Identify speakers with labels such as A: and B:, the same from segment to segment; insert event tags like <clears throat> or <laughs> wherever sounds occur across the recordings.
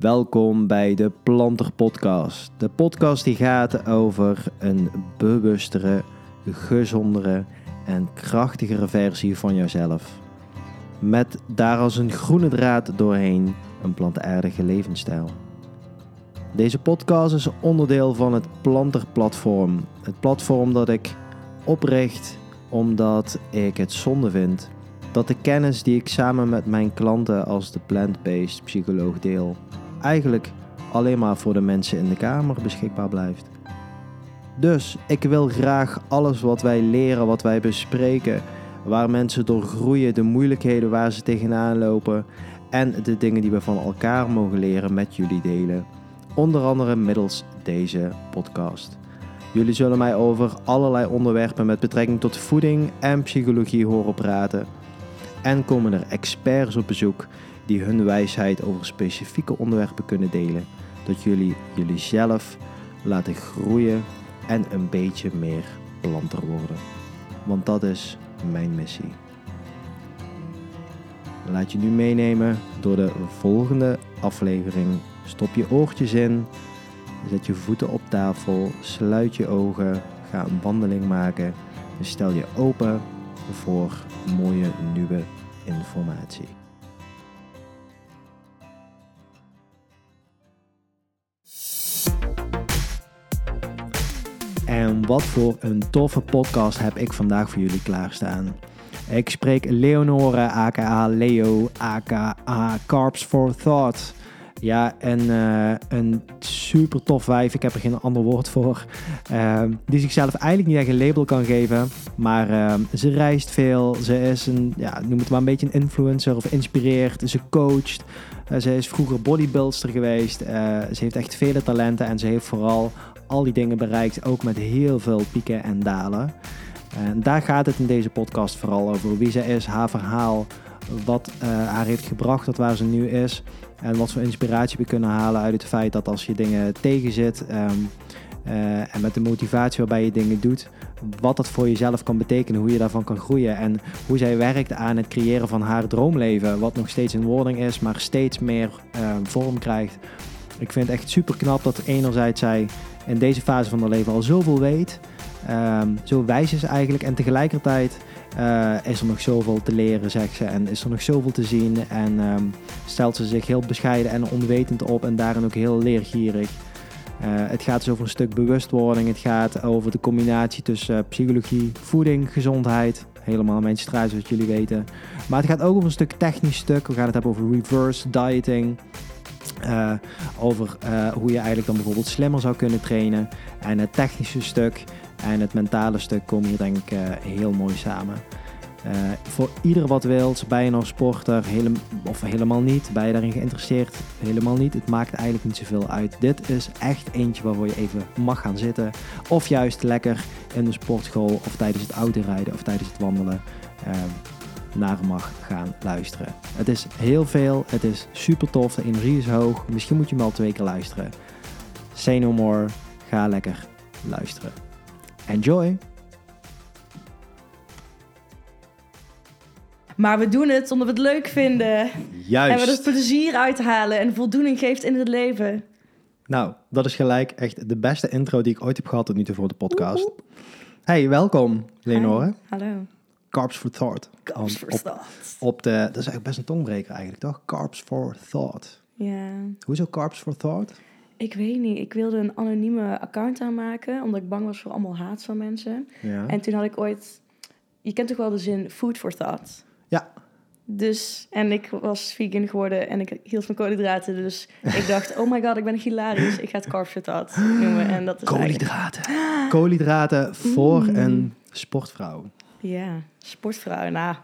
A: Welkom bij de Planter Podcast. De podcast die gaat over een bewustere, gezondere en krachtigere versie van jezelf. Met daar als een groene draad doorheen een plantaardige levensstijl. Deze podcast is onderdeel van het Planter Platform. Het platform dat ik opricht omdat ik het zonde vind dat de kennis die ik samen met mijn klanten als de plant-based psycholoog deel, eigenlijk alleen maar voor de mensen in de kamer beschikbaar blijft. Dus ik wil graag alles wat wij leren, wat wij bespreken, waar mensen door groeien, de moeilijkheden waar ze tegenaan lopen en de dingen die we van elkaar mogen leren met jullie delen. Onder andere middels deze podcast. Jullie zullen mij over allerlei onderwerpen met betrekking tot voeding en psychologie horen praten. En komen er experts op bezoek die hun wijsheid over specifieke onderwerpen kunnen delen, dat jullie jullie zelf laten groeien en een beetje meer planter worden. Want dat is mijn missie. Laat je nu meenemen door de volgende aflevering. Stop je oortjes in, zet je voeten op tafel, sluit je ogen, ga een wandeling maken en stel je open voor mooie nieuwe informatie. En wat voor een toffe podcast heb ik vandaag voor jullie klaarstaan. Ik spreek Leonore, aka Leo, aka Carbs for Thought. Ja, en uh, een super tof wijf, ik heb er geen ander woord voor, uh, die zichzelf eigenlijk niet echt een label kan geven. Maar uh, ze reist veel, ze is een, ja, noem het maar een beetje een influencer of inspireert, ze coacht. ze is vroeger bodybuilder geweest, ze heeft echt vele talenten en ze heeft vooral al die dingen bereikt, ook met heel veel pieken en dalen. En daar gaat het in deze podcast vooral over. Wie ze is, haar verhaal, wat uh, haar heeft gebracht tot waar ze nu is. En wat voor inspiratie we kunnen halen uit het feit dat als je dingen tegenzit um, uh, en met de motivatie waarbij je dingen doet, wat dat voor jezelf kan betekenen, hoe je daarvan kan groeien en hoe zij werkt aan het creëren van haar droomleven, wat nog steeds in wording is, maar steeds meer uh, vorm krijgt. Ik vind het echt super knap dat enerzijds zij in deze fase van haar leven al zoveel weet, um, zo wijs is eigenlijk en tegelijkertijd uh, is er nog zoveel te leren, zegt ze. En is er nog zoveel te zien. En um, stelt ze zich heel bescheiden en onwetend op. En daarin ook heel leergierig. Uh, het gaat dus over een stuk bewustwording. Het gaat over de combinatie tussen uh, psychologie, voeding, gezondheid. Helemaal mijn straat, zoals jullie weten. Maar het gaat ook over een stuk technisch stuk. We gaan het hebben over reverse dieting. Uh, over uh, hoe je eigenlijk dan bijvoorbeeld slimmer zou kunnen trainen. En het technische stuk en het mentale stuk komen hier denk ik uh, heel mooi samen. voor ieder wat wilt, ben je nog sporter of helemaal niet, ben je daarin geïnteresseerd, helemaal niet. Het maakt eigenlijk niet zoveel uit. Dit is echt eentje waarvoor je even mag gaan zitten. Of juist lekker in de sportschool of tijdens het autorijden of tijdens het wandelen naar mag gaan luisteren. Het is heel veel, het is super tof, de energie is hoog. Misschien moet je hem al twee keer luisteren. Say no more, ga lekker luisteren. Enjoy!
B: Maar we doen het omdat we het leuk vinden.
A: Juist.
B: En we er plezier uithalen en voldoening geeft in het leven.
A: Nou, dat is gelijk echt de beste intro die ik ooit heb gehad tot nu toe voor de podcast. Hey, welkom Leonore.
B: Hi. Hallo.
A: Carbs for Thought.
B: Carbs for
A: op,
B: Thought.
A: Op de, dat is eigenlijk best een tongbreker eigenlijk, toch? Carbs for Thought.
B: Ja.
A: Hoezo Carbs for Thought?
B: Ik weet niet. Ik wilde een anonieme account aanmaken, omdat ik bang was voor allemaal haat van mensen.
A: Ja.
B: En toen had ik ooit... Je kent toch wel de zin food for thought?
A: Ja.
B: Dus, en ik was vegan geworden en ik hield van koolhydraten. Dus ik dacht, oh my god, ik ben hilarisch. Ik ga het carbs for thought noemen. En dat is
A: Koolhydraten. Koolhydraten voor
B: Mm.
A: een sportvrouw.
B: Ja, sportvrouw. Nou,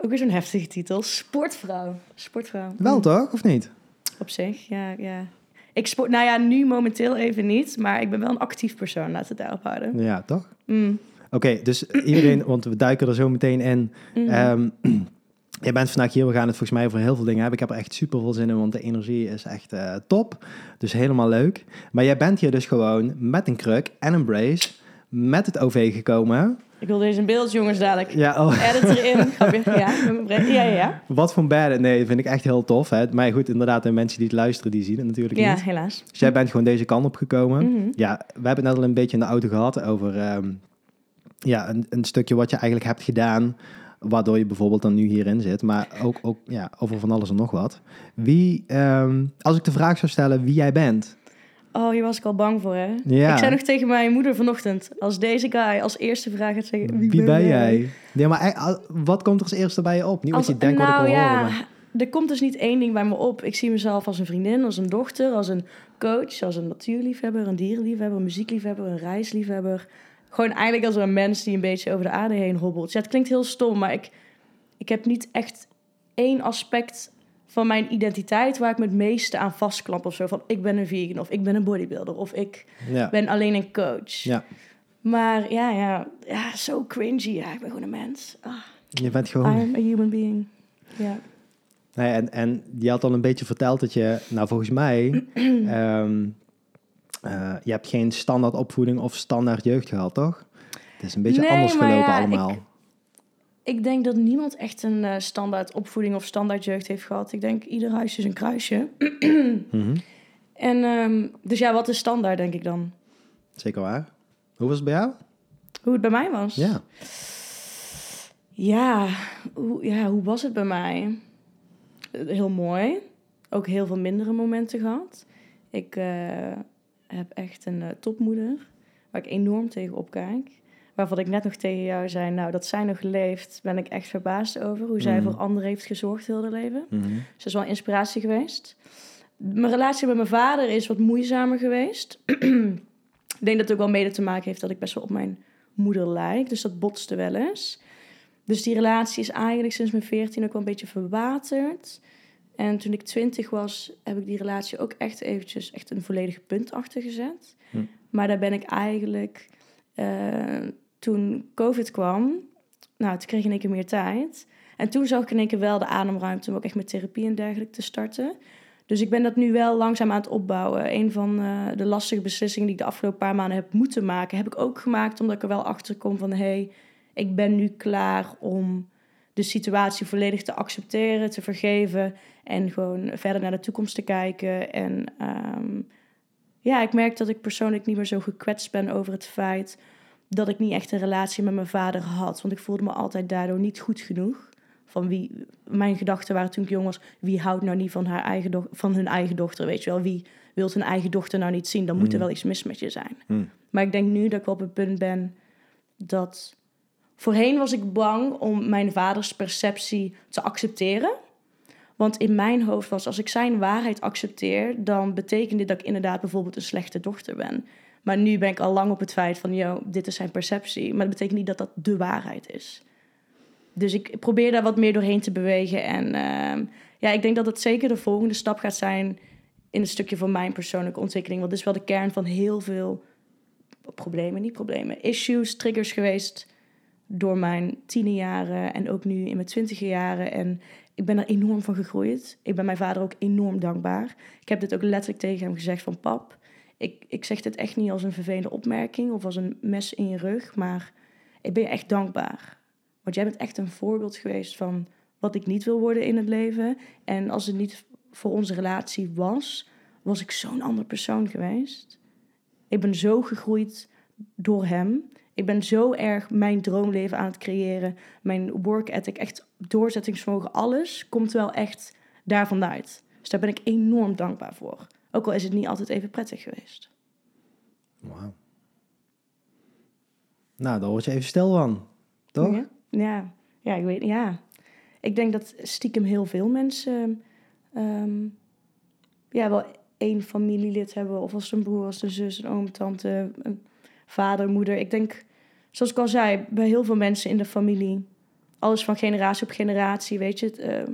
B: ook weer zo'n heftige titel. Sportvrouw. Sportvrouw.
A: Wel
B: Mm.
A: toch, of niet?
B: Op zich, ja, ja. Ik sport, nou ja, nu momenteel even niet, maar ik ben wel een actief persoon, laten we het daarop houden.
A: Ja, toch?
B: Mm.
A: Oké, dus iedereen, want we duiken er zo meteen in.
B: Mm.
A: Ehm, <clears throat> je bent vandaag hier, we gaan het volgens mij over heel veel dingen hebben. Ik heb er echt super veel zin in, want de energie is echt eh, top. Dus helemaal leuk. Maar jij bent hier dus gewoon met een kruk en een brace, met het OV gekomen.
B: Ik wil deze in beeld, jongens, dadelijk.
A: Ja, oh.
B: Edit erin. <laughs> Ja, ja, ja, ja.
A: Wat voor bad. Nee, vind ik echt heel tof. Hè? Maar goed, inderdaad, de mensen die het luisteren, die zien het natuurlijk
B: Ja,
A: niet.
B: helaas.
A: Dus jij bent gewoon deze kant op gekomen.
B: Mhm.
A: Ja, we hebben het net al een beetje in de auto gehad over ehm, ja, een, een stukje wat je eigenlijk hebt gedaan, waardoor je bijvoorbeeld dan nu hierin zit, maar ook, ook ja, over van alles en nog wat. Wie, ehm, als ik de vraag zou stellen wie jij bent.
B: Oh, hier was ik al bang voor, hè?
A: Ja.
B: Ik zei nog tegen mijn moeder vanochtend... als deze guy als eerste vraag gaat zeggen... Wie,
A: Wie ben jij? Nee, maar wat komt er als eerste bij je op? Niet wat je denkt wat ik
B: nou
A: wil
B: ja,
A: horen. maar-
B: er komt dus niet één ding bij me op. Ik zie mezelf als een vriendin, als een dochter, als een coach, als een natuurliefhebber, een dierenliefhebber, een muziekliefhebber, een reisliefhebber. Gewoon eigenlijk als een mens die een beetje over de aarde heen hobbelt. Ja, het klinkt heel stom, maar ik, ik heb niet echt één aspect van mijn identiteit waar ik me het meeste aan vastklamp of zo. Van ik ben een vegan of ik ben een bodybuilder of ik
A: Ja.
B: ben alleen een coach.
A: ja,
B: Maar ja, ja, ja, zo cringy. Ja, ik ben gewoon een mens. Ah,
A: je bent gewoon...
B: I'm a human being. Ja.
A: Nee, en, en je had al een beetje verteld dat je, nou volgens mij, <clears throat> ehm, eh, je hebt geen standaard opvoeding of standaard jeugd gehad, toch? Het is een beetje
B: Nee,
A: anders gelopen
B: ja,
A: allemaal.
B: ik- Ik denk dat niemand echt een eh, standaard opvoeding of standaard jeugd heeft gehad. Ik denk, ieder huis is een kruisje. <clears throat>
A: Mhm,
B: En ehm, dus ja, wat is standaard, denk ik dan?
A: Zeker waar. Hoe was het bij jou?
B: Hoe het bij mij was?
A: Ja.
B: Ja, hoe, ja, hoe was het bij mij? Heel mooi. Ook heel veel mindere momenten gehad. Ik eh, heb echt een eh, topmoeder waar ik enorm tegen opkijk. Waarvan ik net nog tegen jou zei, nou, dat zij nog leeft, ben ik echt verbaasd over. Hoe zij
A: Mhm.
B: voor anderen heeft gezorgd heel haar leven.
A: Mhm.
B: Ze is wel inspiratie geweest. Mijn relatie met mijn vader is wat moeizamer geweest. <clears throat> ik denk dat het ook wel mede te maken heeft dat ik best wel op mijn moeder lijk. Dus dat botste wel eens. Dus die relatie is eigenlijk sinds mijn 14 ook wel een beetje verwaterd. En toen ik 20 was, heb ik die relatie ook echt eventjes echt een volledige punt achter gezet.
A: Hm.
B: Maar daar ben ik eigenlijk, eh, toen COVID kwam, nou, toen kreeg ik in keer meer tijd. En toen zag ik in één keer wel de ademruimte om ook echt met therapie en dergelijke te starten. Dus ik ben dat nu wel langzaam aan het opbouwen. Een van eh, de lastige beslissingen die ik de afgelopen paar maanden heb moeten maken, heb ik ook gemaakt omdat ik er wel achter kom van hé, hey, ik ben nu klaar om de situatie volledig te accepteren, te vergeven en gewoon verder naar de toekomst te kijken. En ehm, ja, ik merk dat ik persoonlijk niet meer zo gekwetst ben over het feit dat ik niet echt een relatie met mijn vader had. Want ik voelde me altijd daardoor niet goed genoeg. Van wie, mijn gedachten waren toen ik jong was, wie houdt nou niet van, haar eigen doch- van hun eigen dochter, weet je wel? Wie wil hun eigen dochter nou niet zien? Dan moet er
A: Mm.
B: wel iets mis met je zijn.
A: Mm.
B: Maar ik denk nu dat ik wel op het punt ben dat... Voorheen was ik bang om mijn vaders perceptie te accepteren. Want in mijn hoofd was, als ik zijn waarheid accepteer... dan betekent dit dat ik inderdaad bijvoorbeeld een slechte dochter ben. Maar nu ben ik al lang op het feit van, yo, dit is zijn perceptie. Maar dat betekent niet dat dat de waarheid is. Dus ik probeer daar wat meer doorheen te bewegen. En ehm, ja, ik denk dat het zeker de volgende stap gaat zijn... in een stukje van mijn persoonlijke ontwikkeling. Want dit is wel de kern van heel veel problemen, niet problemen, issues, triggers geweest door mijn tienerjaren en ook nu in mijn twintiger jaren. En ik ben er enorm van gegroeid. Ik ben mijn vader ook enorm dankbaar. Ik heb dit ook letterlijk tegen hem gezegd van pap, ik, ik zeg dit echt niet als een vervelende opmerking of als een mes in je rug, maar ik ben je echt dankbaar. Want jij bent echt een voorbeeld geweest van wat ik niet wil worden in het leven. En als het niet voor onze relatie was, was ik zo'n ander persoon geweest. Ik ben zo gegroeid door hem. Ik ben zo erg mijn droomleven aan het creëren. Mijn work ethic, echt doorzettingsvermogen, alles komt wel echt daar vanuit. Dus daar ben ik enorm dankbaar voor. Ook al is het niet altijd even prettig geweest.
A: Wauw. Nou, daar word je even stil van. Toch?
B: Ja, ja. ja ik weet ja. Ik denk dat stiekem heel veel mensen ehm, ja, wel één familielid hebben. Of als een broer, als een zus, een oom, tante, een vader, moeder. Ik denk, zoals ik al zei, bij heel veel mensen in de familie. Alles van generatie op generatie, weet je. Het, ehm,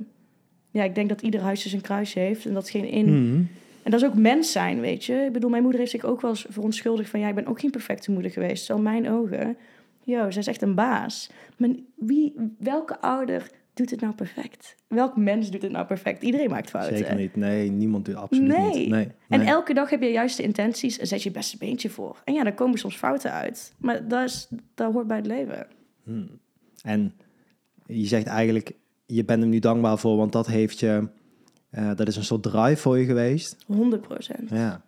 B: ja, ik denk dat ieder huis dus een kruisje heeft. En dat geen in...
A: Mhm.
B: En dat is ook mens zijn, weet je. Ik bedoel, mijn moeder heeft zich ook wel eens verontschuldigd van... ja, ik ben ook geen perfecte moeder geweest. Terwijl mijn ogen, yo, zij is echt een baas. Maar wie, welke ouder doet het nou perfect? Welk mens doet het nou perfect? Iedereen maakt fouten.
A: Zeker niet. Nee, niemand doet absoluut
B: Nee.
A: niet. Nee.
B: En
A: nee.
B: elke dag heb je juist de intenties en zet je beste beentje voor. En ja, daar komen soms fouten uit. Maar dat, is, dat hoort bij het leven.
A: Hmm. En je zegt eigenlijk, je bent hem nu dankbaar voor, want dat heeft je, eh, dat is een soort drive voor je geweest.
B: 100 procent.
A: Ja.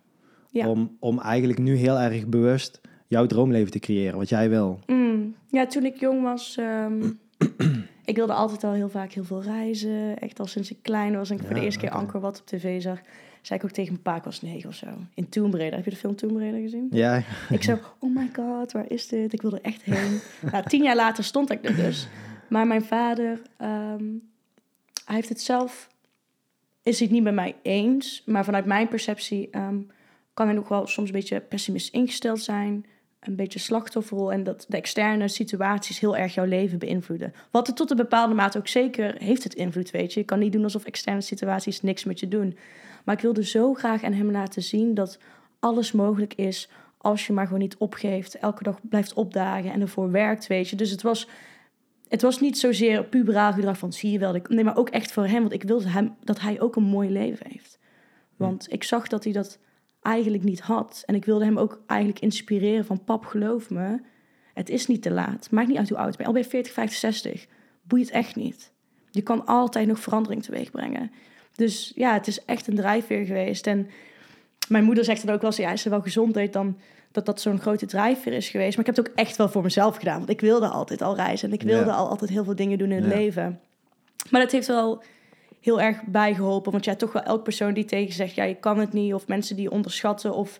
B: Ja.
A: Om, om eigenlijk nu heel erg bewust jouw droomleven te creëren, wat jij wil.
B: Mm. Ja, toen ik jong was, ehm, <clears throat> ik wilde altijd al heel vaak heel veel reizen. Echt al sinds ik klein was en ik voor de eerste keer. Anker wat op tv zag, zei ik ook tegen mijn pa, ik was negen of zo. In Tomb Raider. Heb je de film Tomb Raider gezien?
A: Ja,
B: Ik zo, oh my god, waar is dit? Ik wil er echt heen. <laughs> nou, tien jaar later stond ik er dus. Maar mijn vader, ehm, hij heeft het zelf, is hij het niet met mij eens. Maar vanuit mijn perceptie ehm, kan hij nog wel soms een beetje pessimist ingesteld zijn. Een beetje slachtofferrol. En dat de externe situaties heel erg jouw leven beïnvloeden. Wat het tot een bepaalde mate ook zeker heeft het invloed, weet je. Je kan niet doen alsof externe situaties niks met je doen. Maar ik wilde zo graag aan hem laten zien dat alles mogelijk is als je maar gewoon niet opgeeft, elke dag blijft opdagen en ervoor werkt, weet je. Dus het was, het was niet zozeer puberaal gedrag van zie je wel, dat ik- nee, maar ook echt voor hem, want ik wilde hem dat hij ook een mooi leven heeft. Want ik zag dat hij dat eigenlijk niet had en ik wilde hem ook eigenlijk inspireren van pap, geloof me, het is niet te laat. Maakt niet uit hoe oud je bent. Al ben je 40, 50, 60, boeit echt niet. Je kan altijd nog verandering teweeg brengen. Dus ja, het is echt een drijfveer geweest. En mijn moeder zegt dan ook wel eens, ja, is er wel gezondheid dan dat dat zo'n grote drijfveer is geweest. Maar ik heb het ook echt wel voor mezelf gedaan. Want ik wilde altijd al reizen. En ik wilde
A: Ja.
B: al altijd heel veel dingen doen in het leven. Maar dat heeft wel heel erg bijgeholpen. Want ja, toch wel elke persoon die tegen zegt, ja, je kan het niet. Of mensen die je onderschatten of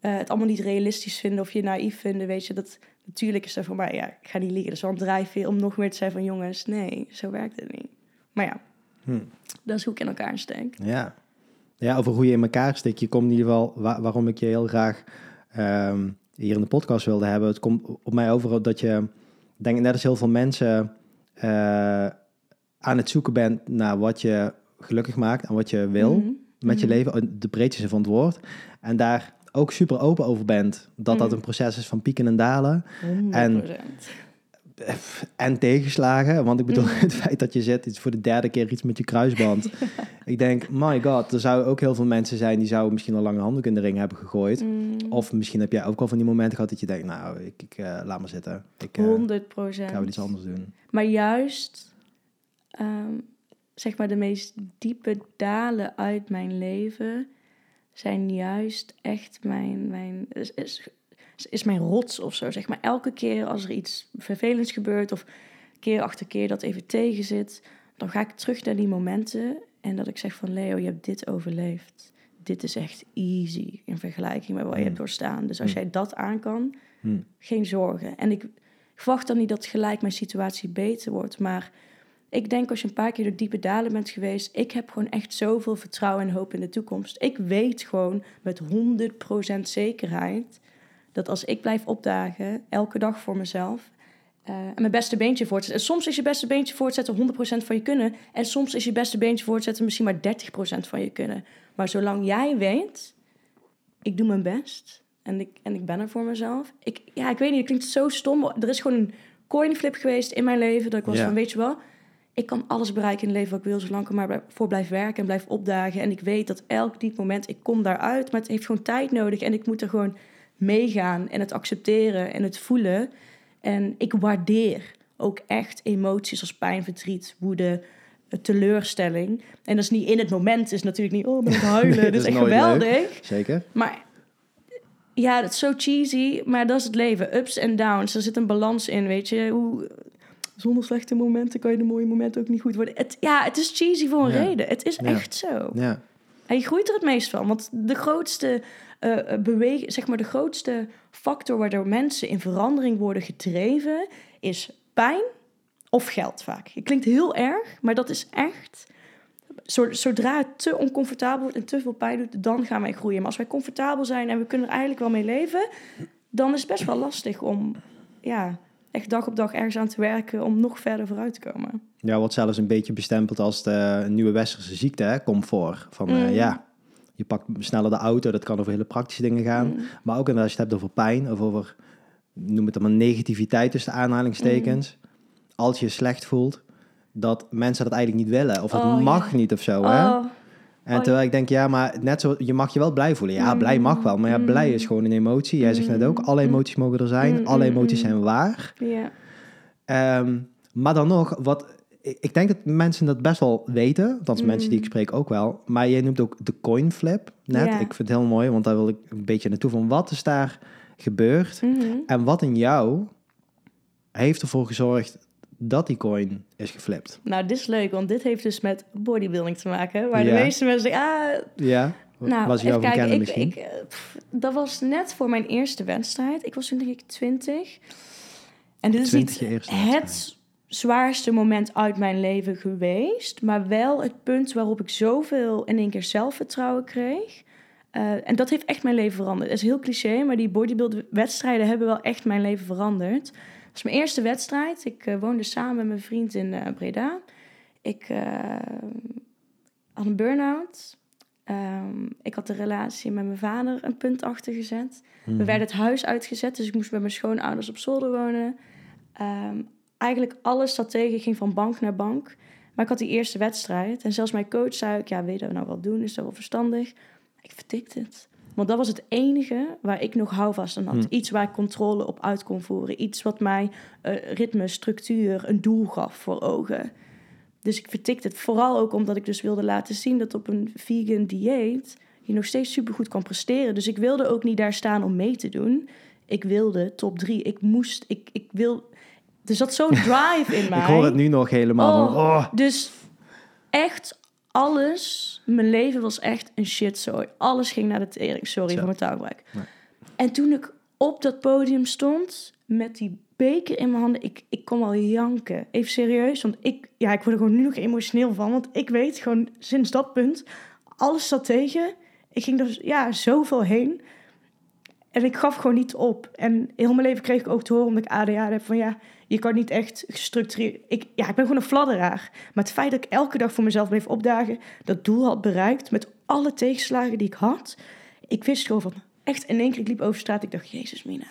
B: eh, het allemaal niet realistisch vinden of je naïef vinden, weet je. Dat, natuurlijk is dat voor mij, ja, ik ga niet liegen. Dat is wel een drijfveer om nog meer te zijn van, jongens, nee, zo werkt het niet. Maar ja,
A: Hm.
B: dat is hoe ik in elkaar steek.
A: ja. Ja, over hoe je in elkaar steekt. Je komt in ieder geval, wa- waarom ik je heel graag ehm, hier in de podcast wilde hebben. Het komt op mij over dat je, ik denk net als heel veel mensen, eh, aan het zoeken bent naar wat je gelukkig maakt en wat je wil
B: Mhm.
A: met je
B: Mhm.
A: leven, in de breedste zin van het woord. En daar ook super open over bent dat dat
B: Mhm.
A: een proces is van pieken en dalen
B: 100%.
A: en tegenslagen. Want ik bedoel,
B: Mhm.
A: het feit dat je zit iets voor de derde keer iets met je kruisband. <laughs> ik denk, my god, er zouden ook heel veel mensen zijn die zouden misschien al lange handdoek in de ring hebben gegooid.
B: Mm,
A: Of misschien heb jij ook al van die momenten gehad dat je denkt, nou, ik, ik eh, laat maar zitten. Ik eh,
B: 100
A: ik ga iets anders doen.
B: Maar juist, ehm, zeg maar, de meest diepe dalen uit mijn leven zijn juist echt mijn, mijn is, is, is mijn rots of zo. Zeg maar, elke keer als er iets vervelends gebeurt of keer achter keer dat even tegen zit, dan ga ik terug naar die momenten en dat ik zeg van Leo, je hebt dit overleefd. Dit is echt easy in vergelijking met wat je
A: Hmm.
B: hebt doorstaan. Dus als
A: Hmm.
B: jij dat aan kan,
A: Hm.
B: geen zorgen. En ik, ik verwacht dan niet dat gelijk mijn situatie beter wordt. Maar ik denk als je een paar keer door diepe dalen bent geweest... ik heb gewoon echt zoveel vertrouwen en hoop in de toekomst. Ik weet gewoon met 100% zekerheid... dat als ik blijf opdagen, elke dag voor mezelf... eh, en mijn beste beentje voortzetten. En soms is je beste beentje voortzetten 100% van je kunnen. En soms is je beste beentje voortzetten misschien maar 30% van je kunnen. Maar zolang jij weet, ik doe mijn best en ik, en ik ben er voor mezelf. Ik, ja, ik weet niet, het klinkt zo stom. Er is gewoon een coinflip geweest in mijn leven. Dat ik was van, weet je wel, ik kan alles bereiken in het leven wat ik wil, zolang ik er maar voor blijf werken en blijf opdagen. En ik weet dat elk diep moment, ik kom daaruit, maar het heeft gewoon tijd nodig. En ik moet er gewoon meegaan en het accepteren en het voelen. En ik waardeer ook echt emoties als pijn, verdriet, woede, eh, teleurstelling. En dat is niet in het moment, is natuurlijk niet, oh, ben ik huilen. <laughs>
A: Nee, dat is
B: echt geweldig.
A: Zeker?
B: Maar ja, dat is zo cheesy, maar dat is het leven. Ups en downs, er zit een balans in, weet je. Hoe, zonder slechte momenten kan je de mooie momenten ook niet goed worden. Het, ja, het is cheesy voor een
A: Ja.
B: reden. Het is
A: Ja.
B: echt zo.
A: Ja.
B: En je groeit er het meest van. Want de grootste beweging, zeg maar, de grootste factor waardoor mensen in verandering worden gedreven, is pijn of geld vaak. Het klinkt heel erg, maar dat is echt. Zo- Zodra het te oncomfortabel wordt en te veel pijn doet, dan gaan wij groeien. Maar als wij comfortabel zijn en we kunnen er eigenlijk wel mee leven, dan is het best wel lastig om ja, echt dag op dag ergens aan te werken om nog verder vooruit te komen.
A: Ja, wordt zelfs een beetje bestempeld als de nieuwe westerse ziekte, hè? comfort. Van eh,
B: Mm.
A: ja, je pakt sneller de auto, dat kan over hele praktische dingen gaan.
B: Mm.
A: Maar ook als je het hebt over pijn of over, noem het dan maar negativiteit tussen aanhalingstekens.
B: Mm.
A: Als je je slecht voelt, dat mensen dat eigenlijk niet willen. Of het
B: Oh,
A: mag
B: ja.
A: niet of zo. Hè?
B: Oh,
A: En
B: Oh,
A: terwijl ik denk, ja, maar net zo, je mag je wel blij voelen. Ja,
B: Mm.
A: blij mag wel. Maar ja, blij
B: Mm.
A: is gewoon een emotie. Jij zegt net ook, alle
B: Mm.
A: emoties mogen er zijn.
B: Mm,
A: Alle
B: mm,
A: emoties
B: mm.
A: zijn waar.
B: ja.
A: Ehm, maar dan nog, wat, ik denk dat mensen dat best wel weten. Dat
B: Mm.
A: mensen die ik spreek ook wel. Maar jij noemt ook de coin flip net.
B: Ja.
A: Ik vind het heel mooi, want daar wil ik een beetje naartoe. Van wat is daar gebeurd?
B: Mhm.
A: En wat in jou heeft ervoor gezorgd dat die coin is geflipt?
B: Nou, dit is leuk, want dit heeft dus met bodybuilding te maken. Waar de meeste mensen zeggen, ah,
A: Ja?
B: Nou,
A: was jou
B: even
A: van kennen
B: kijken. Ik,
A: misschien?
B: ik, eh, pff, dat was net voor mijn eerste wedstrijd. Ik was toen denk ik 20. En dit is
A: 20
B: niet het zwaarste moment uit mijn leven geweest. Maar wel het punt waarop ik zoveel in één keer zelfvertrouwen kreeg. Eh, en dat heeft echt mijn leven veranderd. Het is heel cliché, maar die bodybuild wedstrijden hebben wel echt mijn leven veranderd. Het was mijn eerste wedstrijd. Ik eh, woonde samen met mijn vriend in eh, Breda. Ik had een burn-out. Ehm, ik had de relatie met mijn vader een punt achter gezet. We
A: Mhm.
B: werden het huis uitgezet, dus ik moest bij mijn schoonouders op zolder wonen. Ehm, eigenlijk alles zat tegen, ging van bank naar bank. Maar ik had die eerste wedstrijd. En zelfs mijn coach zei ook, ja, weet je dat we nou wel doen? Is dat wel verstandig? Ik vertikte het. Want dat was het enige waar ik nog houvast aan had.
A: Hm.
B: Iets waar ik controle op uit kon voeren. Iets wat mij eh, ritme, structuur, een doel gaf voor ogen. Dus ik vertikte het. Vooral ook omdat ik dus wilde laten zien dat op een vegan dieet je nog steeds supergoed kan presteren. Dus ik wilde ook niet daar staan om mee te doen. Ik wilde top drie. Ik moest, ik, ik wil... Er zat zo'n drive in <laughs> mij.
A: Ik hoor het nu nog helemaal.
B: Oh.
A: oh.
B: Dus echt alles, mijn leven was echt een shitzooi. Alles ging naar de tering. Sorry
A: Zo.
B: voor mijn taalgebruik.
A: Nee.
B: En toen ik op dat podium stond met die beker in mijn handen, ik, ik kon wel janken. Even serieus, want ik, ja, ik word er gewoon nu nog emotioneel van. Want ik weet gewoon sinds dat punt, alles zat tegen. Ik ging er ja, zoveel heen. En ik gaf gewoon niet op. En heel mijn leven kreeg ik ook te horen, omdat ik ADHD heb, van ja, je kan niet echt gestructureerd... Ik, ja, ik ben gewoon een fladderaar. Maar het feit dat ik elke dag voor mezelf bleef opdagen, dat doel had bereikt, met alle tegenslagen die ik had, ik wist gewoon van, echt in één keer, ik liep over straat, ik dacht, jezus Mina,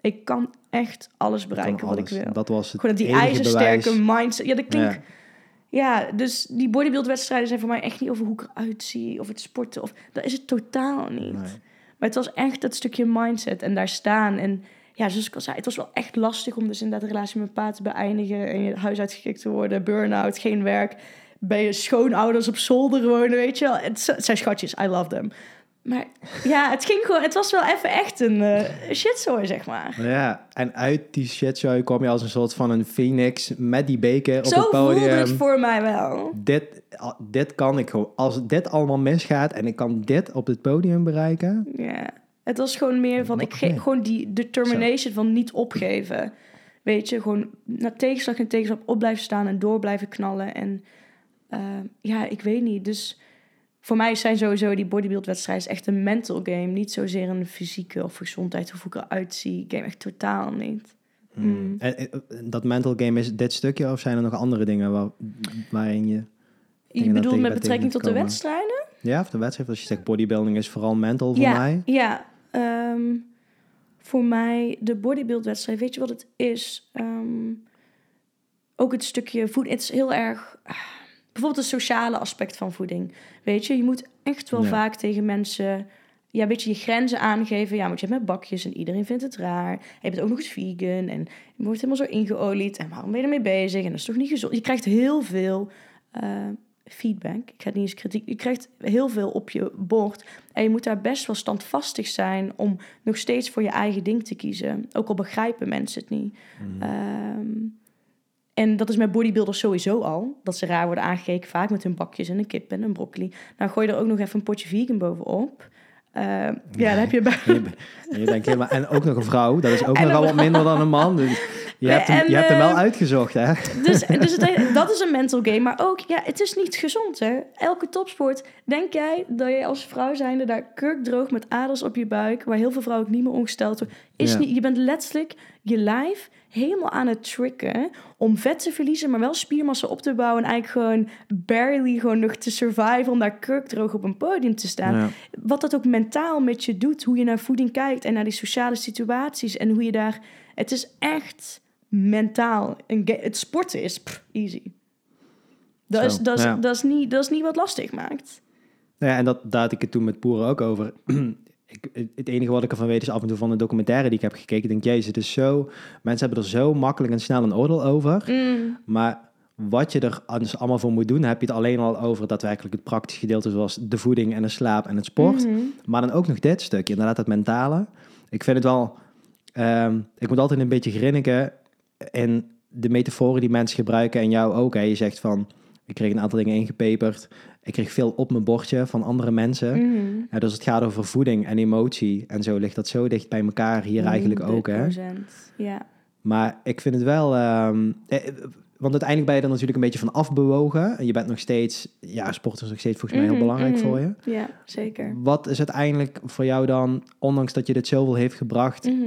B: ik kan echt alles bereiken
A: Kan
B: wat
A: alles.
B: ik wil.
A: Dat was het
B: Gewoon dat die ijzersterke
A: bewijs.
B: mindset. Ja, dat klinkt.
A: Ja.
B: Ja. dus die bodybuildwedstrijden zijn voor mij echt niet over hoe ik eruit zie of het sporten. Of, dat is het totaal niet.
A: Nee.
B: Maar het was echt dat stukje mindset en daar staan. En ja, zoals ik al zei, het was wel echt lastig om dus inderdaad de relatie met mijn pa te beëindigen. En je huis uitgekikt te worden, burn-out, geen werk. Bij je schoonouders op zolder wonen, weet je wel. Het, zijn schatjes, I love them. Maar ja, het ging gewoon, het was wel even echt een eh shitzooi, zeg maar.
A: Ja, en uit die shitshow kwam je als een soort van een phoenix met die beker op
B: Zo
A: het podium.
B: voelde het voor mij wel.
A: Dit, dit kan ik gewoon. Als dit allemaal misgaat en ik kan dit op het podium bereiken.
B: Ja, het was gewoon meer van, ik
A: Wat-
B: ge-
A: nee.
B: gewoon die determination van niet opgeven. Weet je, gewoon na tegenslag en tegenslag op blijven staan en door blijven knallen. En eh, ja, ik weet niet. Dus voor mij zijn sowieso die bodybuildwedstrijden echt een mental game. Niet zozeer een fysieke of gezondheid of hoe ik eruit zie. Game echt totaal niet. Mm.
A: En, en, dat mental game is dit stukje of zijn er nog andere dingen waar, waarin je.
B: Je bedoelt met betrekking tot de wedstrijden?
A: Ja, of de wedstrijd, als je zegt bodybuilding is vooral mental voor
B: ja,
A: mij.
B: Ja, ehm, voor mij de bodybuildwedstrijd, weet je wat het is? Ehm, ook het stukje voeding, het is heel erg... ah, Bijvoorbeeld het sociale aspect van voeding. Weet je, je moet echt wel
A: Ja.
B: vaak tegen mensen... Ja, weet je, je grenzen aangeven. Ja, want je hebt met bakjes en iedereen vindt het raar. En je bent ook nog eens vegan en je wordt helemaal zo ingeolied. En waarom ben je ermee bezig? En dat is toch niet gezond? Je krijgt heel veel eh, feedback. Ik ga niet eens kritiek. Je krijgt heel veel op je bord. En je moet daar best wel standvastig zijn om nog steeds voor je eigen ding te kiezen. Ook al begrijpen mensen het niet.
A: Mhm.
B: Ehm, en dat is met bodybuilders sowieso al. Dat ze raar worden aangekeken, vaak met hun bakjes en een kip en een broccoli. Nou gooi je er ook nog even een potje vegan bovenop. Ehm, ja, dan heb je bij... <laughs>
A: Je, je denkt helemaal, en ook nog een vrouw, dat is ook <laughs>
B: En
A: nogal
B: een
A: wat minder dan een man. Dus <laughs> je hebt hem,
B: En,
A: je hebt hem wel
B: eh,
A: uitgezocht, hè?
B: Dus, <laughs> dus het, dat is een mental game. Maar ook, ja, het is niet gezond, hè. Elke topsport, denk jij dat je als vrouw zijnde daar kurkdroog met aders op je buik, waar heel veel vrouwen ook niet meer ongesteld worden, is
A: Ja.
B: niet, je bent letterlijk je lijf helemaal aan het tricken om vet te verliezen, maar wel spiermassa op te bouwen en eigenlijk gewoon barely gewoon nog te survive om daar kurkdroog op een podium te staan
A: Ja.
B: wat dat ook mentaal met je doet. Hoe je naar voeding kijkt en naar die sociale situaties. En hoe je daar... Het is echt mentaal. Het sporten is pff, easy. Dat, is, dat, is,
A: ja.
B: dat, is niet, dat is niet wat lastig maakt.
A: Nou ja, en dat, daar had ik het toen met Poeren ook over. <clears throat> ik, het enige wat ik ervan weet is af en toe van de documentaire die ik heb gekeken. Ik denk, jezus, het is zo... Mensen hebben er zo makkelijk en snel een oordeel over.
B: Mm,
A: Maar wat je er dus allemaal voor moet doen... heb je het alleen al over daadwerkelijk het praktische gedeelte... zoals de voeding en de slaap en het sport.
B: mhm.
A: Maar dan ook nog dit stukje, inderdaad het mentale. Ik vind het wel... ehm, ik moet altijd een beetje grinniken in de metaforen die mensen gebruiken. En jou ook, hè. Je zegt van, ik kreeg een aantal dingen ingepeperd. Ik kreeg veel op mijn bordje van andere mensen. Ja, dus het gaat over voeding en emotie. En zo ligt dat zo dicht bij elkaar hier eigenlijk ook, hè.
B: 100%, Ja.
A: Maar ik vind het wel... ehm, eh, want uiteindelijk ben je er natuurlijk een beetje van afbewogen. En je bent nog steeds... Ja, sport is nog steeds volgens mij heel
B: Mhm,
A: belangrijk
B: mhm.
A: voor je.
B: Ja, zeker.
A: Wat is uiteindelijk voor jou dan, ondanks dat je dit zoveel heeft gebracht,
B: Mhm.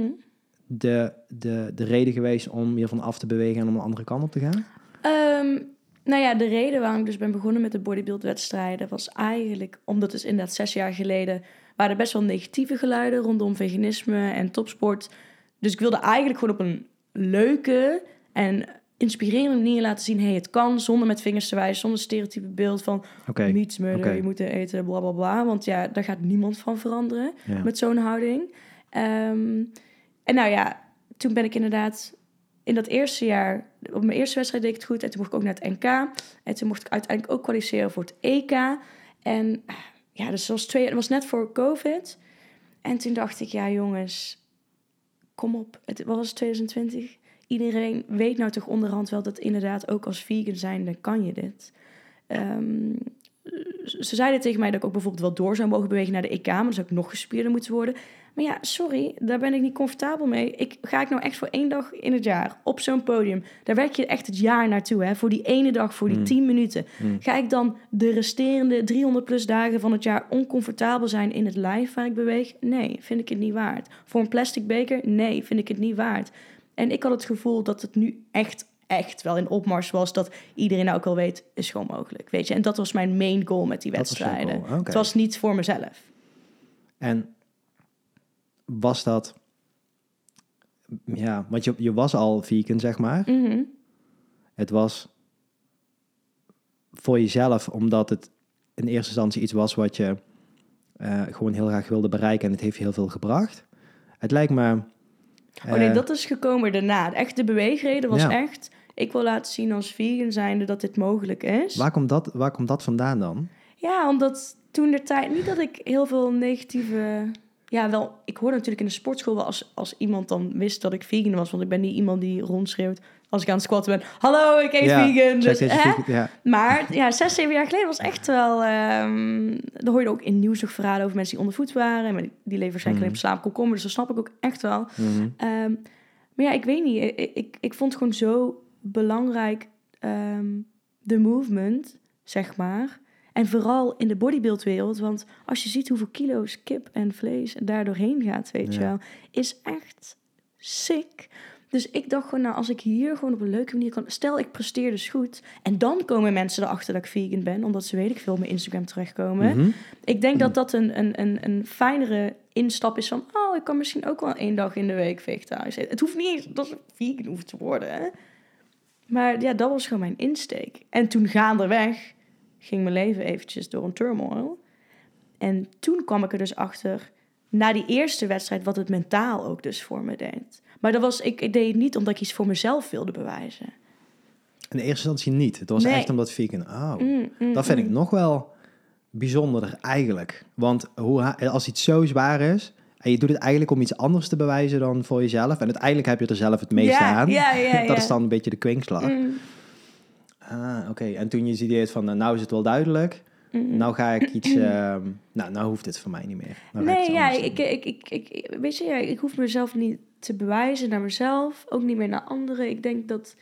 A: De, de, de reden geweest om hiervan af te bewegen en om een andere kant op te gaan?
B: Ehm, nou ja, de reden waarom ik dus ben begonnen met de bodybuildwedstrijden was eigenlijk omdat dus inderdaad zes jaar geleden waren er best wel negatieve geluiden rondom veganisme en topsport. Dus ik wilde eigenlijk gewoon op een leuke en inspirerende manier laten zien, hey, het kan zonder met vingers te wijzen, zonder stereotype beeld van
A: Oké.
B: niets
A: oké.
B: je moet eten, bla bla bla. Want ja, daar gaat niemand van veranderen
A: Ja.
B: met zo'n houding. Ehm, en nou ja, toen ben ik inderdaad in dat eerste jaar, op mijn eerste wedstrijd deed ik het goed. En toen mocht ik ook naar het NK. En toen mocht ik uiteindelijk ook kwalificeren voor het EK. En ja, dus dat was, twee, was net voor COVID. En toen dacht ik, ja jongens, kom op. Het was 2020. Iedereen weet nou toch onderhand wel dat inderdaad ook als vegan zijnde kan je dit. Ehm, ze zeiden tegen mij dat ik ook bijvoorbeeld wel door zou mogen bewegen naar de EK, maar dan zou ik nog gespierder moeten worden. Maar ja, sorry, daar ben ik niet comfortabel mee. Ik, ga ik nou echt voor één dag in het jaar op zo'n podium? Daar werk je echt het jaar naartoe, hè? Voor die ene dag, voor die
A: Mm.
B: 10 minuten.
A: Mm.
B: Ga ik dan de resterende 300 plus dagen van het jaar oncomfortabel zijn in het lijf waar ik beweeg? Nee, vind ik het niet waard. Voor een plastic beker? Nee, vind ik het niet waard. En ik had het gevoel dat het nu echt, echt wel in opmars was. Dat iedereen nou ook wel weet, is gewoon mogelijk. Weet je? En dat was mijn main goal met die
A: was
B: wedstrijden.
A: oké.
B: Het was niet voor mezelf.
A: En was dat... Ja, want je, je was al vegan, zeg maar.
B: Mhm.
A: Het was voor jezelf, omdat het in eerste instantie iets was wat je eh, gewoon heel graag wilde bereiken en het heeft je heel veel gebracht. Het lijkt me...
B: Oh nee,
A: eh,
B: dat is gekomen daarna. Echt de beweegreden was
A: Ja.
B: echt... Ik wil laten zien als vegan zijnde dat dit mogelijk is.
A: Waar komt, dat, waar komt dat vandaan dan?
B: Ja, omdat toen de tijd... Niet dat ik heel veel negatieve... Ja, wel, ik hoorde natuurlijk in de sportschool wel als, als iemand dan wist dat ik vegan was. Want ik ben niet iemand die rondschreeuwt als ik aan het squatten ben. Hallo, ik eet
A: Ja,
B: vegan. Dus, hè?
A: vegan- ja.
B: Maar ja, zes, zeven jaar geleden was echt wel... ehm dan hoor je ook in nieuws nog verhalen over mensen die ondervoed waren. Maar die, die leven waarschijnlijk
A: Mhm.
B: alleen op slaap komkommer. Dus dat snap ik ook echt wel.
A: Mhm.
B: Ehm, maar ja, ik weet niet. Ik, ik, ik vond het gewoon zo belangrijk, ehm, de movement, zeg maar. En vooral in de bodybuildwereld. Want als je ziet hoeveel kilo's kip en vlees daar doorheen gaat, weet je wel, is echt sick. Dus ik dacht gewoon, nou, als ik hier gewoon op een leuke manier kan... Stel, ik presteer dus goed. En dan komen mensen erachter dat ik vegan ben. Omdat ze, weet ik veel, op mijn Instagram terechtkomen.
A: Mhm.
B: Ik denk dat dat een, een, een, een fijnere instap is van... oh, ik kan misschien ook wel één dag in de week vegetarisch eten. Het hoeft niet eens dat het vegan hoeft te worden, hè. Maar ja, dat was gewoon mijn insteek. En toen gaandeweg ging mijn leven eventjes door een turmoil. En toen kwam ik er dus achter, na die eerste wedstrijd... wat het mentaal ook dus voor me deed. Maar dat was, ik, ik deed het niet omdat ik iets voor mezelf wilde bewijzen.
A: In de eerste instantie niet. Het was
B: Nee.
A: echt omdat vegan... Oh,
B: Mm, mm,
A: dat vind ik
B: mm.
A: nog wel bijzonderder eigenlijk. Want hoe, als iets zo zwaar is... en je doet het eigenlijk om iets anders te bewijzen dan voor jezelf... en uiteindelijk heb je er zelf het meeste
B: ja,
A: aan.
B: Ja, ja, <laughs>
A: dat is dan een beetje de kwinkslag. Ah, oké. En toen je ziet van, nou, nou is het wel duidelijk.
B: mm.
A: Nou ga ik iets... <clears throat> ehm, nou, nou hoeft het voor mij niet meer. Nou ik
B: nee,
A: iets
B: ja, ik, ik, ik, ik, ik- weet je, ja, ik hoef mezelf niet te bewijzen naar mezelf, ook niet meer naar anderen. Ik denk dat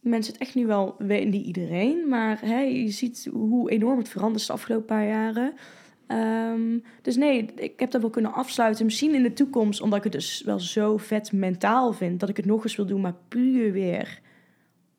B: mensen het echt nu wel weten, niet iedereen, maar hè, je ziet hoe enorm het veranderd is de afgelopen paar jaren. Ehm, dus nee, ik heb dat wel kunnen afsluiten. Misschien in de toekomst, omdat ik het dus wel zo vet mentaal vind, dat ik het nog eens wil doen, maar puur weer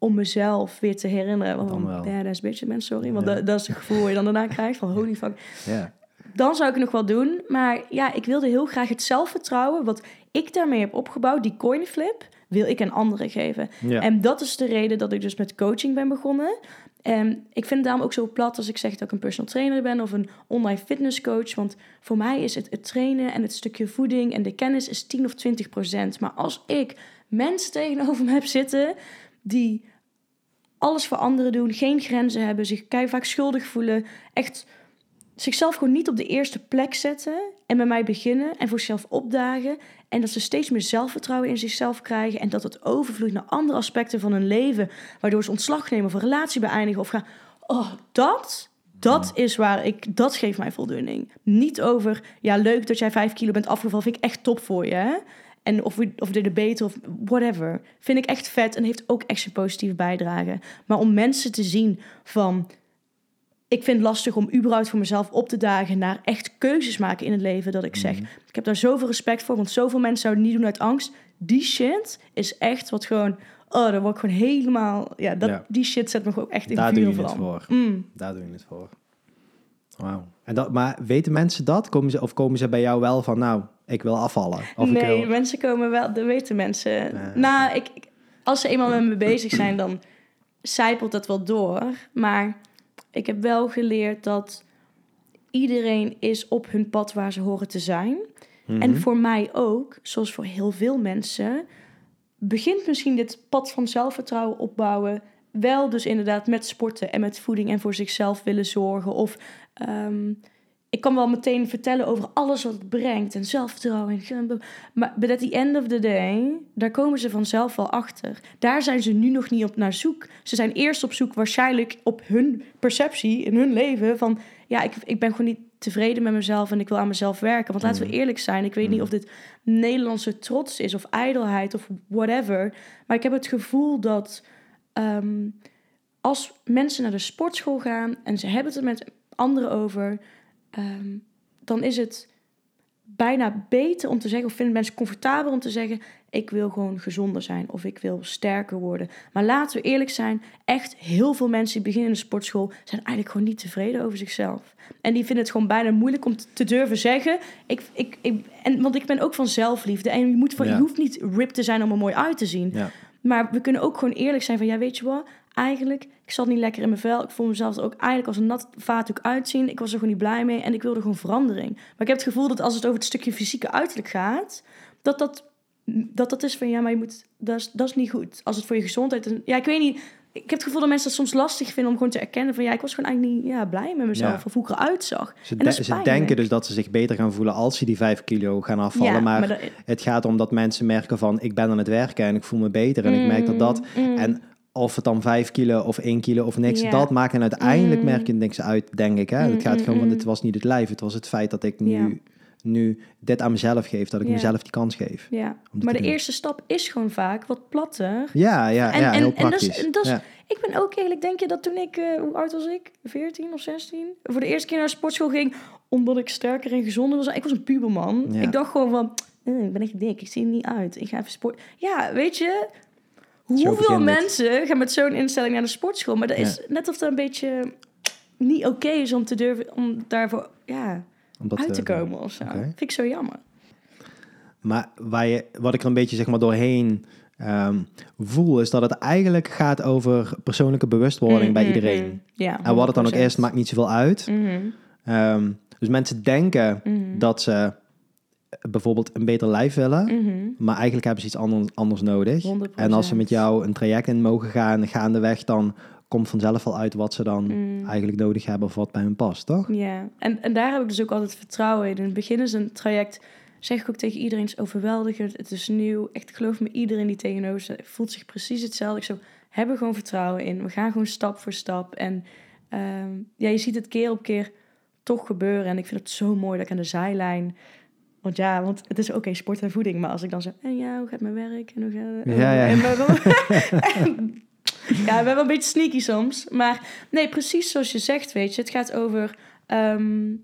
B: om mezelf weer te herinneren.
A: Dan
B: dat is een beetje mens, sorry. Want
A: Ja.
B: dat, dat is het gevoel je dan daarna krijgt van <laughs> holy fuck
A: Ja.
B: dan zou ik het nog wel doen. Maar ja, ik wilde heel graag het zelfvertrouwen wat ik daarmee heb opgebouwd, die coinflip, wil ik aan anderen geven.
A: Ja.
B: En dat is de reden dat ik dus met coaching ben begonnen. En ik vind het daarom ook zo plat als ik zeg dat ik een personal trainer ben of een online fitness coach. Want voor mij is het, het trainen en het stukje voeding en de kennis is 10 of 20 procent. Maar als ik mensen tegenover me heb zitten die alles voor anderen doen, geen grenzen hebben, zich vaak schuldig voelen, echt zichzelf gewoon niet op de eerste plek zetten en bij mij beginnen en voor zichzelf opdagen. En dat ze steeds meer zelfvertrouwen in zichzelf krijgen en dat het overvloeit naar andere aspecten van hun leven, waardoor ze ontslag nemen of een relatie beëindigen of gaan. Oh, dat, dat is waar ik, dat geeft mij voldoening. Niet over, ja, leuk dat jij vijf kilo bent afgevallen, vind ik echt top voor je. Hè? En of, we, of de debate of whatever. Vind ik echt vet en heeft ook echt een positieve bijdrage. Maar om mensen te zien van ik vind het lastig om überhaupt voor mezelf op te dagen naar echt keuzes maken in het leven. Dat ik zeg, mhm. ik heb daar zoveel respect voor, want zoveel mensen zouden niet doen uit angst. Die shit is echt wat gewoon, oh, daar word ik gewoon helemaal, ja, dat, die shit zet me ook echt in
A: daar vuur doe je het voor. Mm. Daar doe je het voor. Wauw. En dat, maar weten mensen dat? Komen ze, of komen ze bij jou wel van, nou, ik wil afvallen? Of
B: nee,
A: wil...
B: mensen komen wel, dat weten mensen. nou, ik, als ze eenmaal met me bezig zijn, dan zijpelt dat wel door. Maar ik heb wel geleerd dat iedereen is op hun pad waar ze horen te zijn. En mhm. voor mij ook, zoals voor heel veel mensen, begint misschien dit pad van zelfvertrouwen opbouwen. Wel dus inderdaad met sporten en met voeding en voor zichzelf willen zorgen. Of ehm, ik kan wel meteen vertellen over alles wat het brengt en zelfvertrouwen. Maar at the end of the day, daar komen ze vanzelf wel achter. Daar zijn ze nu nog niet op naar zoek. Ze zijn eerst op zoek waarschijnlijk op hun perceptie in hun leven van... ja, ik, ik ben gewoon niet tevreden met mezelf en ik wil aan mezelf werken. Want laten we mm. eerlijk zijn, ik weet niet mm. of dit Nederlandse trots is of ijdelheid of whatever. Maar ik heb het gevoel dat ehm, als mensen naar de sportschool gaan en ze hebben het met anderen over Ehm, dan is het bijna beter om te zeggen, of vinden mensen comfortabel om te zeggen: ik wil gewoon gezonder zijn of ik wil sterker worden. Maar laten we eerlijk zijn, echt heel veel mensen die beginnen in de sportschool zijn eigenlijk gewoon niet tevreden over zichzelf. En die vinden het gewoon bijna moeilijk om te durven zeggen. Ik, ik, ik, en, want ik ben ook van zelfliefde en je, moet voor, je hoeft niet ripped te zijn om er mooi uit te zien. Ja. Maar we kunnen ook gewoon eerlijk zijn van, ja, weet je wat? Eigenlijk, ik zat niet lekker in mijn vel. Ik voel mezelf ook eigenlijk als een nat vaatdoek uitzien. Ik was er gewoon niet blij mee en ik wilde gewoon verandering. Maar ik heb het gevoel dat als het over het stukje fysieke uiterlijk gaat, dat dat, dat, dat is van, ja, maar je moet, dat is, dat is niet goed. Als het voor je gezondheid. Ja, ik weet niet. Ik heb het gevoel dat mensen het soms lastig vinden om gewoon te erkennen van ja, ik was gewoon eigenlijk niet ja, blij met mezelf of hoe ik eruit zag.
A: Ze, ze denken dus dat ze zich beter gaan voelen als ze die vijf kilo gaan afvallen. maar, het gaat om dat mensen merken van ik ben aan het werken en ik voel me beter. En ik merk dat dat. Mm, mm. En of het dan 5 kilo of 1 kilo of niks, dat maakt en uiteindelijk mm. merk je niks uit, denk ik. Hè? het gaat gewoon van, het was niet het lijf, het was het feit dat ik nu, nu dit aan mezelf geef, dat ik mezelf die kans geef.
B: Ja, maar de eerste stap is gewoon vaak wat platter.
A: Ja, ja, en, ja heel en, praktisch.
B: En dat is, is, Ik ben ook eerlijk, denk je dat toen ik, uh, hoe oud was ik? 14 of 16? Voor de eerste keer naar de sportschool ging, omdat ik sterker en gezonder was. Ik was een puberman. Ik dacht gewoon van, eh, ik ben echt dik, ik zie er niet uit. Ik ga even sport. Ja, weet je, Hoeveel mensen gaan met zo'n instelling naar de sportschool? Maar dat is net of het een beetje niet oké is om te durven, om daarvoor ja, om uit te komen of zo. Vind ik zo jammer.
A: Maar waar je, wat ik er een beetje zeg maar doorheen ehm, voel, is dat het eigenlijk gaat over persoonlijke bewustwording bij mhm, iedereen. Mhm. Ja, en wat het dan ook is, maakt niet zoveel uit. Mm dus mensen denken dat ze bijvoorbeeld een beter lijf willen, mhm. maar eigenlijk hebben ze iets anders, anders nodig. En als ze met jou een traject in mogen gaan, gaandeweg, dan komt vanzelf al uit wat ze dan mm. eigenlijk nodig hebben of wat bij hun past, toch?
B: Ja, en, en daar heb ik dus ook altijd vertrouwen in. In het begin is een traject, zeg ik ook tegen iedereen, is overweldigend, het is nieuw. Echt geloof me, iedereen die tegenover ze voelt zich precies hetzelfde. Ik zo, hebben gewoon vertrouwen in. We gaan gewoon stap voor stap. En ehm, ja, je ziet het keer op keer toch gebeuren. En ik vind het zo mooi dat ik aan de zijlijn want ja, want het is oké, sport en voeding. Maar als ik dan zo, en ja, hoe gaat mijn werk? En hoe gaat? Ja, ja. En <laughs> <laughs> ja, ik ben wel een beetje sneaky soms. Maar nee, precies zoals je zegt, weet je. Het gaat over ehm,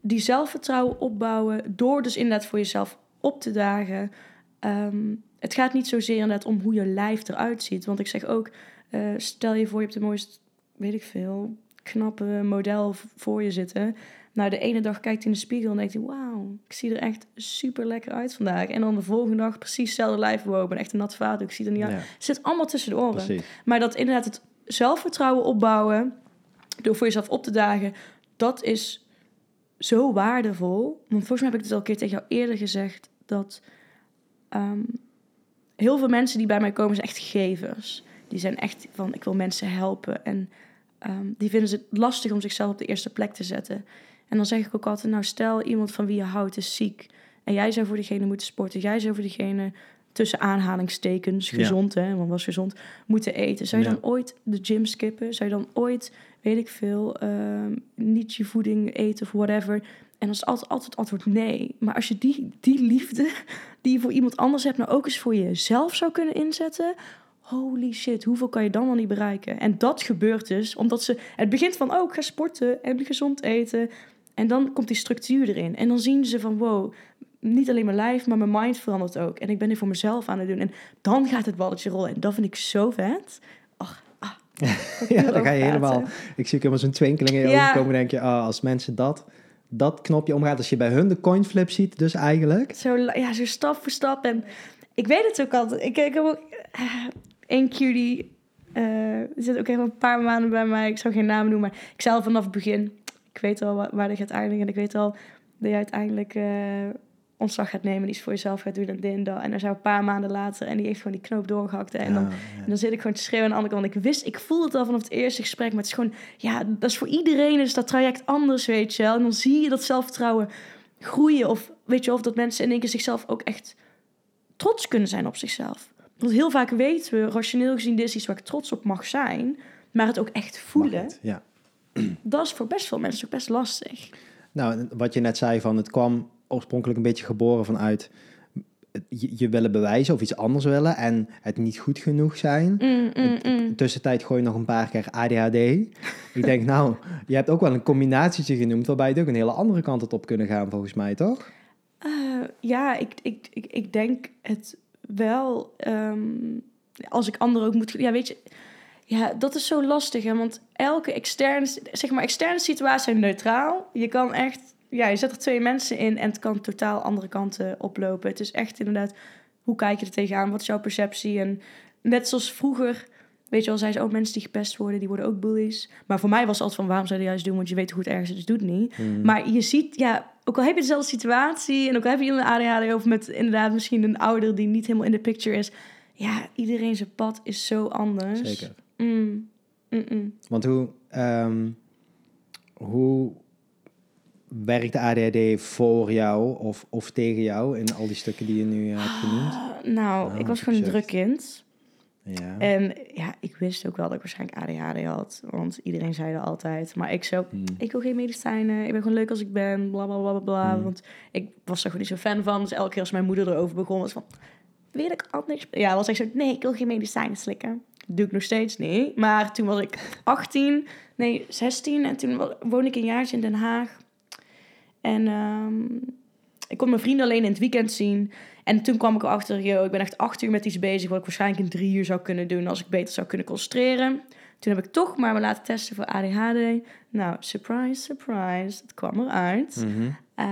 B: die zelfvertrouwen opbouwen... door dus inderdaad voor jezelf op te dagen. Ehm, het gaat niet zozeer inderdaad om hoe je lijf eruit ziet. Want ik zeg ook, uh, stel je voor je hebt de mooiste, weet ik veel... knappe model voor je zitten... Nou, de ene dag kijkt hij in de spiegel en denkt hij... wauw, ik zie er echt super lekker uit vandaag. En dan de volgende dag precies hetzelfde lijf. Wow, ik ben echt een nat vader, ik zie er niet uit. Het zit allemaal tussen de oren. Maar dat inderdaad het zelfvertrouwen opbouwen door voor jezelf op te dagen, dat is zo waardevol. Want volgens mij heb ik het al een keer tegen jou eerder gezegd dat ehm, heel veel mensen die bij mij komen zijn echt gevers. Die zijn echt van ik wil mensen helpen en ehm, die vinden het lastig om zichzelf op de eerste plek te zetten. En dan zeg ik ook altijd, nou stel iemand van wie je houdt is ziek en jij zou voor diegene moeten sporten, jij zou voor diegene tussen aanhalingstekens,
A: Ja.
B: gezond hè, want was gezond, moeten eten. Zou je
A: Ja.
B: dan ooit de gym skippen? Zou je dan ooit, weet ik veel, ehm, niet je voeding eten of whatever? En dan is altijd, altijd het antwoord nee. Maar als je die, die liefde <laughs> die je voor iemand anders hebt, nou ook eens voor jezelf zou kunnen inzetten. Holy shit, hoeveel kan je dan wel niet bereiken? En dat gebeurt dus omdat ze. Het begint van, oh, ik ga sporten en gezond eten. En dan komt die structuur erin. En dan zien ze van, wow, niet alleen mijn lijf, maar mijn mind verandert ook. En ik ben dit voor mezelf aan het doen. En dan gaat het balletje rollen. En dat vind ik zo vet. Ach, ah, <laughs>
A: Ja, dan ga je helemaal... Ik zie ook helemaal zo'n twinkeling in je
B: Ja.
A: ogen komen. denk je, ah, als mensen dat, dat knopje omgaat... Als je bij hun de coinflip ziet, dus eigenlijk...
B: Zo, ja, zo stap voor stap. En ik weet het ook altijd. Ik, ik heb ook eh, één cutie. eh die zit ook al een paar maanden bij mij. Ik zou geen naam noemen, maar ik zei al vanaf het begin. Ik weet al waar, waar dit gaat eindigen. En ik weet al dat je uiteindelijk eh, ontslag gaat nemen. Die is voor jezelf gaat doen en dit en dat. En dan zou een paar maanden later. En die heeft gewoon die knoop doorgehakt. En dan
A: Ja,
B: en dan zit ik gewoon te schreeuwen aan de andere kant. Ik wist, ik voelde het al vanaf het eerste gesprek. Maar het is gewoon, ja, dat is voor iedereen is dat traject anders, weet je wel. En dan zie je dat zelfvertrouwen groeien. Of weet je, of dat mensen in één keer zichzelf ook echt trots kunnen zijn op zichzelf. Want heel vaak weten we, rationeel gezien, dit is iets waar ik trots op mag zijn. Maar het ook echt voelen,
A: het, Ja. <clears throat>
B: dat is voor best veel mensen ook best lastig.
A: Nou, wat je net zei van het kwam oorspronkelijk een beetje geboren vanuit je, je willen bewijzen of iets anders willen en het niet goed genoeg zijn.
B: Mm, mm,
A: In
B: mm.
A: tussentijd gooi je nog een paar keer ADHD. ik denk, nou, je hebt ook wel een combinatietje genoemd waarbij het ook een hele andere kant het op kunnen gaan, volgens mij, toch?
B: Eh, ja, ik, ik, ik, ik denk het wel. ehm, als ik anderen ook moet... Ja, weet je... Ja, dat is zo lastig, hè. Want elke externe... Zeg maar, externe situaties zijn neutraal. Je kan echt... Ja, je zet er twee mensen in en het kan totaal andere kanten oplopen. Het is echt inderdaad... Hoe kijk je er tegenaan? Wat is jouw perceptie? En net zoals vroeger... Weet je wel, zei ze ook mensen die gepest worden, die worden ook bullies. Maar voor mij was het altijd van, waarom zou je dat juist doen? Want je weet hoe het ergens is, dus doe het niet.
A: Hmm.
B: Maar je ziet, ja, ook al heb je dezelfde situatie en ook al heb je een ADHD of met inderdaad misschien een ouder die niet helemaal in de picture is. Ja, iedereen zijn pad is zo anders.
A: Zeker.
B: Mm.
A: Want hoe, ehm, hoe werkt ADHD voor jou of, of tegen jou in al die stukken die je nu eh, hebt genoemd?
B: Ah, nou,
A: Oh,
B: ik was gewoon een druk kind.
A: Ja.
B: En ja, ik wist ook wel dat ik waarschijnlijk ADHD had. Want iedereen zei dat altijd. Maar ik zo,
A: Hmm.
B: ik wil geen medicijnen. Ik ben gewoon leuk als ik ben. Bla, bla, bla, bla, bla.
A: Hmm.
B: Want ik was er gewoon niet zo fan van. Dus elke keer als mijn moeder erover begon, was van... Wil ik anders? Ja, was ik zo, nee, ik wil geen medicijnen slikken. Doe ik nog steeds niet. Maar toen was ik 18, nee, 16. En toen woonde ik een jaartje in Den Haag. En ehm, ik kon mijn vrienden alleen in het weekend zien. En toen kwam ik erachter, yo, ik ben echt acht uur met iets bezig... wat ik waarschijnlijk in drie uur zou kunnen doen... als ik beter zou kunnen concentreren. Toen heb ik toch maar me laten testen voor ADHD. Nou, surprise, surprise, het kwam eruit. Ehm,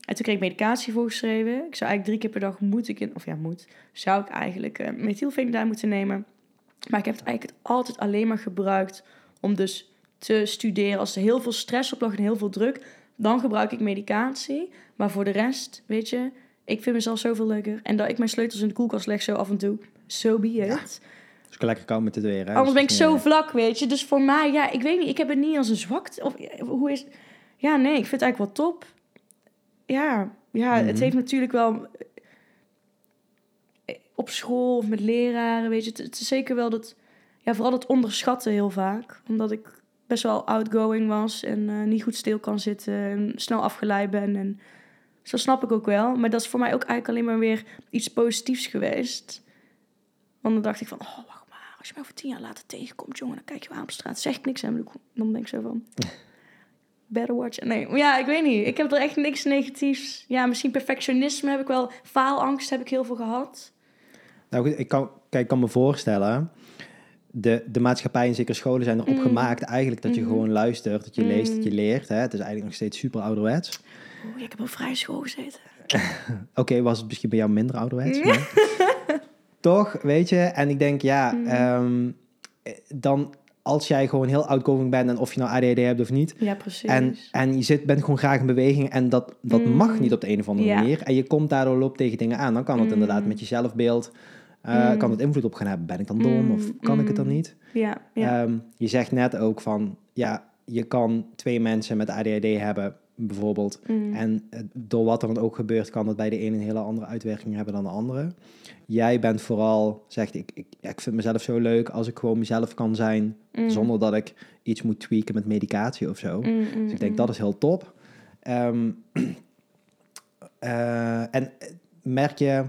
B: en toen kreeg ik medicatie voorgeschreven. Ik zou eigenlijk drie keer per dag moet ik in, of ja, moet, zou ik eigenlijk uh, methylfenidaal moeten nemen. Maar ik heb het eigenlijk altijd alleen maar gebruikt om dus te studeren. Als er heel veel stress op lag en heel veel druk, dan gebruik ik medicatie. Maar voor de rest, weet je, ik vind mezelf zoveel leuker. En dat ik mijn sleutels in de koelkast leg zo af en toe, so be it.
A: Dus lekker koud met het weer. Hè?
B: Anders ben ik
A: Dus,
B: zo
A: eh,
B: vlak, weet je. Dus voor mij, ja, ik weet niet, ik heb het niet als een zwakte. Of hoe is. Ja, nee, ik vind het eigenlijk wel top. Ja, ja
A: Mhm.
B: het heeft natuurlijk wel. Op school of met leraren, weet je. Het, het is zeker wel dat. Ja, vooral het onderschatten heel vaak. Omdat ik best wel outgoing was en eh, niet goed stil kan zitten en snel afgeleid ben. En zo snap ik ook wel. Maar dat is voor mij ook eigenlijk alleen maar weer iets positiefs geweest. Want dan dacht ik van, oh, wacht maar. Als je mij over tien jaar later tegenkomt, jongen, dan kijk je wel aan op straat. Zeg ik niks en dan denk ik zo van... <laughs> Better watch. Nee, maar ja, ik weet niet. Ik heb er echt niks negatiefs. Ja, misschien perfectionisme heb ik wel. Faalangst heb ik heel veel gehad.
A: Nou goed, ik kan, kijk, ik kan me voorstellen... De, de maatschappij en zeker scholen zijn erop
B: Mm.
A: gemaakt eigenlijk dat je
B: Mhm.
A: gewoon luistert, dat je
B: Mm.
A: leest, dat je leert. Hè? Het is eigenlijk nog steeds super ouderwets.
B: Oeh, ik heb op vrije school gezeten. <laughs>
A: Oké, was het misschien bij jou minder ouderwets? Maar- <laughs> Toch, weet je? En ik denk, ja,
B: Mm.
A: ehm, eh, dan als jij gewoon heel outgoing bent en of je nou ADHD hebt of niet.
B: Ja, precies.
A: En, en je zit, bent gewoon graag in beweging en dat, dat
B: Mm.
A: mag niet op de een of andere
B: Ja.
A: manier. En je komt daardoor loopt tegen dingen aan. Dan kan het
B: Mm.
A: inderdaad met je zelfbeeld, eh,
B: Mm.
A: kan het invloed op gaan hebben. Ben ik dan dom of
B: Mm,
A: kan ik het dan
B: mm.
A: niet?
B: ja, ja.
A: Ehm, je zegt net ook van, ja, je kan twee mensen met ADHD hebben, bijvoorbeeld. En eh, door wat er dan ook gebeurt, kan het bij de ene een hele andere uitwerking hebben dan de andere. Jij bent vooral, zegt ik, ik, ik vind mezelf zo leuk als ik gewoon mezelf kan zijn, zonder dat ik iets moet tweaken met medicatie of zo. Dus ik denk dat is heel top. Ehm, <clears throat> eh, en merk je,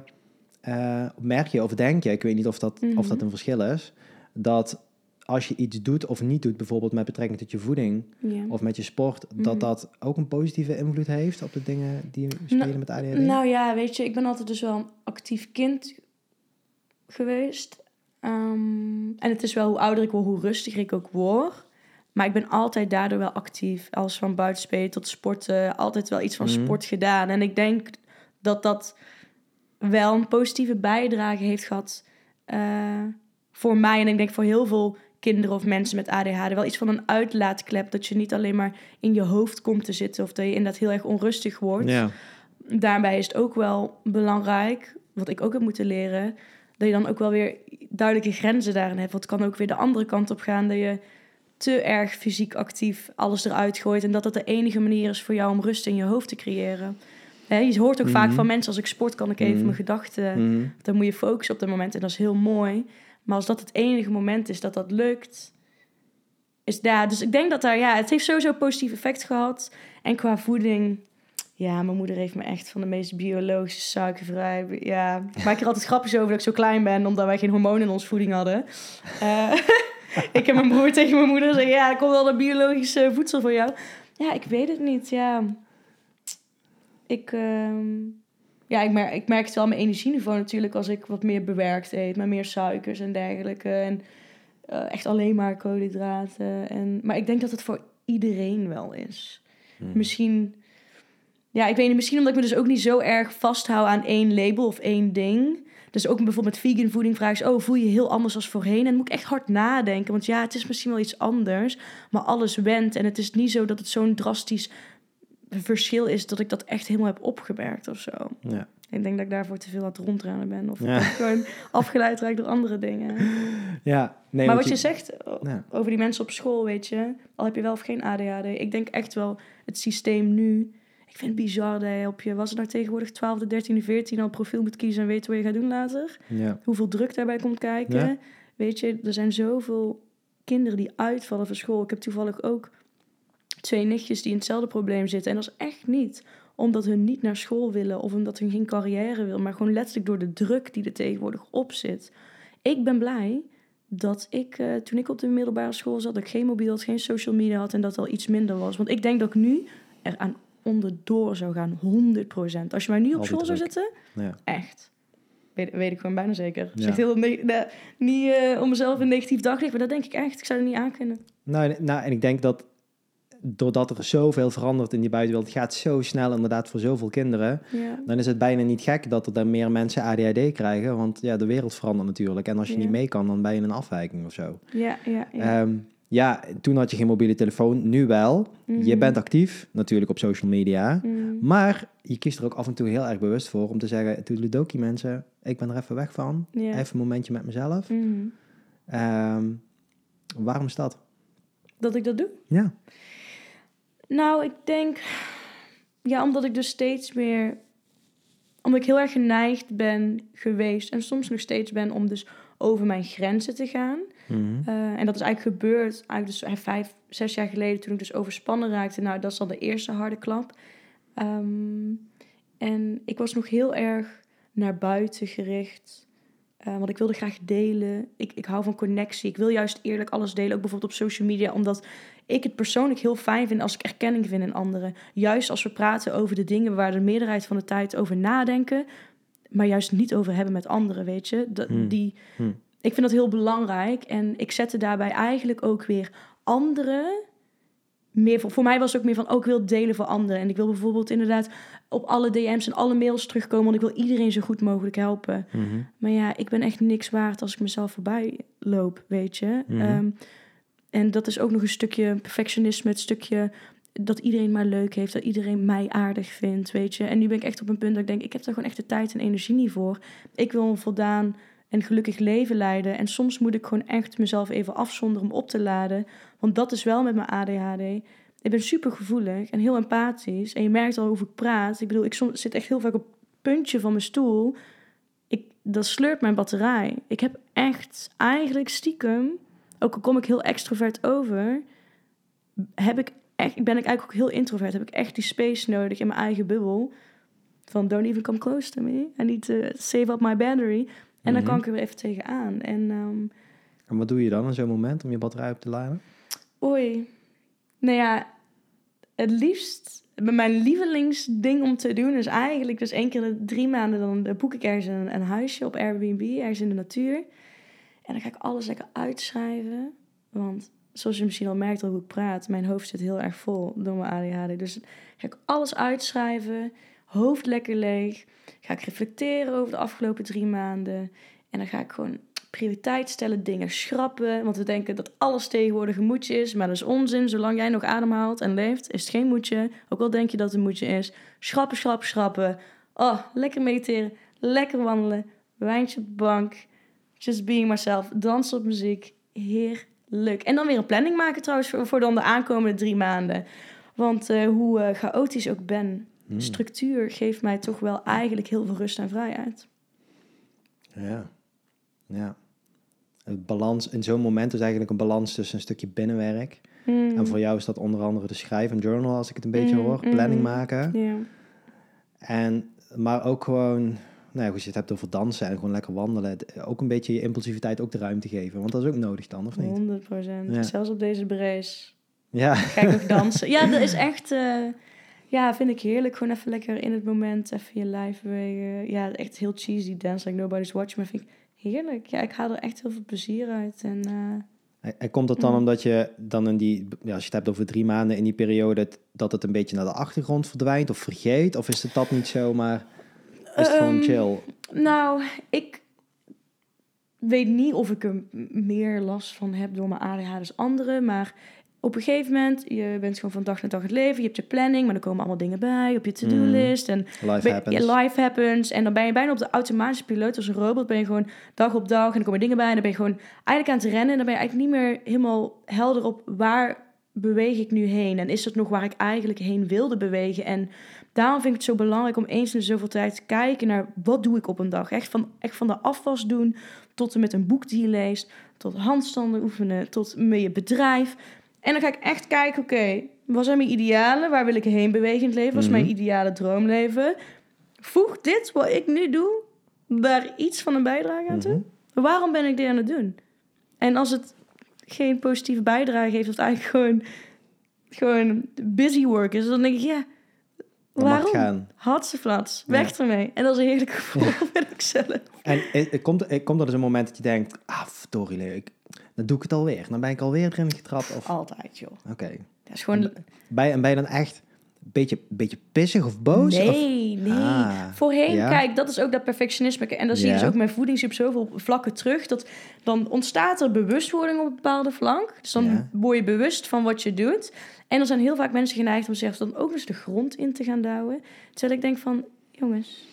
A: eh, merk je of denk je, ik weet niet of dat, of
B: Mhm.
A: dat een verschil is, dat als je iets doet of niet doet, bijvoorbeeld met betrekking tot je voeding of met je sport,
B: Mhm.
A: dat dat ook een positieve invloed heeft op de dingen die spelen met ADHD?
B: Nou ja, weet je, ik ben altijd dus wel een actief kind geweest. Ehm, en het is wel hoe ouder ik word, hoe rustiger ik ook word. Maar ik ben altijd daardoor wel actief. Alles van buitenspelen tot sporten. Altijd wel iets van
A: Mhm.
B: sport gedaan. En ik denk dat dat wel een positieve bijdrage heeft gehad eh, voor mij. En ik denk voor heel veel kinderen of mensen met ADHD wel iets van een uitlaatklep. Dat je niet alleen maar in je hoofd komt te zitten. Of dat je inderdaad heel erg onrustig wordt
A: Ja.
B: daarbij is het ook wel belangrijk, wat ik ook heb moeten leren, dat je dan ook wel weer duidelijke grenzen daarin hebt. Want het kan ook weer de andere kant op gaan, dat je te erg fysiek actief alles eruit gooit en dat dat de enige manier is voor jou om rust in je hoofd te creëren. Hè, je hoort ook vaak
A: Mhm.
B: van mensen, als ik sport kan ik even
A: Mhm.
B: mijn gedachten,
A: Mhm.
B: dan moet je focussen op dat moment en dat is heel mooi. Maar als dat het enige moment is dat dat lukt, is daar. Dus ik denk dat daar, ja, het heeft sowieso positief effect gehad. En qua voeding, ja, mijn moeder heeft me echt van de meest biologische, suikervrij. Ja, ik maak er altijd grapjes over dat ik zo klein ben, omdat wij geen hormonen in onze voeding hadden. Eh, <laughs> ik en mijn broer tegen mijn moeder zeggen, ja, er komt wel dat biologische voedsel voor jou. Ja, ik weet het niet, ja. Ik, ehm, ja, ik merk, ik merk het wel mijn energieniveau natuurlijk als ik wat meer bewerkt eet, met meer suikers en dergelijke. En eh, echt alleen maar koolhydraten. En, maar ik denk dat het voor iedereen wel is.
A: Mhm.
B: Misschien, ja, ik weet niet, misschien omdat ik me dus ook niet zo erg vasthoud aan één label of één ding. Dus ook bijvoorbeeld met vegan voeding vraag je, oh, voel je je heel anders als voorheen? En dan moet ik echt hard nadenken, want ja, het is misschien wel iets anders, maar alles wendt. En het is niet zo dat het zo'n drastisch verschil is dat ik dat echt helemaal heb opgemerkt of zo.
A: Ja.
B: Ik denk dat ik daarvoor te veel aan het rondrennen ben. Of
A: Ja. <laughs>
B: gewoon afgeleid raak door andere dingen. <laughs>
A: ja, nee,
B: maar wat je zegt
A: Ja.
B: over die mensen op school, weet je. Al heb je wel of geen ADHD. Ik denk echt wel het systeem nu. Ik vind het bizar dat je op je, was het nou tegenwoordig 12e, 13e, 14 al profiel moet kiezen en weet wat je gaat doen later.
A: Ja.
B: Hoeveel druk daarbij komt kijken. Weet je, er zijn zoveel kinderen die uitvallen van school. Ik heb toevallig ook twee nichtjes die in hetzelfde probleem zitten. En dat is echt niet omdat hun niet naar school willen of omdat hun geen carrière wil, maar gewoon letterlijk door de druk die er tegenwoordig op zit. Ik ben blij dat ik, eh, toen ik op de middelbare school zat, dat ik geen mobiel had, geen social media had en dat al iets minder was. Want ik denk dat ik nu eraan onderdoor zou gaan, 100%. Als je mij nu op school zou zetten,
A: Ja.
B: echt. Weet, weet ik gewoon bijna zeker.
A: Ja.
B: Zegt heel niet eh, om mezelf een negatief daglicht, maar dat denk ik echt. Ik zou er niet aan kunnen.
A: Nou, nou, en ik denk dat doordat er zoveel verandert in die buitenwereld, het gaat zo snel inderdaad voor zoveel kinderen,
B: Ja.
A: dan is het bijna niet gek dat er dan meer mensen ADHD krijgen, want ja, de wereld verandert natuurlijk. En als je
B: Ja.
A: niet mee kan, dan ben je een afwijking of zo.
B: Ja, ja, ja.
A: Ja. ja, toen had je geen mobiele telefoon, nu wel. Je
B: Mhm.
A: bent actief, natuurlijk op social media,
B: Mm.
A: maar je kiest er ook af en toe heel erg bewust voor om te zeggen, toedeledokie mensen, ik ben er even weg van, even een momentje met mezelf.
B: Mhm.
A: Ehm, waarom is dat?
B: Dat ik dat doe?
A: Ja.
B: Nou, ik denk... Ja, omdat ik dus steeds meer... Omdat ik heel erg geneigd ben geweest... en soms nog steeds ben om dus over mijn grenzen te gaan.
A: Mhm.
B: Eh, en dat is eigenlijk gebeurd eigenlijk dus vijf, zes jaar geleden... toen ik dus overspannen raakte. Nou, dat is dan de eerste harde klap. Ehm, en ik was nog heel erg naar buiten gericht... Eh, want ik wilde graag delen. Ik, ik hou van connectie. Ik wil juist eerlijk alles delen. Ook bijvoorbeeld op social media. Omdat ik het persoonlijk heel fijn vind als ik erkenning vind in anderen. Juist als we praten over de dingen waar de meerderheid van de tijd over nadenken. Maar juist niet over hebben met anderen, weet je. Dat,
A: Hmm.
B: die,
A: Hmm.
B: Ik vind dat heel belangrijk. En ik zette daarbij eigenlijk ook weer anderen meer voor, voor mij was het ook meer van, ook wil delen voor anderen. En ik wil bijvoorbeeld inderdaad op alle DM's en alle mails terugkomen, want ik wil iedereen zo goed mogelijk helpen.
A: Mhm.
B: Maar ja, ik ben echt niks waard als ik mezelf voorbij loop, weet je.
A: Mhm.
B: Ehm, en dat is ook nog een stukje perfectionisme, het stukje dat iedereen maar leuk heeft, dat iedereen mij aardig vindt, weet je. En nu ben ik echt op een punt dat ik denk, ik heb daar gewoon echt de tijd en energie niet voor. Ik wil een voldaan en gelukkig leven leiden. En soms moet ik gewoon echt mezelf even afzonderen om op te laden. Want dat is wel met mijn ADHD. Ik ben super gevoelig en heel empathisch. En je merkt al hoe ik praat. Ik bedoel, ik zit echt heel vaak op het puntje van mijn stoel. Ik, dat sleurt mijn batterij. Ik heb echt eigenlijk stiekem, ook al kom ik heel extrovert over, heb ik echt, ben ik eigenlijk ook heel introvert. Heb ik echt die space nodig in mijn eigen bubbel. Van don't even come close to me. I need to save up my battery. En dan
A: Mhm.
B: kan ik er weer even tegenaan. En ehm,
A: En wat doe je dan in zo'n moment om je batterij op te laden?
B: Oei. Nou ja, het liefst... Mijn lievelingsding om te doen is eigenlijk... Dus één keer in de drie maanden dan boek ik ergens een, een huisje op Airbnb. Ergens in de natuur. En dan ga ik alles lekker uitschrijven. Want zoals je misschien al merkt hoe ik praat... Mijn hoofd zit heel erg vol door mijn ADHD. Dus ga ik alles uitschrijven. Hoofd lekker leeg. Ga ik reflecteren over de afgelopen drie maanden. En dan ga ik gewoon prioriteit stellen, dingen schrappen. Want we denken dat alles tegenwoordig een moedje is. Maar dat is onzin. Zolang jij nog ademhaalt en leeft, is het geen moedje. Ook al denk je dat het een moedje is. Schrappen, schrappen, schrappen. Oh, lekker mediteren. Lekker wandelen. Wijntje op de bank. Just being myself. Dansen op muziek. Heerlijk. En dan weer een planning maken trouwens voor, voor dan de aankomende drie maanden. Want eh, hoe eh, chaotisch ik ook ben,
A: Hmm.
B: structuur geeft mij toch wel eigenlijk heel veel rust en vrijheid.
A: Ja. Ja. Het balans, in zo'n moment is eigenlijk een balans tussen een stukje binnenwerk.
B: Mm.
A: En voor jou is dat onder andere de schrijven, journal, als ik het een beetje
B: Mm,
A: hoor.
B: mm.
A: Planning maken.
B: Ja.
A: En, maar ook gewoon, nou ja, als je het hebt over dansen en gewoon lekker wandelen. Ook een beetje je impulsiviteit ook de ruimte geven. Want dat is ook nodig dan, of niet?
B: 100 procent.
A: Ja.
B: Zelfs op deze brace.
A: Ja.
B: Ga ik nog dansen. Ja, dat is <laughs> echt... eh, ja, vind ik heerlijk. Gewoon even lekker in het moment even je lijf bewegen. Ja, echt heel cheesy dance, like nobody's watching. Maar vind ik heerlijk. Ja, ik haal er echt heel veel plezier uit. En eh,
A: En- komt dat dan
B: Mm.
A: omdat je dan in die, ja, als je het hebt over drie maanden in die periode, dat het een beetje naar de achtergrond verdwijnt of vergeet? Of is het dat niet zo, maar is het gewoon
B: Ehm,
A: chill?
B: Nou, ik weet niet of ik er meer last van heb door mijn ADHD als anderen. Maar op een gegeven moment, je bent gewoon van dag naar dag het leven. Je hebt je planning, maar er komen allemaal dingen bij op je to-do-list. En
A: Life happens.
B: ja, life happens. En dan ben je bijna op de automatische piloot als een robot. Ben je gewoon dag op dag en er komen dingen bij. En dan ben je gewoon eigenlijk aan het rennen. En dan ben je eigenlijk niet meer helemaal helder op waar beweeg ik nu heen. En is dat nog waar ik eigenlijk heen wilde bewegen. En daarom vind ik het zo belangrijk om eens in de zoveel tijd te kijken naar wat doe ik op een dag. Echt van, echt van de afwas doen tot en met een boek die je leest. Tot handstanden oefenen, tot met je bedrijf. En dan ga ik echt kijken, oké, wat zijn mijn idealen? Waar wil ik heen bewegen in het leven? Wat is
A: Mhm.
B: mijn ideale droomleven? Voeg dit, wat ik nu doe, daar iets van een bijdrage aan toe?
A: Mhm.
B: Waarom ben ik dit aan het doen? En als het geen positieve bijdrage heeft, of het eigenlijk gewoon, gewoon busy work is, dan denk ik, ja,
A: Mag
B: waarom?
A: gaan.
B: Hatseflats, weg ermee. En dat is een heerlijk gevoel, <laughs> vind ik zelf.
A: En het, het komt, het komt er dus een moment dat je denkt, ah, verdorie, Leo, ik, dan doe ik het alweer. Dan ben ik alweer erin getrapt. Of,
B: Altijd, joh.
A: Oké.
B: Dat is gewoon...
A: Ben, en ben je dan echt beetje, beetje pissig of boos? Of,
B: Nee, nee.
A: Ah,
B: Voorheen,
A: ja.
B: kijk, dat is ook dat perfectionisme. En dan zie je
A: Ja.
B: dus ook mijn voeding op zoveel vlakken terug. Dat dan ontstaat er bewustwording op een bepaalde flank. Dus dan
A: Ja.
B: word je bewust van wat je doet. En er zijn heel vaak mensen geneigd om zelfs dan ook eens de grond in te gaan douwen. Terwijl ik denk van, jongens,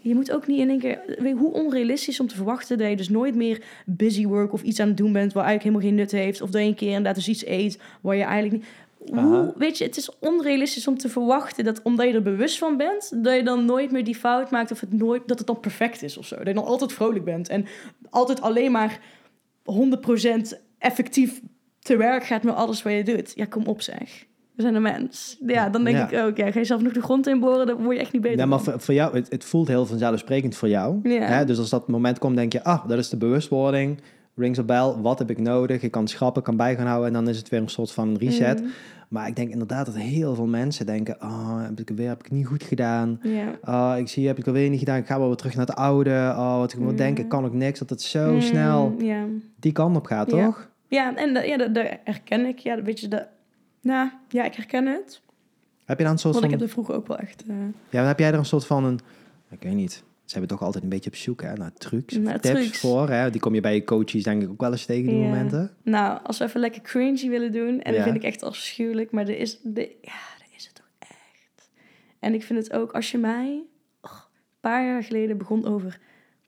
B: je moet ook niet in één keer... weet je, Hoe onrealistisch om te verwachten dat je dus nooit meer busy work of iets aan het doen bent... waar eigenlijk helemaal geen nut heeft. Of dat je een keer inderdaad dus iets eet waar je eigenlijk niet... Hoe, weet je, het is onrealistisch om te verwachten dat omdat je er bewust van bent, dat je dan nooit meer die fout maakt of het nooit, dat het dan perfect is of zo. Dat je dan altijd vrolijk bent en altijd alleen maar 100% effectief te werk gaat met alles wat je doet. Ja, kom op zeg. We zijn een mens. Ja, dan denk
A: Ja.
B: ik ook, ja, ga je zelf nog de grond inboren, dan word je echt niet beter
A: Nee, maar voor, voor jou, het, het voelt heel vanzelfsprekend voor jou.
B: Ja.
A: Hè? Dus als dat moment komt, denk je, ah, dat is de bewustwording. Rings a bell, wat heb ik nodig? Ik kan schrappen, kan bij gaan houden en dan is het weer een soort van reset.
B: Mm,
A: Maar ik denk inderdaad dat heel veel mensen denken, oh, heb ik weer heb ik niet goed gedaan.
B: ja.
A: Oh, ik zie, heb ik alweer niet gedaan. Ik ga wel weer terug naar het oude. Oh, wat ik moet
B: Ja.
A: denken, kan ik niks. Dat het zo
B: Mm,
A: snel die kant op gaat, toch?
B: Ja, en dat, ja, dat, herken ik. Ja, weet je, dat, Nou, ja, ik herken het.
A: Heb je dan een soort
B: Want ik
A: van...
B: heb er vroeger ook wel echt... eh,
A: Ja, heb jij er een soort van een... Ik weet niet. Ze hebben toch altijd een beetje op zoek hè, naar trucs,
B: Naar
A: tips
B: trucs.
A: voor. Hè? Die kom je bij je coaches denk ik ook wel eens tegen die
B: Ja.
A: momenten.
B: Nou, als we even lekker cringy willen doen... en
A: Ja.
B: dat vind ik echt afschuwelijk... maar er is, de, ja, er is het toch echt. En ik vind het ook, als je mij... een paar jaar geleden begon over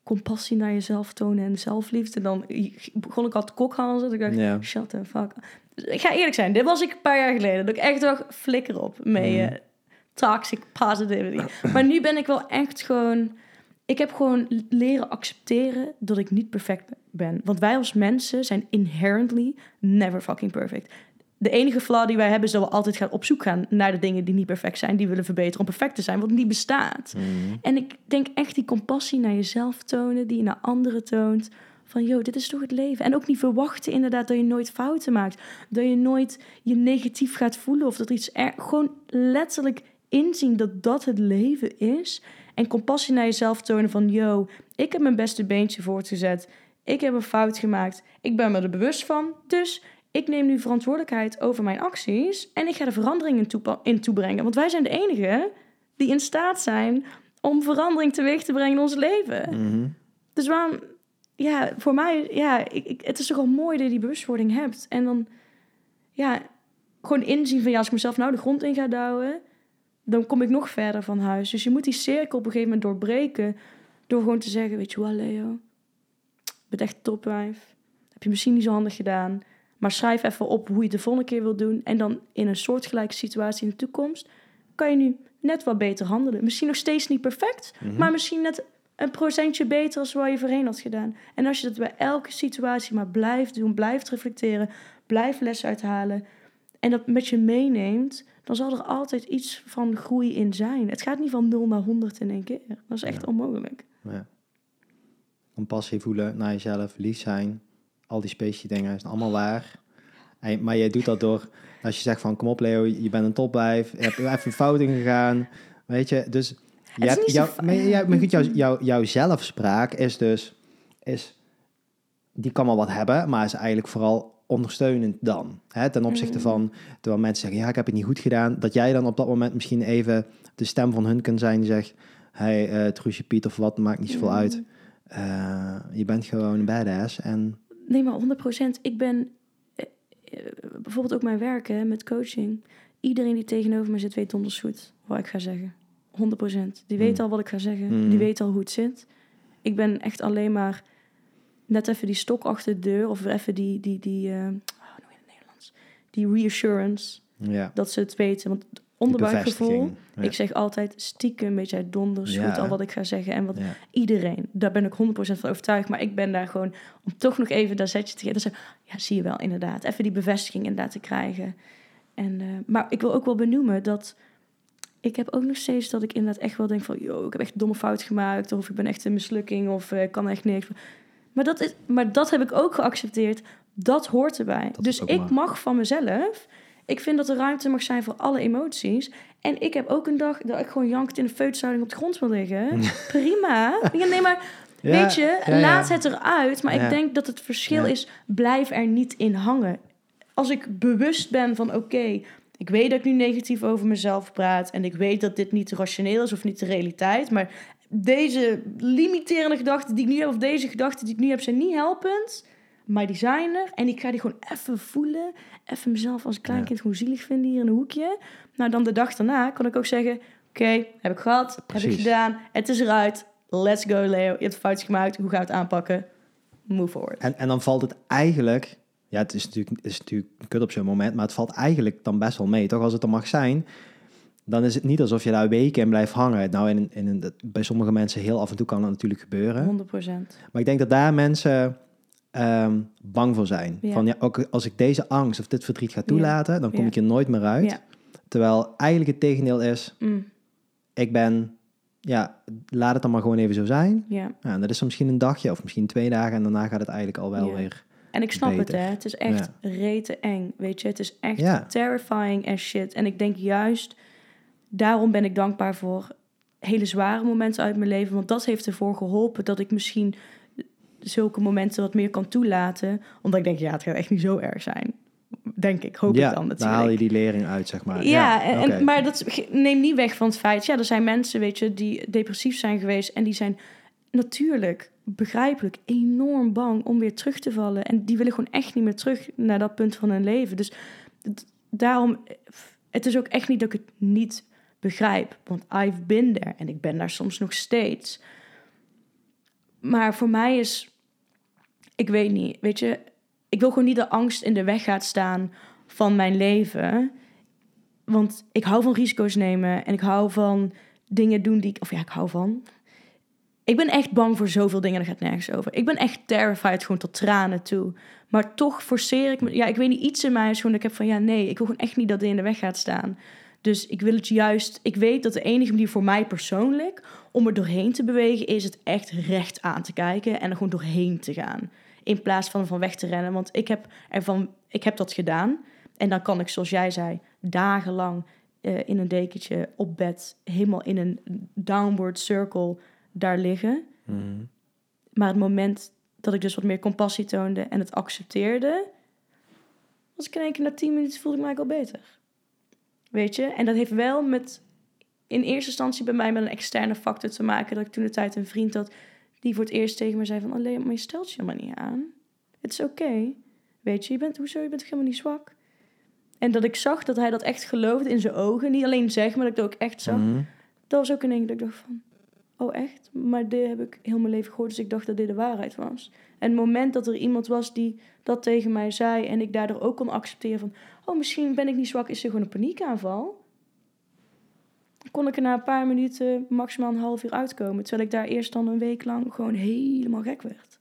B: compassie naar jezelf tonen en zelfliefde... dan begon ik al te kokhalzen. Ik dacht,
A: Ja.
B: shut the fuck. Dus ik ga eerlijk zijn, dit was ik een paar jaar geleden. Dat ik echt dacht, flikker op met
A: Mhm.
B: je toxic positivity. <clears throat> maar nu ben ik wel echt gewoon... Ik heb gewoon leren accepteren dat ik niet perfect ben. Want wij als mensen zijn inherently never fucking perfect. De enige flaw die wij hebben is dat we altijd gaan op zoek gaan naar de dingen die niet perfect zijn, die willen verbeteren om perfect te zijn, wat niet bestaat.
A: Mhm.
B: En ik denk echt die compassie naar jezelf tonen, die je naar anderen toont. Van, joh, dit is toch het leven. En ook niet verwachten inderdaad dat je nooit fouten maakt. Dat je nooit je negatief gaat voelen of dat er iets... Er, gewoon letterlijk inzien dat dat het leven is. En compassie naar jezelf tonen van, yo, ik heb mijn beste beentje voortgezet. Ik heb een fout gemaakt. Ik ben me er bewust van. Dus ik neem nu verantwoordelijkheid over mijn acties. En ik ga de verandering in, in toebrengen. Want wij zijn de enigen die in staat zijn om verandering teweeg te brengen in ons leven.
A: Mhm.
B: Dus waarom, ja, voor mij, ja, ik, ik, het is toch wel mooi dat je die bewustwording hebt. En dan, ja, gewoon inzien van, ja, als ik mezelf nou de grond in ga douwen, dan kom ik nog verder van huis. Dus je moet die cirkel op een gegeven moment doorbreken, door gewoon te zeggen, weet je wat, Leo, je bent echt topwijf. Heb je misschien niet zo handig gedaan, maar schrijf even op hoe je het de volgende keer wil doen. En dan in een soortgelijke situatie in de toekomst, kan je nu net wat beter handelen. Misschien nog steeds niet perfect,
A: Mhm.
B: maar misschien net een procentje beter als waar je voorheen had gedaan. En als je dat bij elke situatie maar blijft doen, blijft reflecteren, blijft les uithalen en dat met je meeneemt, dan zal er altijd iets van groei in zijn. Het gaat niet van 0 naar 100 in één keer. Dat is echt
A: Ja.
B: onmogelijk.
A: Ja. Compassie voelen naar jezelf, lief zijn. Al die specie dingen is allemaal waar. En, maar jij doet dat door, als je zegt van kom op Leo, je bent een topwijf, je hebt even fouten gegaan. Weet je, dus je hebt maar, ja, maar goed, jouw, <laughs> jouw, jouw zelfspraak is dus, is, die kan wel wat hebben, maar is eigenlijk vooral ondersteunend dan. Hè, ten opzichte
B: Mm.
A: van, terwijl mensen zeggen, ja, ik heb het niet goed gedaan, dat jij dan op dat moment misschien even de stem van hun kunt zijn die zegt, hey, eh Truusje Piet of wat, maakt niet zoveel
B: Mm.
A: uit. Eh, je bent gewoon een badass en
B: Nee, maar 100%. Ik ben eh, bijvoorbeeld ook mijn werken met coaching. Iedereen die tegenover me zit, weet donders goed wat ik ga zeggen. 100%. Die weet
A: Mm.
B: al wat ik ga zeggen.
A: Mm.
B: Die weet al hoe het zit. Ik ben echt alleen maar net even die stok achter de deur. Of even die, die, die uh, oh, hoe in het Nederlands? Die reassurance.
A: ja,
B: Dat ze het weten. Want onderbuikgevoel...
A: Ja.
B: Ik zeg altijd stiekem, weet jij, donders
A: Ja,
B: goed al wat ik ga zeggen. En wat
A: ja.
B: iedereen, daar ben ik 100% van overtuigd. Maar ik ben daar gewoon om toch nog even dat zetje te geven. Dat ze, ja, zie je wel, inderdaad. Even die bevestiging inderdaad te krijgen. En, eh, maar ik wil ook wel benoemen dat ik heb ook nog steeds dat ik inderdaad echt wel denk van... yo, ik heb echt een domme fout gemaakt. Of ik ben echt een mislukking. Of eh, ik kan echt niks. Maar dat, is, maar dat heb ik ook geaccepteerd. Dat hoort erbij.
A: Dat
B: dus ik mag van mezelf... Ik vind dat er ruimte mag zijn voor alle emoties. En ik heb ook een dag dat ik gewoon jankend in de feutushouding op de grond wil liggen. <laughs> Prima. Ja, nee, maar
A: Ja,
B: weet je,
A: ja,
B: laat het eruit. Maar ik denk dat het verschil is, blijf er niet in hangen. Als ik bewust ben van, oké, ik weet dat ik nu negatief over mezelf praat... en ik weet dat dit niet rationeel is of niet de realiteit... maar deze limiterende gedachten die ik nu heb... of deze gedachten die ik nu heb, zijn niet helpend... Maar die zijn er en ik ga die gewoon even voelen. Even mezelf als klein
A: Ja.
B: kind gewoon zielig vinden hier in een hoekje. Nou, dan de dag daarna kan ik ook zeggen... Oké, heb ik gehad, heb ik gedaan. Het is eruit. Let's go, Leo. Je hebt foutjes gemaakt. Hoe gaan we het aanpakken? Move forward.
A: En, en dan valt het eigenlijk, ja, het is natuurlijk, het is natuurlijk kut op zo'n moment, maar het valt eigenlijk dan best wel mee. Toch als het er mag zijn, dan is het niet alsof je daar weken in blijft hangen. Nou, in, in, bij sommige mensen heel af en toe kan dat natuurlijk gebeuren.
B: 100%
A: Maar ik denk dat daar mensen ehm, bang voor zijn.
B: Ja.
A: Van ja, ook als ik deze angst of dit verdriet ga toelaten, dan kom
B: Ja.
A: ik er nooit meer uit. Terwijl eigenlijk het tegendeel is,
B: Mm,
A: ik ben, ja, laat het dan maar gewoon even zo zijn.
B: ja.
A: En dat is dan misschien een dagje of misschien twee dagen en daarna gaat het eigenlijk al wel weer.
B: En ik snap
A: Beter.
B: het, hè. Het is echt rete eng, weet je. Het is echt terrifying as shit. En ik denk juist, daarom ben ik dankbaar voor hele zware momenten uit mijn leven. Want dat heeft ervoor geholpen dat ik misschien zulke momenten wat meer kan toelaten. Omdat ik denk, ja, het gaat echt niet zo erg zijn. denk ik, hoop
A: ja,
B: ik dan natuurlijk.
A: haal je die lering uit, zeg maar.
B: Ja, en, en- maar dat neemt niet weg van het feit... Ja, er zijn mensen, weet je, die depressief zijn geweest... en die zijn natuurlijk, begrijpelijk, enorm bang om weer terug te vallen. En die willen gewoon echt niet meer terug naar dat punt van hun leven. Dus daarom... Het is ook echt niet dat ik het niet begrijp. Want I've been there. En ik ben daar soms nog steeds. Maar voor mij is... Ik weet niet, weet je... Ik wil gewoon niet dat angst in de weg gaat staan van mijn leven. Want ik hou van risico's nemen en ik hou van dingen doen die ik. Of ja, ik hou van. Ik ben echt bang voor zoveel dingen, daar gaat nergens over. Ik ben echt terrified, gewoon tot tranen toe. Maar toch forceer ik me. Ja, ik weet niet, iets in mij is gewoon dat ik heb van ja, nee, ik wil gewoon echt niet dat dit in de weg gaat staan. Dus ik wil het juist. Ik weet dat de enige manier voor mij persoonlijk om er doorheen te bewegen is het echt recht aan te kijken en er gewoon doorheen te gaan. In plaats van van weg te rennen. Want ik heb ervan, ik heb dat gedaan. En dan kan ik, zoals jij zei, dagenlang eh, in een dekentje op bed, helemaal in een downward circle daar liggen.
A: Mhm.
B: Maar het moment dat ik dus wat meer compassie toonde en het accepteerde, was ik in één keer na tien minuten voelde ik eigenlijk al beter. Weet je? En dat heeft wel met, in eerste instantie bij mij met een externe factor te maken. Dat ik toen de tijd een vriend had die voor het eerst tegen me zei van... Alleen, maar je stelt je helemaal niet aan. Het is oké. Weet je, je bent, hoezo, je bent toch helemaal niet zwak? En dat ik zag dat hij dat echt geloofde in zijn ogen. Niet alleen zeggen, maar dat ik dat ook echt zag.
A: Mhm.
B: Dat was ook in één keer dat ik dacht van... Oh, echt? Maar dit heb ik heel mijn leven gehoord, dus ik dacht dat dit de waarheid was. En het moment dat er iemand was die dat tegen mij zei... en ik daardoor ook kon accepteren van... Oh, misschien ben ik niet zwak, is er gewoon een paniekaanval? Kon ik er na een paar minuten maximaal een half uur uitkomen... terwijl ik daar eerst dan een week lang gewoon helemaal gek werd.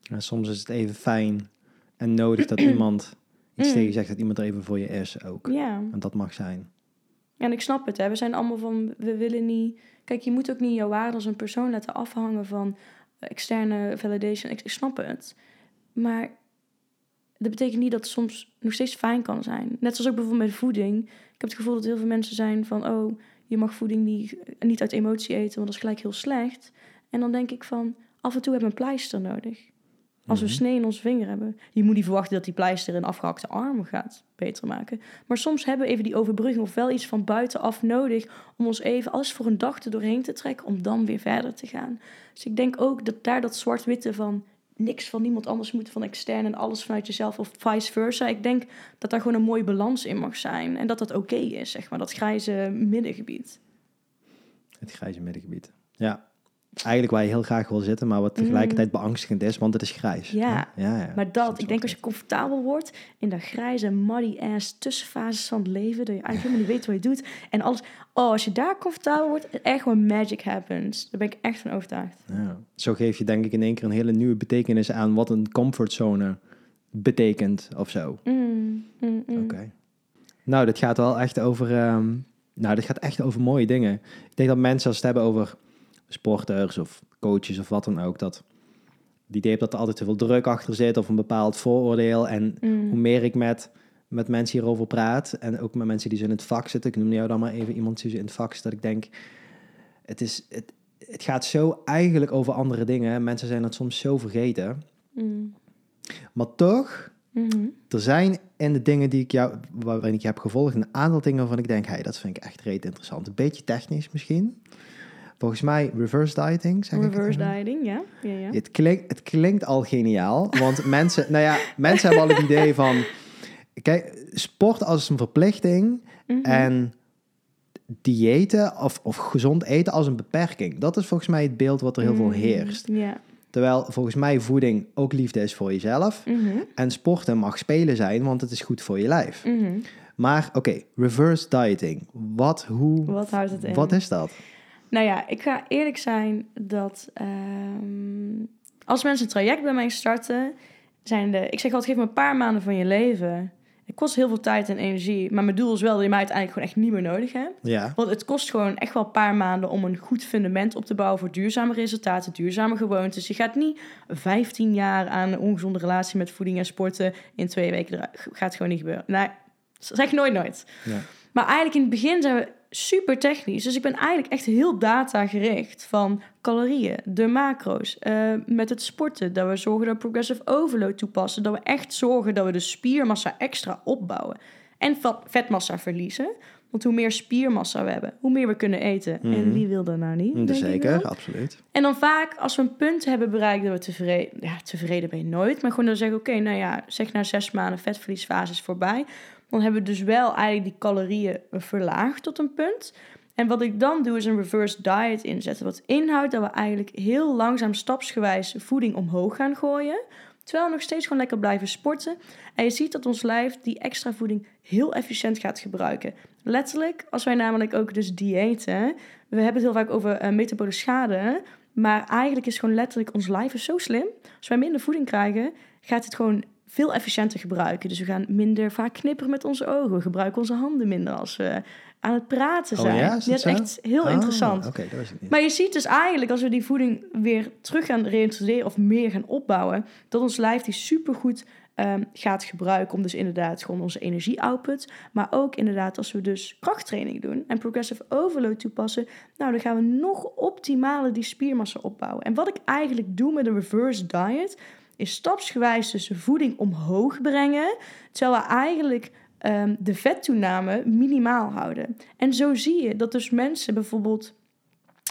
A: Ja, soms is het even fijn en nodig dat <clears throat> iemand iets
B: Mm.
A: tegen je zegt, dat iemand er even voor je is ook.
B: Ja.
A: En dat mag zijn.
B: En ik snap het, hè. We zijn allemaal van, we willen niet... Kijk, je moet ook niet jouw waarde als een persoon laten afhangen van externe validation. Ik, ik snap het. Maar dat betekent niet dat het soms nog steeds fijn kan zijn. Net zoals ook bijvoorbeeld met voeding. Ik heb het gevoel dat heel veel mensen zijn van... oh, je mag voeding niet, niet uit emotie eten, want dat is gelijk heel slecht. En dan denk ik van, af en toe hebben we een pleister nodig. Als we
A: Mhm.
B: snee in onze vinger hebben. Je moet niet verwachten dat die pleister een afgehakte arm gaat beter maken. Maar soms hebben we even die overbrugging of wel iets van buitenaf nodig om ons even alles voor een dag er doorheen te trekken om dan weer verder te gaan. Dus ik denk ook dat daar dat zwart-witte van niks van niemand anders moet van extern en alles vanuit jezelf of vice versa. Ik denk dat daar gewoon een mooie balans in mag zijn en dat dat oké is, zeg maar, dat grijze middengebied.
A: Het grijze middengebied. Ja. Eigenlijk waar je heel graag wil zitten, maar wat tegelijkertijd beangstigend is, want het is grijs.
B: Ja.
A: ja, ja.
B: Maar dat, ik denk als je comfortabel wordt in dat grijze, muddy ass tussenfases van het leven, dat je eigenlijk helemaal niet weet wat je doet en alles. Oh, als je daar comfortabel wordt, echt gewoon magic happens. Daar ben ik echt van overtuigd.
A: Ja. Zo geef je denk ik in één keer een hele nieuwe betekenis aan wat een comfortzone betekent of zo.
B: Mm, mm, mm.
A: Oké. Nou, dit gaat wel echt over. ehm, nou, dit gaat echt over mooie dingen. Ik denk dat mensen als het hebben over sporters of coaches of wat dan ook, dat die idee dat er altijd te veel druk achter zit of een bepaald vooroordeel. En
B: Mm.
A: hoe meer ik met, met mensen hierover praat en ook met mensen die zo in het vak zitten, ik noem jou dan maar even iemand die zo in het vak zit, dat ik denk, het is, het, het gaat zo eigenlijk over andere dingen. Mensen zijn het soms zo vergeten.
B: Mm.
A: Maar toch,
B: Mhm.
A: er zijn in de dingen die ik jou, waarin ik je heb gevolgd, een aantal dingen waarvan ik denk, hey, dat vind ik echt reet interessant. Een beetje technisch misschien. Volgens mij reverse dieting, zeg
B: Reverse dieting, ja. ja, ja.
A: Het klinkt, het klinkt al geniaal, want <laughs> mensen, nou ja, mensen hebben al het idee van, kijk, sport als een verplichting
B: Mhm.
A: en diëten of, of gezond eten als een beperking. Dat is volgens mij het beeld wat er heel veel
B: Mm,
A: heerst.
B: Ja.
A: Terwijl volgens mij voeding ook liefde is voor jezelf.
B: Mhm.
A: En sporten mag spelen zijn, want het is goed voor je lijf.
B: Mhm.
A: Maar oké, reverse dieting. Wat, hoe,
B: Wat houdt het in?
A: wat is dat?
B: Nou ja, ik ga eerlijk zijn dat ehm, als mensen een traject bij mij starten, zijn de, ik zeg altijd, geef me een paar maanden van je leven. Het kost heel veel tijd en energie, maar mijn doel is wel dat je mij uiteindelijk gewoon echt niet meer nodig hebt.
A: Ja.
B: Want het kost gewoon echt wel een paar maanden om een goed fundament op te bouwen voor duurzame resultaten, duurzame gewoontes. Je gaat niet 15 jaar aan een ongezonde relatie met voeding en sporten in twee weken. eruit. Gaat gewoon niet gebeuren. Nee, zeg nooit nooit.
A: Ja.
B: Maar eigenlijk in het begin zijn we super technisch. Dus ik ben eigenlijk echt heel data gericht. Van calorieën, de macro's, eh, met het sporten. Dat we zorgen dat we progressive overload toepassen. Dat we echt zorgen dat we de spiermassa extra opbouwen. En vetmassa verliezen. Want hoe meer spiermassa we hebben, hoe meer we kunnen eten. En
A: Mhm.
B: wie wil dat nou niet?
A: Zeker, absoluut.
B: En dan vaak, als we een punt hebben bereikt dat we tevreden... Ja, tevreden ben je nooit. Maar gewoon dan zeggen, oké, nou ja, zeg na zes maanden vetverliesfase is voorbij. Dan hebben we dus wel eigenlijk die calorieën verlaagd tot een punt. En wat ik dan doe, is een reverse diet inzetten. Wat inhoudt dat we eigenlijk heel langzaam stapsgewijs voeding omhoog gaan gooien. Terwijl we nog steeds gewoon lekker blijven sporten. En je ziet dat ons lijf die extra voeding heel efficiënt gaat gebruiken. Letterlijk, als wij namelijk ook dus diëten. We hebben het heel vaak over eh, metabole schade. Maar eigenlijk is gewoon letterlijk ons lijf is zo slim. Als wij minder voeding krijgen, gaat het gewoon veel efficiënter gebruiken. Dus we gaan minder vaak knipperen met onze ogen. We gebruiken onze handen minder als we aan het praten
A: Oh
B: zijn.
A: ja, is dat
B: is echt heel
A: Ah,
B: interessant.
A: Dat was het niet.
B: Maar je ziet dus eigenlijk als we die voeding weer terug gaan reintroduceren of meer gaan opbouwen, dat ons lijf die supergoed ehm, gaat gebruiken om dus inderdaad gewoon onze energie-output, maar ook inderdaad als we dus krachttraining doen en progressive overload toepassen, nou dan gaan we nog optimaler die spiermassa opbouwen. En wat ik eigenlijk doe met een reverse diet, is stapsgewijs dus voeding omhoog brengen, terwijl we eigenlijk ehm, de vettoename minimaal houden. En zo zie je dat dus mensen bijvoorbeeld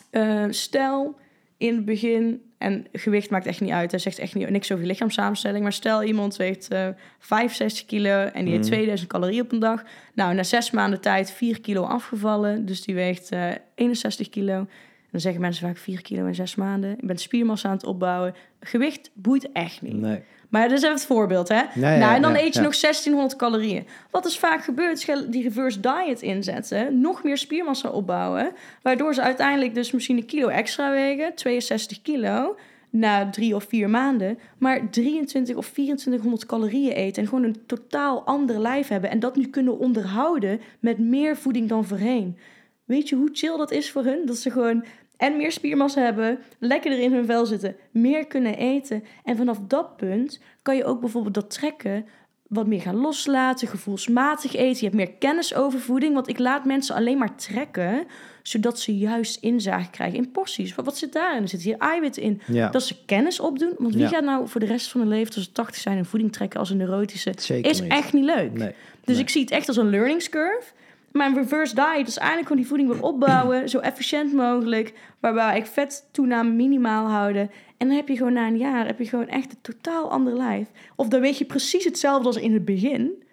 B: eh, stel in het begin, en gewicht maakt echt niet uit, hij zegt echt niet, niks over je lichaamssamenstelling, maar stel iemand weegt eh 65 kilo en die
A: Mhm.
B: eet 2000 calorieën op een dag. Nou, na zes maanden tijd 4 kilo afgevallen, dus die weegt eh 61 kilo. Dan zeggen mensen vaak 4 kilo in zes maanden. Je bent spiermassa aan het opbouwen. Gewicht boeit echt niet.
A: Nee.
B: Maar dat is even het voorbeeld, hè? nou, en dan
A: ja,
B: eet je
A: ja.
B: nog 1600 calorieën. Wat is vaak gebeurd, is die reverse diet inzetten, nog meer spiermassa opbouwen, waardoor ze uiteindelijk dus misschien een kilo extra wegen, 62 kilo, na drie of vier maanden, maar 23 of 2400 calorieën eten en gewoon een totaal ander lijf hebben en dat nu kunnen onderhouden met meer voeding dan voorheen. Weet je hoe chill dat is voor hun? Dat ze gewoon en meer spiermassa hebben, lekkerder in hun vel zitten, meer kunnen eten. En vanaf dat punt kan je ook bijvoorbeeld dat trekken wat meer gaan loslaten, gevoelsmatig eten. Je hebt meer kennis over voeding, want ik laat mensen alleen maar trekken, zodat ze juist inzage krijgen in porties. Wat, wat zit daarin? Er zit hier eiwitten in.
A: Ja,
B: Dat ze kennis opdoen, want wie
A: Ja.
B: gaat nou voor de rest van hun leven, tot ze 80 zijn, een voeding trekken als een neurotische?
A: zeker
B: Is
A: niet.
B: echt niet leuk.
A: Nee.
B: Dus
A: Nee.
B: ik zie het echt als een learningscurve. Maar een reverse diet is eigenlijk gewoon die voeding weer opbouwen, zo efficiënt mogelijk, waarbij ik vettoename minimaal houden. En dan heb je gewoon na een jaar heb je gewoon echt een totaal ander lijf. Of dan weet je precies hetzelfde als in het begin,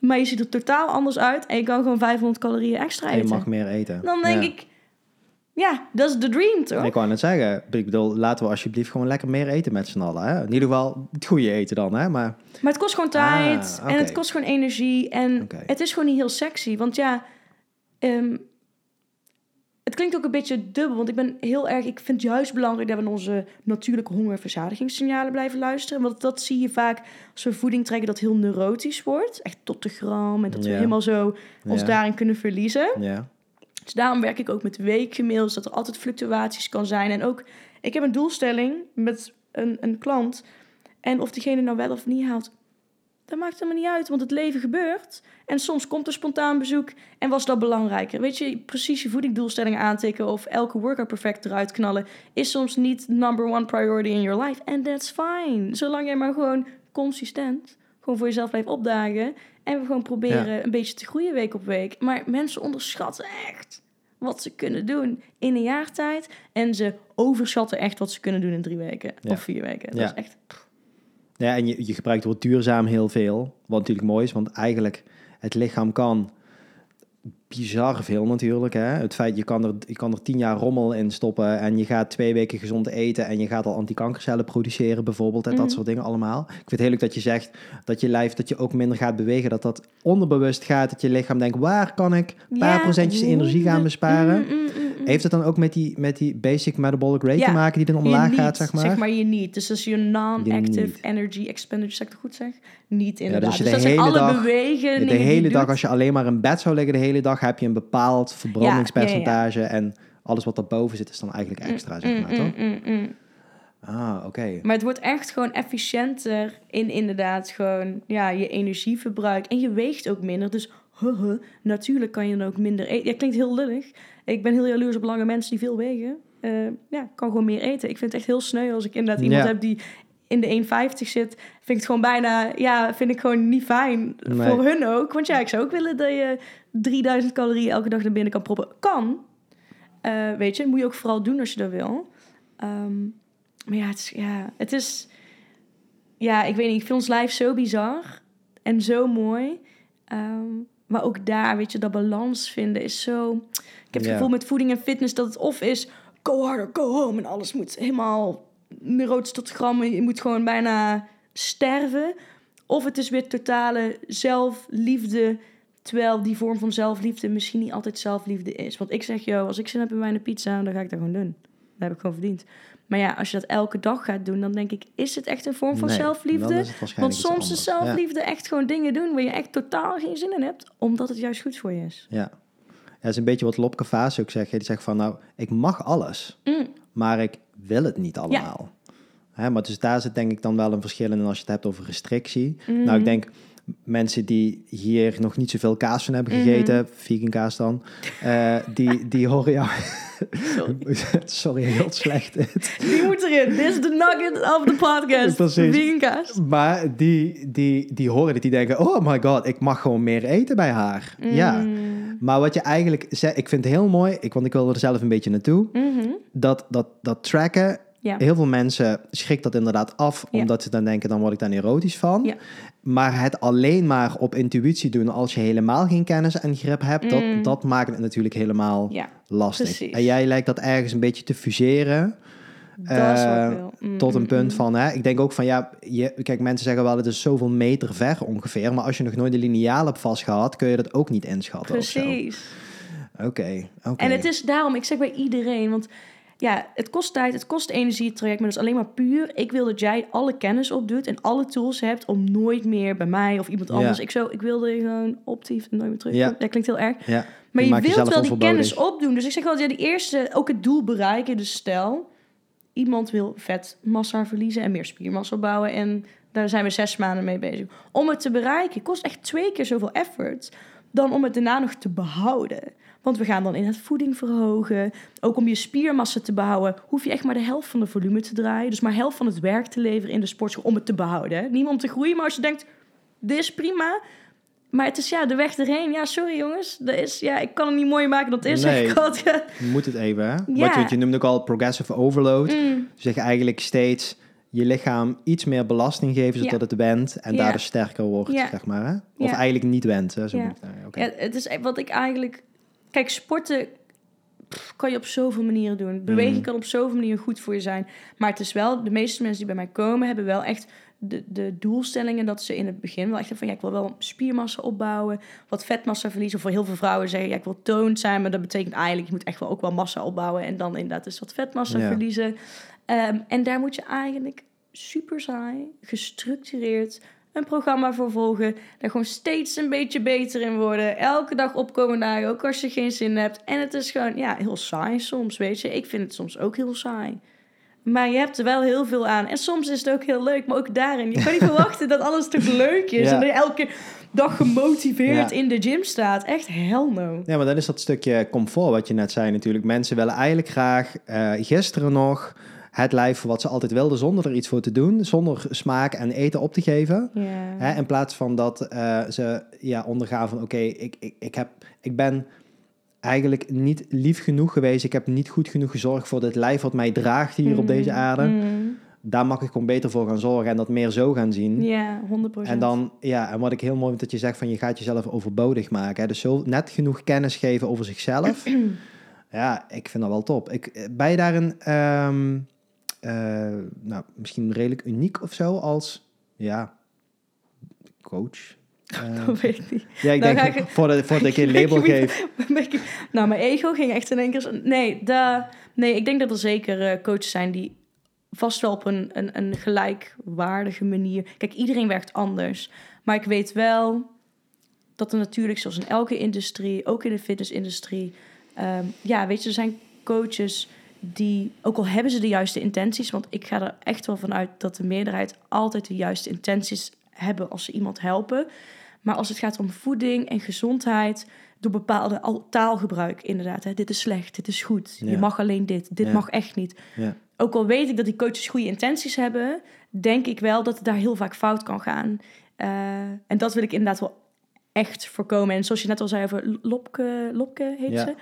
B: maar je ziet er totaal anders uit en je kan gewoon 500 calorieën extra
A: En je
B: eten.
A: mag meer eten.
B: Dan denk
A: Ja.
B: ik, ja, dat is de dream toch?
A: Ik wou net zeggen, ik bedoel, laten we alsjeblieft gewoon lekker meer eten met z'n allen. Hè? In ieder geval het goede eten dan, hè? Maar
B: Maar het kost gewoon tijd
A: Ah,
B: en het kost gewoon energie. En het is gewoon niet heel sexy. Want ja, ehm, het klinkt ook een beetje dubbel. Want ik ben heel erg, ik vind het juist belangrijk dat we naar onze natuurlijke honger- en verzadigingssignalen blijven luisteren. Want dat zie je vaak als we voeding trekken dat heel neurotisch wordt. Echt tot de gram. En dat we
A: Ja.
B: helemaal zo ons
A: Ja.
B: daarin kunnen verliezen.
A: ja,
B: Dus daarom werk ik ook met weekgemiddels, dat er altijd fluctuaties kan zijn. En ook, ik heb een doelstelling met een, een klant. En of diegene nou wel of niet haalt, dat maakt helemaal niet uit. Want het leven gebeurt. En soms komt er spontaan bezoek. En was dat belangrijker? Weet je, precies je voedingdoelstellingen aantikken... of elke workout perfect eruit knallen... is soms niet number one priority in your life. And that's fine. Zolang jij maar gewoon consistent... gewoon voor jezelf blijft opdagen... en we gewoon proberen een beetje te groeien week op week. Maar mensen onderschatten echt wat ze kunnen doen in een jaar tijd. En ze overschatten echt wat ze kunnen doen in drie weken
A: Ja.
B: of vier weken. Dat
A: Ja.
B: is echt...
A: ja en je, je gebruikt het woord duurzaam heel veel. Wat natuurlijk mooi is, want eigenlijk het lichaam kan bizar veel natuurlijk. Hè? Het feit, je kan, er, je kan er tien jaar rommel in stoppen en je gaat twee weken gezond eten en je gaat al antikankercellen produceren bijvoorbeeld. En dat
B: Mhm.
A: soort dingen allemaal. Ik vind het heel leuk dat je zegt dat je lijf, dat je ook minder gaat bewegen. Dat dat onderbewust gaat, dat je lichaam denkt, waar kan ik een paar
B: Ja,
A: procentjes energie gaan besparen?
B: Mm, mm, mm.
A: Heeft het dan ook met die, met die basic metabolic rate
B: Ja,
A: te maken die dan omlaag gaat, zeg maar?
B: Zeg maar je niet. Dus dat is je non-active energy expenditure, zeg ik het goed zeg? Niet
A: dus
B: inderdaad.
A: als je
B: dus
A: de
B: dat zijn
A: hele
B: alle
A: dag- de hele dag,
B: doet.
A: als je alleen maar in bed zou liggen de hele dag, heb je een bepaald verbrandingspercentage. En alles wat daarboven zit, is dan eigenlijk extra, zeg maar,
B: Mm,
A: toch?
B: mm, mm, mm.
A: Ah, oké.
B: Maar het wordt echt gewoon efficiënter in inderdaad gewoon ja, je energieverbruik. En je weegt ook minder. Dus huh, huh. natuurlijk kan je dan ook minder eten. Ja, klinkt heel lullig. Ik ben heel jaloers op lange mensen die veel wegen. Eh, ja, kan gewoon meer eten. Ik vind het echt heel sneu als ik inderdaad iemand
A: Ja.
B: heb die in de 1,50 zit. Vind ik het gewoon bijna, ja, vind ik gewoon niet fijn.
A: Nee.
B: Voor hun ook. Want ja, ik zou ook willen dat je 3000 calorieën elke dag naar binnen kan proppen. Kan. Eh, weet je, dat moet je ook vooral doen als je dat wil. Ehm, maar ja het, is, ja, het is... Ja, ik weet niet. Ik vind ons lijf zo bizar. En zo mooi. Ehm, maar ook daar, weet je, dat balans vinden is zo... Ik heb het
A: Ja.
B: gevoel met voeding en fitness dat het of is... Go harder, go home. En alles moet helemaal neurotisch tot gram. Je moet gewoon bijna sterven. Of het is weer totale zelfliefde... Terwijl die vorm van zelfliefde misschien niet altijd zelfliefde is. Want ik zeg, joh, als ik zin heb in mijn pizza, dan ga ik dat gewoon doen. Dat heb ik gewoon verdiend. Maar ja, als je dat elke dag gaat doen, dan denk ik, is het echt een vorm van
A: Nee,
B: zelfliefde? Want soms is.
A: Ja.
B: zelfliefde echt gewoon dingen doen waar je echt totaal geen zin in hebt, omdat het juist goed voor je is.
A: Ja. Dat is een beetje wat Lopke Vaas ook zegt. Die zegt van, nou, ik mag alles,
B: Mm.
A: maar ik wil het niet allemaal. Hè, maar dus daar zit denk ik dan wel een verschil in als je het hebt over restrictie. Nou, ik denk mensen die hier nog niet zoveel kaas van hebben
B: Mhm.
A: gegeten, vegan kaas dan, eh, die, die horen jou...
B: Sorry. <laughs>
A: Sorry, heel slecht.
B: Die moet erin. Dit is de nugget of the podcast.
A: Precies.
B: Vegan kaas.
A: Maar die, die, die horen dit, die denken, oh my god, ik mag gewoon meer eten bij haar. Ja.
B: Mm.
A: Maar wat je eigenlijk zegt, ik vind het heel mooi, ik, want ik wilde er zelf een beetje naartoe,
B: Mhm.
A: dat, dat, dat tracken,
B: Ja.
A: heel veel mensen schrikt dat inderdaad af,
B: Ja.
A: omdat ze dan denken, dan word ik daar neurotisch van.
B: Ja.
A: Maar het alleen maar op intuïtie doen als je helemaal geen kennis en grip hebt,
B: Mm.
A: dat, dat maakt het natuurlijk helemaal
B: Ja,
A: lastig.
B: precies.
A: En jij lijkt dat ergens een beetje te fuseren.
B: dat
A: Eh.
B: Mm,
A: Tot een
B: mm,
A: punt
B: mm.
A: van, hè, ik denk ook van ja, je, kijk, mensen zeggen wel het is zoveel meter ver ongeveer, maar als je nog nooit de lineaal hebt vastgehad, kun je dat ook niet inschatten.
B: Precies.
A: Oké, oké.
B: En het is daarom, ik zeg bij iedereen, want ja, het kost tijd, het kost energie, het traject, maar dat is alleen maar puur. Ik wil dat jij alle kennis opdoet en alle tools hebt om nooit meer bij mij of iemand
A: Ja.
B: anders. Ik, zo, ik wilde gewoon optief en nooit meer terug.
A: Ja.
B: Dat klinkt heel erg.
A: Ja,
B: Maar je, wilt wel die kennis opdoen. Dus ik zeg altijd, ja, die eerste, ook het doel bereiken. Dus stel, iemand wil vetmassa verliezen en meer spiermassa bouwen. En daar zijn we zes maanden mee bezig. Om het te bereiken kost echt twee keer zoveel effort dan om het daarna nog te behouden. Want we gaan dan in het voeding verhogen. Ook om je spiermassa te behouden, hoef je echt maar de helft van de volume te draaien. Dus maar helft van het werk te leveren in de sportschool om het te behouden. hè. Niet om te groeien, maar als je denkt, dit is prima. Maar het is ja, de weg erheen. Ja, sorry jongens. Dat is, ja, ik kan het niet mooier maken dan het is.
A: Nee.
B: ik altijd.
A: Je moet het even, hè?
B: Ja.
A: Wat je, je noemt ook al progressive overload.
B: Mm,
A: Zeg eigenlijk steeds je lichaam iets meer belasting geven zodat
B: Ja.
A: het went en
B: Ja.
A: daardoor sterker wordt, zeg maar. Hè? Of eigenlijk niet went. Hè? Zo moet het
B: is wat ik eigenlijk... Kijk, sporten pff, kan je op zoveel manieren doen. Beweging
A: Mm.
B: kan op zoveel manieren goed voor je zijn. Maar het is wel... De meeste mensen die bij mij komen... hebben wel echt de, de doelstellingen... dat ze in het begin wel echt van... ja, ik wil wel spiermassa opbouwen... wat vetmassa verliezen. Of voor heel veel vrouwen zeggen... ja, ik wil toned zijn... maar dat betekent eigenlijk... je moet echt wel ook wel massa opbouwen... en dan inderdaad dus wat vetmassa
A: Ja.
B: verliezen. Ehm, en daar moet je eigenlijk super saai, gestructureerd een programma voor volgen. Daar gewoon steeds een beetje beter in worden. Elke dag opkomen dagen, ook als je geen zin hebt. En het is gewoon, ja, heel saai soms, weet je. Ik vind het soms ook heel saai. Maar je hebt er wel heel veel aan. En soms is het ook heel leuk, maar ook daarin. Je kan niet <laughs> verwachten dat alles toch leuk is.
A: Ja.
B: En dat je elke dag gemotiveerd
A: Ja.
B: in de gym staat. Echt hell no.
A: Ja, maar dan is dat stukje comfort wat je net zei natuurlijk. Mensen willen eigenlijk graag, eh, gisteren nog, het lijf wat ze altijd wilden zonder er iets voor te doen. Zonder smaak en eten op te geven. Hè, in plaats van dat eh, ze ja, ondergaan van oké, ik, ik, ik, heb, ik ben eigenlijk niet lief genoeg geweest. Ik heb niet goed genoeg gezorgd voor dit lijf wat mij draagt hier op deze aarde.
B: Mm.
A: Daar mag ik gewoon beter voor gaan zorgen en dat meer zo gaan zien.
B: Ja, 100%.
A: En dan, ja, en wat ik heel mooi vind dat je zegt van je gaat jezelf overbodig maken. Hè? Dus zo net genoeg kennis geven over zichzelf. <clears throat> ja, ik vind dat wel top. Ik, ben je daarin, ehm, eh, nou, misschien redelijk uniek of zo als, ja, coach? <laughs> Eh,
B: Dat weet ik niet.
A: ja, ik
B: Dan
A: denk,
B: ik-
A: voordat, voordat <laughs> ik je een label geef. <laughs>
B: nou, mijn ego ging echt in één keer... Nee, da, nee ik denk dat er zeker eh, coaches zijn die vast wel op een, een, een gelijkwaardige manier... Kijk, iedereen werkt anders. Maar ik weet wel dat er natuurlijk, zoals in elke industrie... ook in de fitnessindustrie... ehm, ja, weet je, er zijn coaches die... ook al hebben ze de juiste intenties... want ik ga er echt wel vanuit dat de meerderheid... altijd de juiste intenties hebben als ze iemand helpen... Maar als het gaat om voeding en gezondheid, door bepaalde al- taalgebruik inderdaad. Hè, dit is slecht, dit is goed,
A: Ja.
B: je mag alleen dit, dit
A: Ja.
B: mag echt niet.
A: Ja.
B: Ook al weet ik dat die coaches goede intenties hebben, denk ik wel dat het daar heel vaak fout kan gaan. Eh, en dat wil ik inderdaad wel echt voorkomen. En zoals je net al zei over Lopke, Lopke heet
A: Ja.
B: ze.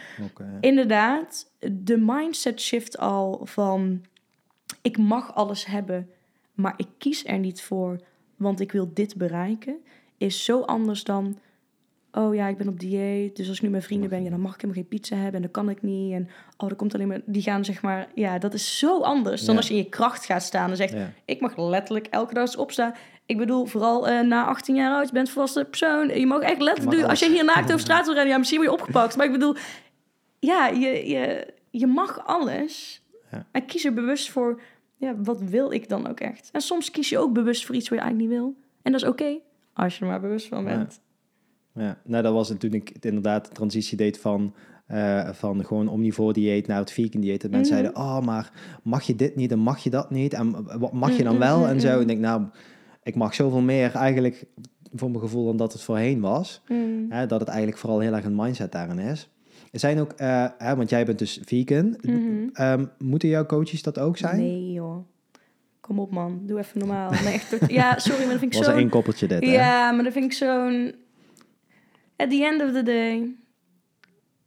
B: Inderdaad, de mindset shift al van ik mag alles hebben, maar ik kies er niet voor, want ik wil dit bereiken, is zo anders dan oh ja, ik ben op dieet, dus als ik nu met vrienden ben, ja, dan mag ik helemaal geen pizza hebben en dat kan ik niet en oh, er komt alleen maar die gaan zeg maar, ja, dat is zo anders dan
A: Ja.
B: als je in je kracht gaat staan en zegt ik mag letterlijk elke dag opstaan. Ik bedoel, vooral eh, na 18 jaar oud, je bent volwassen persoon. Je mag echt letterlijk doen. Als je hier naakt <laughs> over straat wil rennen, ja, misschien word je opgepakt. Maar ik bedoel, ja, je, je, je mag alles.
A: Ja.
B: En kies er bewust voor, ja, wat wil ik dan ook echt? En soms kies je ook bewust voor iets wat je eigenlijk niet wil. En dat is oké, als je er maar bewust van bent.
A: Ja, nou dat was het toen ik het inderdaad de transitie deed van, eh, van gewoon omnivore dieet naar het vegan dieet. Dat mensen
B: Mhm.
A: zeiden, oh maar mag je dit niet en mag je dat niet en wat mag je dan
B: Mm,
A: wel
B: mm,
A: en
B: mm,
A: zo.
B: mm.
A: En ik denk nou, ik mag zoveel meer eigenlijk voor mijn gevoel dan dat het voorheen was.
B: Mm.
A: Hè, dat het eigenlijk vooral heel erg een mindset daarin is. Er zijn ook, eh, hè, want jij bent dus vegan.
B: Mhm.
A: Ehm, moeten jouw coaches dat ook zijn?
B: Nee joh. Kom op man, doe even normaal. Nee, echt, ja, sorry, maar dat vind ik <laughs>
A: Was
B: zo...
A: er één koppeltje dit, hè?
B: Ja, maar dat vind ik zo'n... At the end of the day...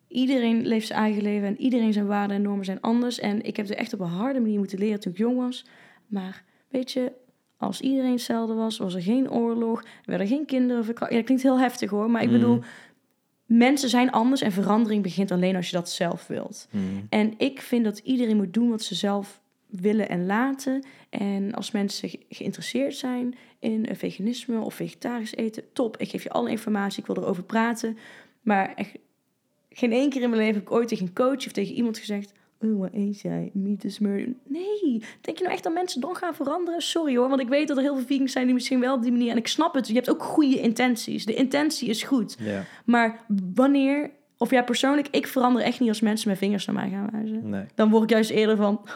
B: Iedereen leeft zijn eigen leven en iedereen zijn waarden en normen zijn anders. En ik heb er echt op een harde manier moeten leren toen ik jong was. Maar weet je, als iedereen hetzelfde was, was er geen oorlog, werden geen kinderen verkracht. Ja, dat klinkt heel heftig hoor, maar ik
A: Mhm.
B: bedoel, mensen zijn anders en verandering begint alleen als je dat zelf wilt.
A: Mhm.
B: En ik vind dat iedereen moet doen wat ze zelf willen en laten. En als mensen ge- geïnteresseerd zijn in eh, veganisme of vegetarisch eten, top. Ik geef je alle informatie, ik wil erover praten. Maar echt, geen één keer in mijn leven heb ik ooit tegen een coach of tegen iemand gezegd... Oh, wat eet jij? Meat is murder. Nee, denk je nou echt dat mensen dan gaan veranderen? Sorry hoor, want ik weet dat er heel veel vegans zijn die misschien wel op die manier... En ik snap het, je hebt ook goede intenties. De intentie is goed. Maar wanneer, of ja, persoonlijk, ik verander echt niet als mensen met vingers naar mij gaan wijzen.
A: nee.
B: Dan word ik juist eerder van, <laughs>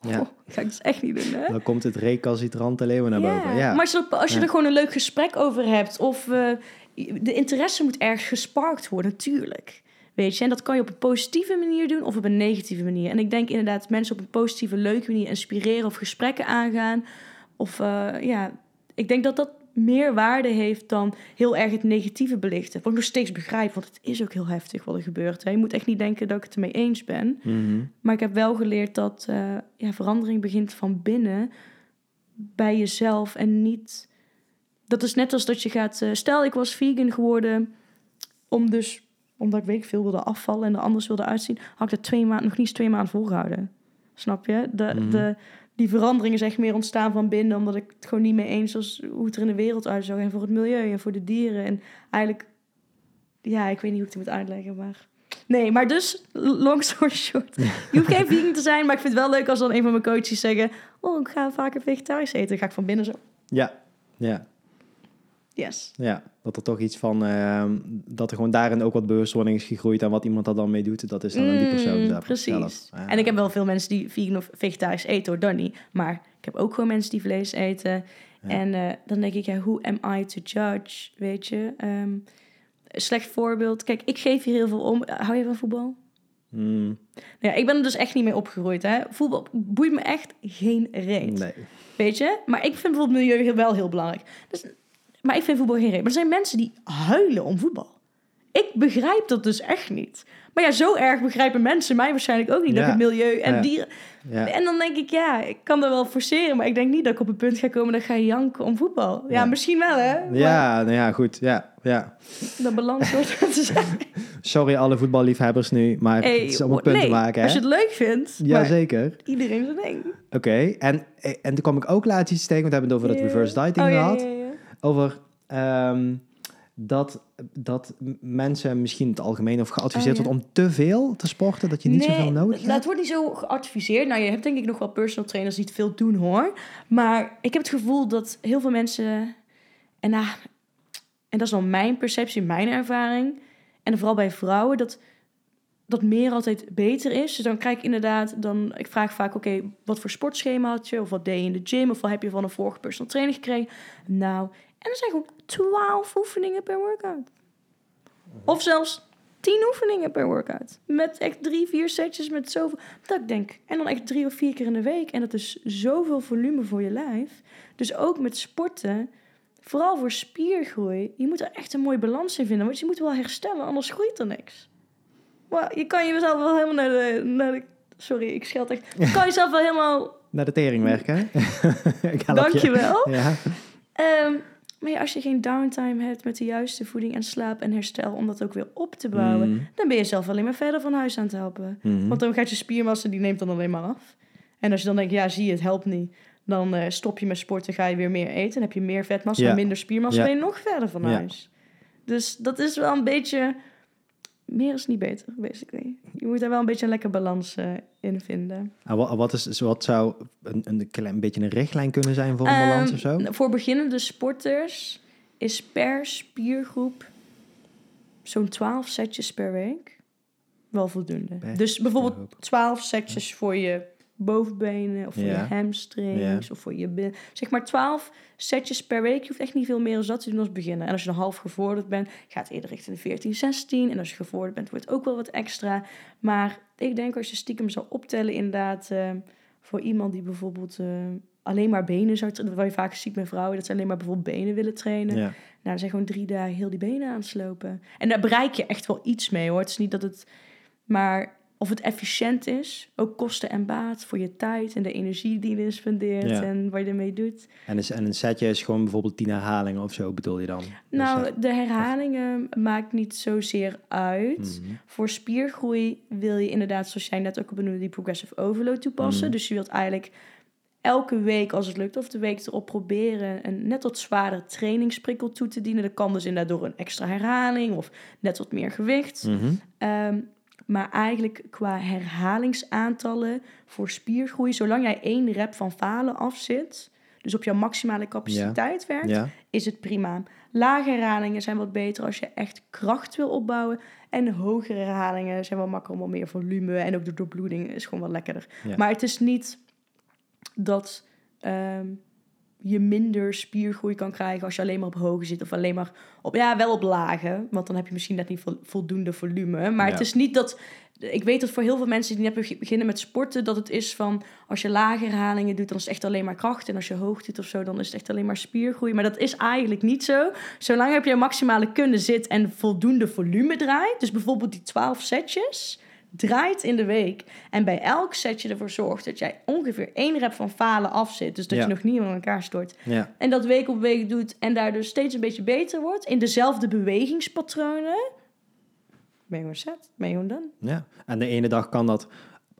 A: Ja.
B: oh, ga ik dus echt niet doen, hè?
A: Dan komt het recalcitrante leeuwen naar
B: Ja,
A: boven. Ja,
B: Maar als je, er- als je
A: Ja.
B: er gewoon een leuk gesprek over hebt, of eh, de interesse moet ergens gesparkt worden, natuurlijk. Weet je, en dat kan je op een positieve manier doen of op een negatieve manier. En ik denk inderdaad mensen op een positieve, leuke manier inspireren of gesprekken aangaan. Of eh, ja, ik denk dat dat meer waarde heeft dan heel erg het negatieve belichten. Wat ik nog steeds begrijp, want het is ook heel heftig wat er gebeurt. Hè. Je moet echt niet denken dat ik het ermee eens ben.
A: Mhm.
B: Maar ik heb wel geleerd dat eh, ja, verandering begint van binnen bij jezelf en niet. Dat is net als dat je gaat. eh, stel, ik was vegan geworden om dus omdat ik weet ik veel wilde afvallen en er anders wilde uitzien, had ik dat twee maanden nog niet eens twee maanden volgehouden. Snap je? De,
A: Mhm.
B: de, die verandering is echt meer ontstaan van binnen, omdat ik het gewoon niet meer eens was hoe het er in de wereld uitzag en voor het milieu en voor de dieren. En eigenlijk, ja, ik weet niet hoe ik het moet uitleggen, maar. Nee, maar dus, long story short. <laughs> Je hoeft geen vegan te zijn, maar ik vind het wel leuk als dan een van mijn coaches zeggen... Oh, ik ga vaker vegetarisch eten. Dan ga ik van binnen zo,
A: ja, ja,
B: yes.
A: ja. Dat er toch iets van, ehm, dat er gewoon daarin ook wat bewustwording is gegroeid en wat iemand daar dan mee doet, dat is dan aan die persoon
B: Mm,
A: zelf.
B: Precies.
A: zelf. Ja.
B: En ik heb wel veel mensen die vegan of vegetarisch eten, hoor, niet. Maar ik heb ook gewoon mensen die vlees eten.
A: Ja.
B: En eh, dan denk ik, ja, who am I to judge, weet je? Ehm, slecht voorbeeld. Kijk, ik geef hier heel veel om. Hou je van voetbal?
A: Mm,
B: Nou ja, ik ben er dus echt niet mee opgegroeid. Hè? Voetbal boeit me echt geen reet.
A: nee.
B: Weet je? Maar ik vind bijvoorbeeld milieu wel heel belangrijk. Dus, maar ik vind voetbal geen reet. Maar er zijn mensen die huilen om voetbal. Ik begrijp dat dus echt niet. Maar ja, zo erg begrijpen mensen mij waarschijnlijk ook niet. Dat het milieu en
A: Ja.
B: dieren...
A: Ja.
B: En dan denk ik, ja, ik kan dat wel forceren. Maar ik denk niet dat ik op een punt ga komen dat ik ga janken om voetbal. Ja, misschien wel, hè? Maar
A: Ja, nou ja, goed. Ja, ja.
B: De balans wordt te zijn. <laughs>
A: Sorry alle voetballiefhebbers nu, maar
B: Hey,
A: het is om een punt
B: nee,
A: te maken. Hè?
B: als je het leuk vindt.
A: Jazeker.
B: iedereen zijn ding.
A: Oké, en, en toen kwam ik ook laatst iets tegen, want we hebben het over dat reverse dieting
B: Oh,
A: gehad. Over ehm, dat, dat mensen misschien in het algemeen of geadviseerd
B: Oh, ja.
A: wordt om te veel te sporten, dat je niet zoveel nodig
B: dat
A: hebt.
B: wordt niet zo geadviseerd. Nou, je hebt denk ik nog wel personal trainers die het veel doen, hoor. Maar ik heb het gevoel dat heel veel mensen... En, nou, en dat is dan mijn perceptie, mijn ervaring. En vooral bij vrouwen, dat, dat meer altijd beter is. Dus dan krijg ik inderdaad... Dan, ik vraag vaak, oké, wat voor sportschema had je? Of wat deed je in de gym? Of wat heb je van een vorige personal trainer gekregen? Nou, En dat zijn gewoon 12 oefeningen per workout. Of zelfs 10 oefeningen per workout. Met echt drie, vier setjes met zoveel. Dat ik denk. En dan echt drie of vier keer in de week. En dat is zoveel volume voor je lijf. Dus ook met sporten. Vooral voor spiergroei. Je moet er echt een mooie balans in vinden. Want je moet wel herstellen, anders groeit er niks. Maar je kan jezelf wel helemaal naar de. Naar de sorry, ik scheld echt. Je kan jezelf wel helemaal.
A: Naar de tering werken. <laughs>
B: Dankjewel.
A: Ja.
B: Ehm, maar ja, als je geen downtime hebt met de juiste voeding en slaap en herstel om dat ook weer op te bouwen,
A: Mm.
B: dan ben je zelf alleen maar verder van huis aan het helpen.
A: Mhm.
B: Want dan gaat je spiermassa, die neemt dan alleen maar af. En als je dan denkt, ja, zie je, het helpt niet. Dan eh, stop je met sporten, ga je weer meer eten. Dan heb je meer vetmassa,
A: Ja.
B: minder spiermassa,
A: Ja.
B: ben je nog verder van
A: Ja.
B: huis. Dus dat is wel een beetje... Meer is niet beter, basically. Je moet daar wel een beetje een lekker balans eh, in vinden.
A: En wat, wat, is, wat zou een, een klein beetje een richtlijn kunnen zijn voor een balans
B: Ehm,
A: of zo?
B: Voor beginnende sporters is per spiergroep zo'n 12 setjes per week wel voldoende.
A: Per
B: dus bijvoorbeeld
A: spiergroep.
B: 12 setjes voor je bovenbenen of voor
A: Ja.
B: je hamstrings of voor je. Zeg maar 12 setjes per week. Je hoeft echt niet veel meer dan dat te doen als beginnen. En als je dan half gevorderd bent, gaat het eerder richting de 14, 16. En als je gevorderd bent, wordt het ook wel wat extra. Maar ik denk als je stiekem zou optellen inderdaad eh, voor iemand die bijvoorbeeld eh, alleen maar benen zou trainen. Wat je vaak ziet met vrouwen, dat ze alleen maar bijvoorbeeld benen willen trainen.
A: Ja.
B: Nou, dan zijn gewoon drie dagen heel die benen aanslopen. En daar bereik je echt wel iets mee hoor. Het is niet dat het. Maar of het efficiënt is, ook kosten en baat voor je tijd en de energie die je spendeert
A: Ja.
B: en wat je ermee doet.
A: En, een, en een setje is gewoon bijvoorbeeld tien herhalingen of zo, bedoel je dan? Dus,
B: Nou, de herhalingen maakt niet zozeer uit.
A: mhm.
B: Voor spiergroei wil je inderdaad, zoals jij net ook benoemde, die progressive overload toepassen.
A: Mhm.
B: Dus je wilt eigenlijk elke week, als het lukt, of de week erop proberen een net wat zwaardere trainingsprikkel toe te dienen. Dat kan dus inderdaad door een extra herhaling of net wat meer gewicht.
A: Mhm.
B: Ehm, maar eigenlijk qua herhalingsaantallen voor spiergroei, zolang jij één rep van falen afzit, dus op jouw maximale capaciteit werkt,
A: Ja.
B: is het prima. Lage herhalingen zijn wat beter als je echt kracht wil opbouwen. En hogere herhalingen zijn wel makkelijker om meer volume. En ook de doorbloeding is gewoon wat lekkerder.
A: Ja.
B: Maar het is niet dat ehm, je minder spiergroei kan krijgen als je alleen maar op hoge zit. Of alleen maar op, ja, wel op lage. Want dan heb je misschien net niet vol- voldoende volume. Maar
A: Ja.
B: het is niet dat... Ik weet dat voor heel veel mensen die net beg- beginnen met sporten... dat het is van, als je lage herhalingen doet... dan is het echt alleen maar kracht. En als je hoog doet of zo, dan is het echt alleen maar spiergroei. Maar dat is eigenlijk niet zo. Zolang heb je maximale kunde zit en voldoende volume draait... dus bijvoorbeeld die 12 setjes draait in de week. En bij elk setje ervoor zorgt dat jij ongeveer één rep van falen afzit. Dus dat
A: Ja.
B: je nog niet in elkaar stort.
A: Ja.
B: En dat week op week doet en daardoor steeds een beetje beter wordt. In dezelfde bewegingspatronen. Ben je gewoon set. Ben je gewoon dan.
A: ja. En de ene dag kan dat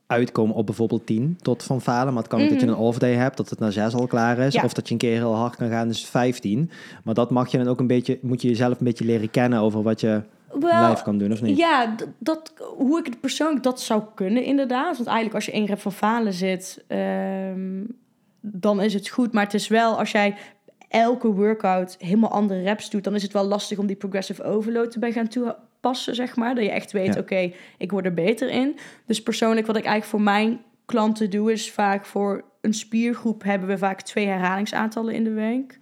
A: uitkomen op bijvoorbeeld 10 tot van falen. Maar het kan ook dat je een off-day hebt, dat het na 6 al klaar is.
B: Mhm. Ja.
A: Of dat je een keer heel hard kan gaan, dus 15. Maar dat mag je dan ook een beetje, moet je jezelf een beetje leren kennen over wat je
B: Wel,
A: lijf kan doen, of niet?
B: Ja, dat, hoe ik het persoonlijk dat zou kunnen, inderdaad. Want eigenlijk als je één rep van falen zit, ehm, dan is het goed. Maar het is wel, als jij elke workout helemaal andere reps doet, dan is het wel lastig om die progressive overload erbij gaan toepassen, zeg maar. Dat je echt weet,
A: Ja.
B: oké, ik word er beter in. Dus persoonlijk, wat ik eigenlijk voor mijn klanten doe, is vaak voor een spiergroep hebben we vaak twee herhalingsaantallen in de week.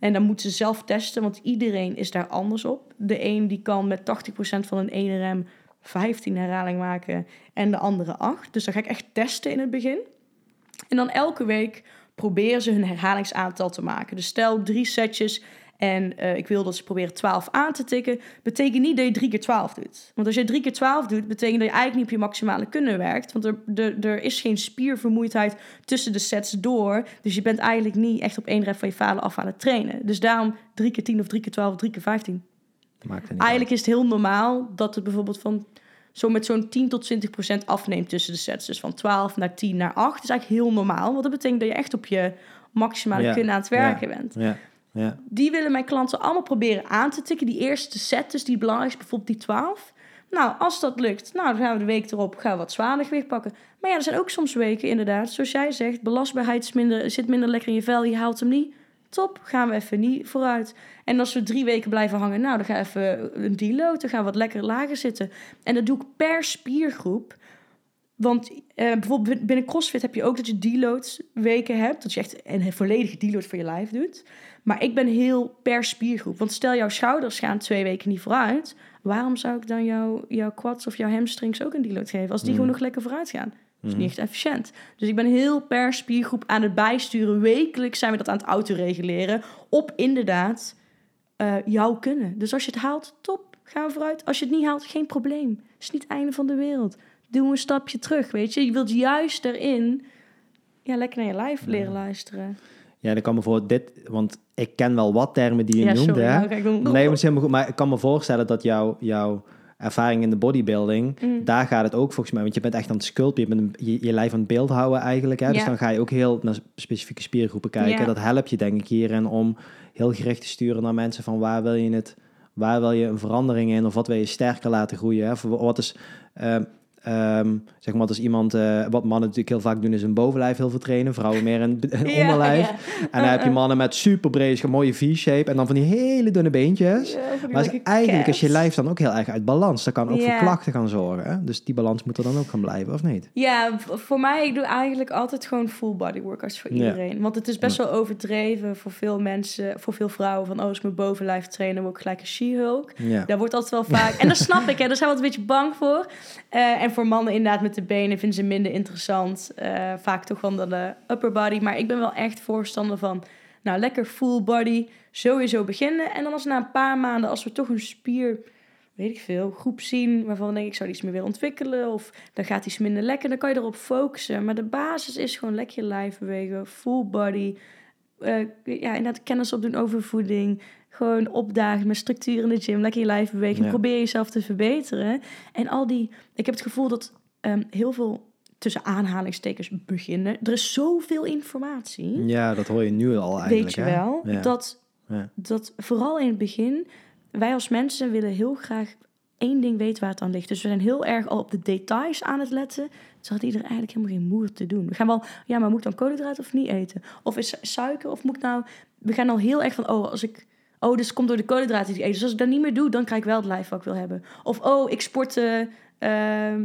B: En dan moeten ze zelf testen, want iedereen is daar anders op. De een die kan met 80% van een ene rem 15 herhaling maken en de andere 8. Dus dan ga ik echt testen in het begin. En dan elke week proberen ze hun herhalingsaantal te maken. Dus stel drie setjes en eh, ik wil dat ze proberen 12 aan te tikken. Betekent niet dat je drie keer 12 doet. Want als je drie keer 12 doet, betekent dat je eigenlijk niet op je maximale kunnen werkt. Want er, er, er is geen spiervermoeidheid tussen de sets door. Dus je bent eigenlijk niet echt op één rep van je falen af aan het trainen. Dus daarom drie keer 10 of drie keer 12 of drie keer 15.
A: Maakt er niet
B: Eigenlijk is het heel normaal dat het bijvoorbeeld van zo met zo'n 10 tot 20 procent afneemt tussen de sets. Dus van 12 naar 10 naar 8 Dat is eigenlijk heel normaal. Want dat betekent dat je echt op je maximale
A: Ja,
B: kunnen aan het werken bent.
A: uit. Ja, ja.
B: Die willen mijn klanten allemaal proberen aan te tikken. Die eerste set, dus die belangrijk is, bijvoorbeeld die 12. Nou, als dat lukt, nou, dan gaan we de week erop gaan we wat zwaarder gewicht pakken. Maar ja, er zijn ook soms weken, inderdaad, zoals jij zegt, belastbaarheid is minder, zit minder lekker in je vel, je haalt hem niet. Top, gaan we even niet vooruit. En als we drie weken blijven hangen, nou, dan ga even een deload, dan gaan we wat lekker lager zitten. En dat doe ik per spiergroep. Want eh, bijvoorbeeld binnen CrossFit heb je ook dat je deload weken hebt. Dat je echt een volledige deload voor je lijf doet. Maar ik ben heel per spiergroep. Want stel jouw schouders gaan twee weken niet vooruit. Waarom zou ik dan jouw, jouw quads of jouw hamstrings ook een deload geven? Als die gewoon nog lekker vooruit gaan. Dat is niet echt efficiënt. Dus ik ben heel per spiergroep aan het bijsturen. Wekelijks zijn we dat aan het autoreguleren. Op inderdaad eh, jouw kunnen. Dus als je het haalt, top, gaan we vooruit. Als je het niet haalt, geen probleem. Het is niet het einde van de wereld. Doe een stapje terug, weet je. Je wilt juist erin ja, lekker naar je lijf leren luisteren.
A: Ja, dan kan me voor dit, want ik ken wel wat termen die je
B: Ja,
A: noemde.
B: sorry,
A: hè?
B: nou doen.
A: Nee, is helemaal goed. Maar ik kan me voorstellen dat jouw jouw ervaring in de bodybuilding,
B: Mm.
A: daar gaat het ook volgens mij. Want je bent echt aan het sculpten, je bent je, je lijf aan het beeld houden eigenlijk. Hè? Dus dan ga je ook heel naar specifieke spiergroepen kijken.
B: Ja.
A: Dat helpt je denk ik hierin om heel gericht te sturen naar mensen van waar wil je het, waar wil je een verandering in of wat wil je sterker laten groeien. Hè? Wat is, ehm, ehm, zeg maar, als iemand, eh, wat mannen natuurlijk heel vaak doen, is een bovenlijf heel veel trainen, vrouwen meer een, <laughs> een
B: Ja,
A: onderlijf.
B: ja.
A: En dan heb je mannen met super breed, mooie V-shape en dan van die hele dunne beentjes.
B: Ja,
A: Maar is eigenlijk is je lijf dan ook heel erg uit balans. Dat kan ook voor klachten gaan zorgen. Hè? Dus die balans moet er dan ook gaan blijven, of niet?
B: Ja, voor mij, ik doe eigenlijk altijd gewoon full body workouts voor iedereen. Want het is best wel overdreven voor veel mensen, voor veel vrouwen. Van, oh, ik mijn bovenlijf trainen, word ik gelijk een she-hulk.
A: Ja.
B: Daar wordt altijd wel vaak... En dat <laughs> snap ik, hè. Daar zijn we altijd een beetje bang voor. En voor mannen inderdaad met de benen vinden ze minder interessant. Eh, vaak toch dan de upper body. Maar ik ben wel echt voorstander van... Nou, lekker full body. Sowieso beginnen. En dan als na een paar maanden, als we toch een spier... Weet ik veel, groep zien waarvan we denken ik zou iets meer willen ontwikkelen. Of dan gaat iets minder lekker. Dan kan je erop focussen. Maar de basis is gewoon lekker je lijf bewegen. Full body. Eh, ja, inderdaad kennis opdoen over voeding. Gewoon opdagen met structuur in de gym. Lekker je lijf bewegen.
A: Ja.
B: Probeer jezelf te verbeteren. En al die... Ik heb het gevoel dat ehm, heel veel tussen aanhalingstekens beginnen. Er is zoveel informatie.
A: ja, dat hoor je nu al eigenlijk.
B: Weet je
A: hè?
B: wel?
A: Ja.
B: Dat,
A: Ja.
B: dat vooral in het begin... Wij als mensen willen heel graag één ding weten waar het aan ligt. Dus we zijn heel erg al op de details aan het letten. Terwijl die er eigenlijk helemaal geen moer te doen. We gaan wel, ja, maar moet ik dan koolhydraten of niet eten? Of is suiker of moet ik nou... We gaan al heel erg van, oh, als ik... Oh, dus het komt door de koolhydraten die ik eet. Dus als ik dat niet meer doe, dan krijg ik wel het lijf wat ik wil hebben. Of, oh, ik sportte ehm,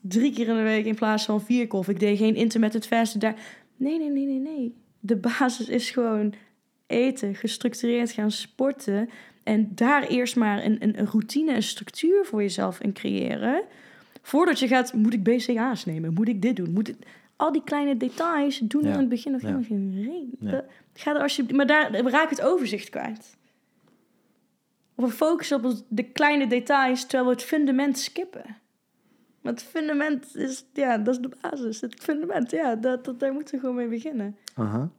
B: drie keer in de week in plaats van vier keer. Of ik deed geen intermittent fasten daar. Nee, nee, nee, nee, nee. De basis is gewoon eten, gestructureerd gaan sporten. En daar eerst maar een, een, een routine, een structuur voor jezelf in creëren. Voordat je gaat, moet ik BCA's nemen? Moet ik dit doen? Moet ik... Al die kleine details doen
A: Ja.
B: in het begin nog
A: Ja.
B: helemaal geen reden.
A: Ja.
B: Ga er alsjeblieft... Maar daar raak ik het overzicht kwijt. Of we focussen op de kleine details, terwijl we het fundament skippen. Want het fundament is, ja, dat is de basis. Het fundament, ja, dat, dat, daar moeten we gewoon mee beginnen.
A: Aha.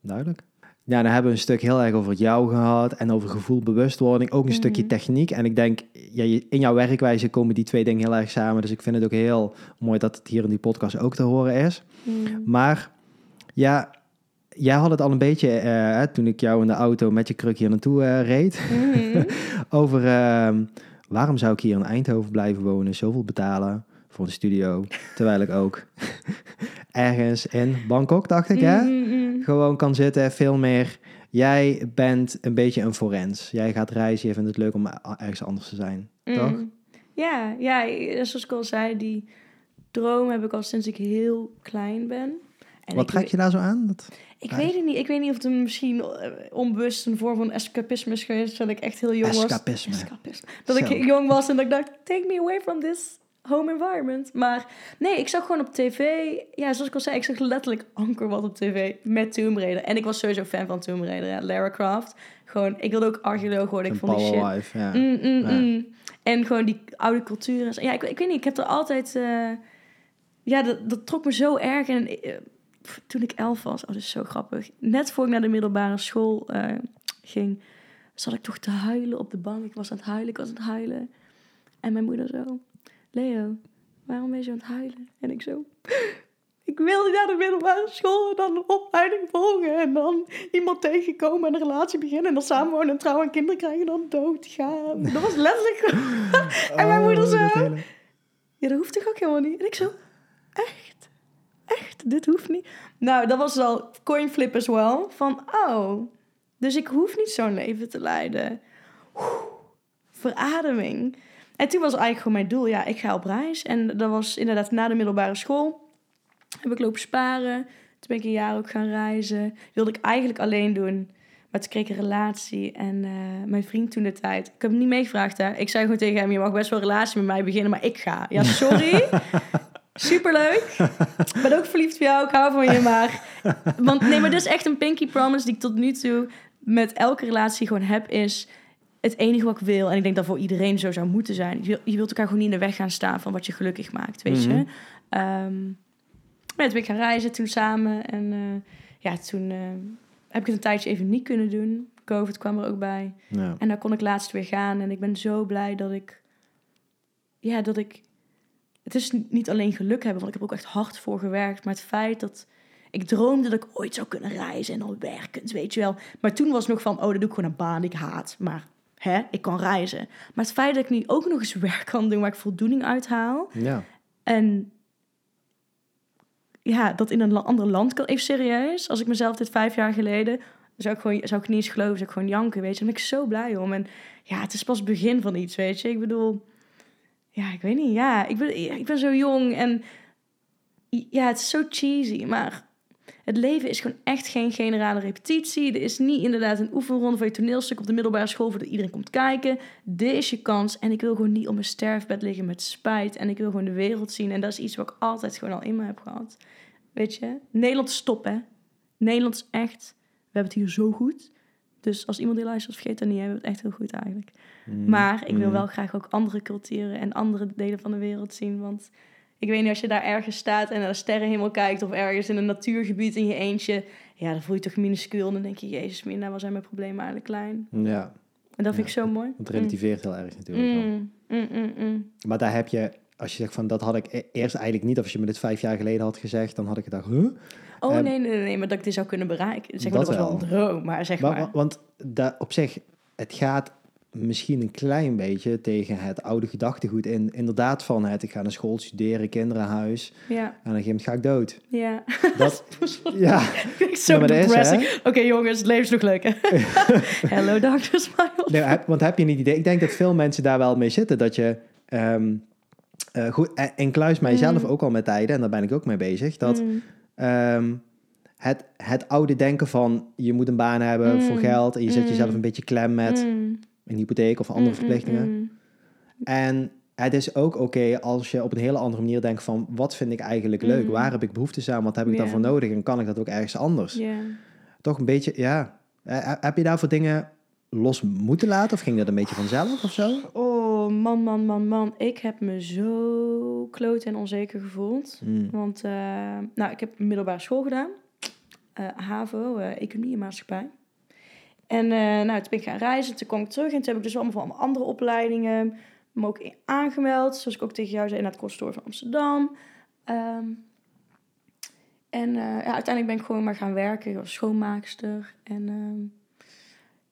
A: Duidelijk. Ja, dan hebben we een stuk heel erg over het jou gehad en over gevoel, bewustwording, ook een
B: Mhm.
A: stukje techniek. En ik denk, ja, in jouw werkwijze komen die twee dingen heel erg samen. Dus ik vind het ook heel mooi dat het hier in die podcast ook te horen is. Maar ja, jij had het al een beetje eh, toen ik jou in de auto met je kruk hier naartoe eh, reed.
B: Mhm. <laughs>
A: Over ehm, waarom zou ik hier in Eindhoven blijven wonen, zoveel betalen voor een studio, terwijl ik ook <laughs> ergens in Bangkok, dacht ik, hè?
B: Mhm.
A: Gewoon kan zitten, veel meer. Jij bent een beetje een forens. Jij gaat reizen, je vindt het leuk om ergens anders te zijn, toch?
B: Ja, ja, zoals ik al zei, die droom heb ik al sinds ik heel klein ben. En
A: Wat trek je daar zo aan? Dat...
B: Ik weet het niet. Ik weet niet of het een misschien eh, onbewust een vorm van escapisme is geweest. Dat ik echt heel jong was.
A: Escapisme.
B: Dat
A: Zo.
B: ik jong was en dat ik dacht, take me away from this home environment. Maar nee, ik zag gewoon op tv... Ja, zoals ik al zei, ik zag letterlijk Anker wat op tv met Tomb Raider. En ik was sowieso fan van Tomb Raider, ja. Lara Croft. Gewoon, ik wilde ook archeoloog worden. Ik vond die shit...
A: ja.
B: Mm, mm, mm. En gewoon die oude cultuur. en zo. Ja, ik, ik weet niet. Ik heb er altijd... eh, ja, dat, dat trok me zo erg. En eh, pff, toen ik elf was... Oh, dat is zo grappig. Net voor ik naar de middelbare school eh, ging... zat ik toch te huilen op de bank. Ik was aan het huilen, ik was aan het huilen. En mijn moeder zo... Leo, waarom ben je zo aan het huilen? En ik zo... <laughs> Ik wil niet naar de middelbare school en dan een opleiding volgen. En dan iemand tegenkomen en een relatie beginnen. En dan samenwonen en trouwen en kinderen krijgen en dan doodgaan. <laughs> Dat was letterlijk... <laughs> en mijn moeder
A: Oh,
B: zo... Ja, dat hoeft toch ook helemaal niet? En ik zo... Echt? Echt? Dit hoeft niet? Nou, dat was al coin flip as well. Van, oh... Dus ik hoef niet zo'n leven te leiden. Verademing. En toen was eigenlijk gewoon mijn doel... Ja, ik ga op reis. En dat was inderdaad na de middelbare school heb ik lopen sparen. Toen ben ik een jaar ook gaan reizen. Wilde ik eigenlijk alleen doen. Maar toen kreeg ik een relatie en eh, mijn vriend toen de tijd... Ik heb hem niet meegevraagd, hè. Ik zei gewoon tegen hem, je mag best wel een relatie met mij beginnen, maar ik ga. Ja, sorry. <laughs> Superleuk. <laughs> Ik ben ook verliefd op jou, ik hou van je, maar... <laughs> Want nee, maar dit is echt een pinky promise die ik tot nu toe met elke relatie gewoon heb, is het enige wat ik wil. En ik denk dat voor iedereen zo zou moeten zijn. Je, wil, je wilt elkaar gewoon niet in de weg gaan staan van wat je gelukkig maakt, weet je. Ehm ja, toen ben ik gaan reizen toen samen. En eh, ja, toen eh, heb ik het een tijdje even niet kunnen doen. Covid kwam er ook bij.
A: Ja.
B: En daar kon ik laatst weer gaan. En ik ben zo blij dat ik... Ja, dat ik... Het is niet alleen geluk hebben, want ik heb er ook echt hard voor gewerkt. Maar het feit dat... Ik droomde dat ik ooit zou kunnen reizen en dan werkend, weet je wel. Maar toen was het nog van, oh, dat doe ik gewoon een baan die ik haat. Maar hè, ik kan reizen. Maar het feit dat ik nu ook nog eens <laughs> werk kan doen waar ik voldoening uit haal...
A: ja.
B: En ja, dat in een ander land kan. Even serieus. Als ik mezelf dit vijf jaar geleden. Zou ik, gewoon, zou ik niet eens geloven. Zou ik gewoon janken, weet je. Daar ben ik zo blij om. En ja, het is pas het begin van iets, weet je. Ik bedoel... Ja, ik weet niet. Ja, ik ben, ik ben zo jong. En ja, het is zo cheesy. Maar het leven is gewoon echt geen generale repetitie. Er is niet inderdaad een oefenronde van je toneelstuk op de middelbare school... voordat iedereen komt kijken. Dit is je kans. En ik wil gewoon niet op mijn sterfbed liggen met spijt. En ik wil gewoon de wereld zien. En dat is iets wat ik altijd gewoon al in me heb gehad. Weet je? Nederland is top, hè? Nederland is echt... We hebben het hier zo goed. Dus als iemand die luistert, vergeet dat niet. We hebben het echt heel goed eigenlijk.
A: Mm.
B: Maar ik wil
A: Mm.
B: wel graag ook andere culturen en andere delen van de wereld zien. Want ik weet niet, als je daar ergens staat en naar de sterrenhemel kijkt... of ergens in een natuurgebied in je eentje... ja, dan voel je toch minuscuul. En dan denk je, jezus, mina, waar zijn mijn problemen eigenlijk klein?
A: Ja,
B: En dat vind
A: Ja,
B: ik zo mooi.
A: het relativeert heel erg natuurlijk.
B: Mm, mm, mm, mm.
A: Maar daar heb je, als je zegt van dat had ik e- eerst eigenlijk niet, of als je me dit vijf jaar geleden had gezegd, dan had ik gedacht, huh?
B: Oh,
A: Ehm,
B: nee, nee, nee, maar dat ik dit zou kunnen bereiken. Zeg maar,
A: Dat
B: dat, was wel een droom, maar zeg
A: Maar,
B: maar...
A: Want op zich, het gaat misschien een klein beetje tegen het oude gedachtegoed in. Inderdaad van het, ik ga naar school studeren, kinderenhuis.
B: Ja,
A: En op een gegeven moment ga ik dood.
B: ja.
A: Dat, <laughs> ja, <laughs>
B: zo
A: Ja,
B: depressing. Oké, jongens, het leven is nog leuk? <laughs> Hello, Dr. Smile.
A: nee, want heb je niet idee? Ik denk dat veel mensen daar wel mee zitten. Dat je, ehm eh, goed, en- en kluis mijzelf
B: Mm.
A: ook al met tijden, en daar ben ik ook mee bezig. Dat
B: Mm,
A: Ehm, het, het oude denken van je moet een baan hebben
B: Mm.
A: voor geld en je zet jezelf een beetje klem met een hypotheek of andere verplichtingen. En het is ook oké als je op een hele andere manier denkt van wat vind ik eigenlijk leuk, waar heb ik behoefte aan, wat heb ik
B: Ja.
A: daarvoor nodig en kan ik dat ook ergens anders. Toch een beetje, ja. Eh, heb je daarvoor dingen los moeten laten of ging dat een beetje vanzelf of zo?
B: Oh, man, man, man, man. Ik heb me zo kloot en onzeker gevoeld.
A: Mm.
B: Want, eh, nou, ik heb middelbare school gedaan. Eh, HAVO, eh, Economie en Maatschappij. En nou, toen ben ik gaan reizen, toen kwam ik terug. En toen heb ik dus allemaal van andere opleidingen me ook aangemeld. Zoals ik ook tegen jou zei, naar het Koststoor van Amsterdam. Ehm, en ja, uiteindelijk ben ik gewoon maar gaan werken als schoonmaakster. En ehm,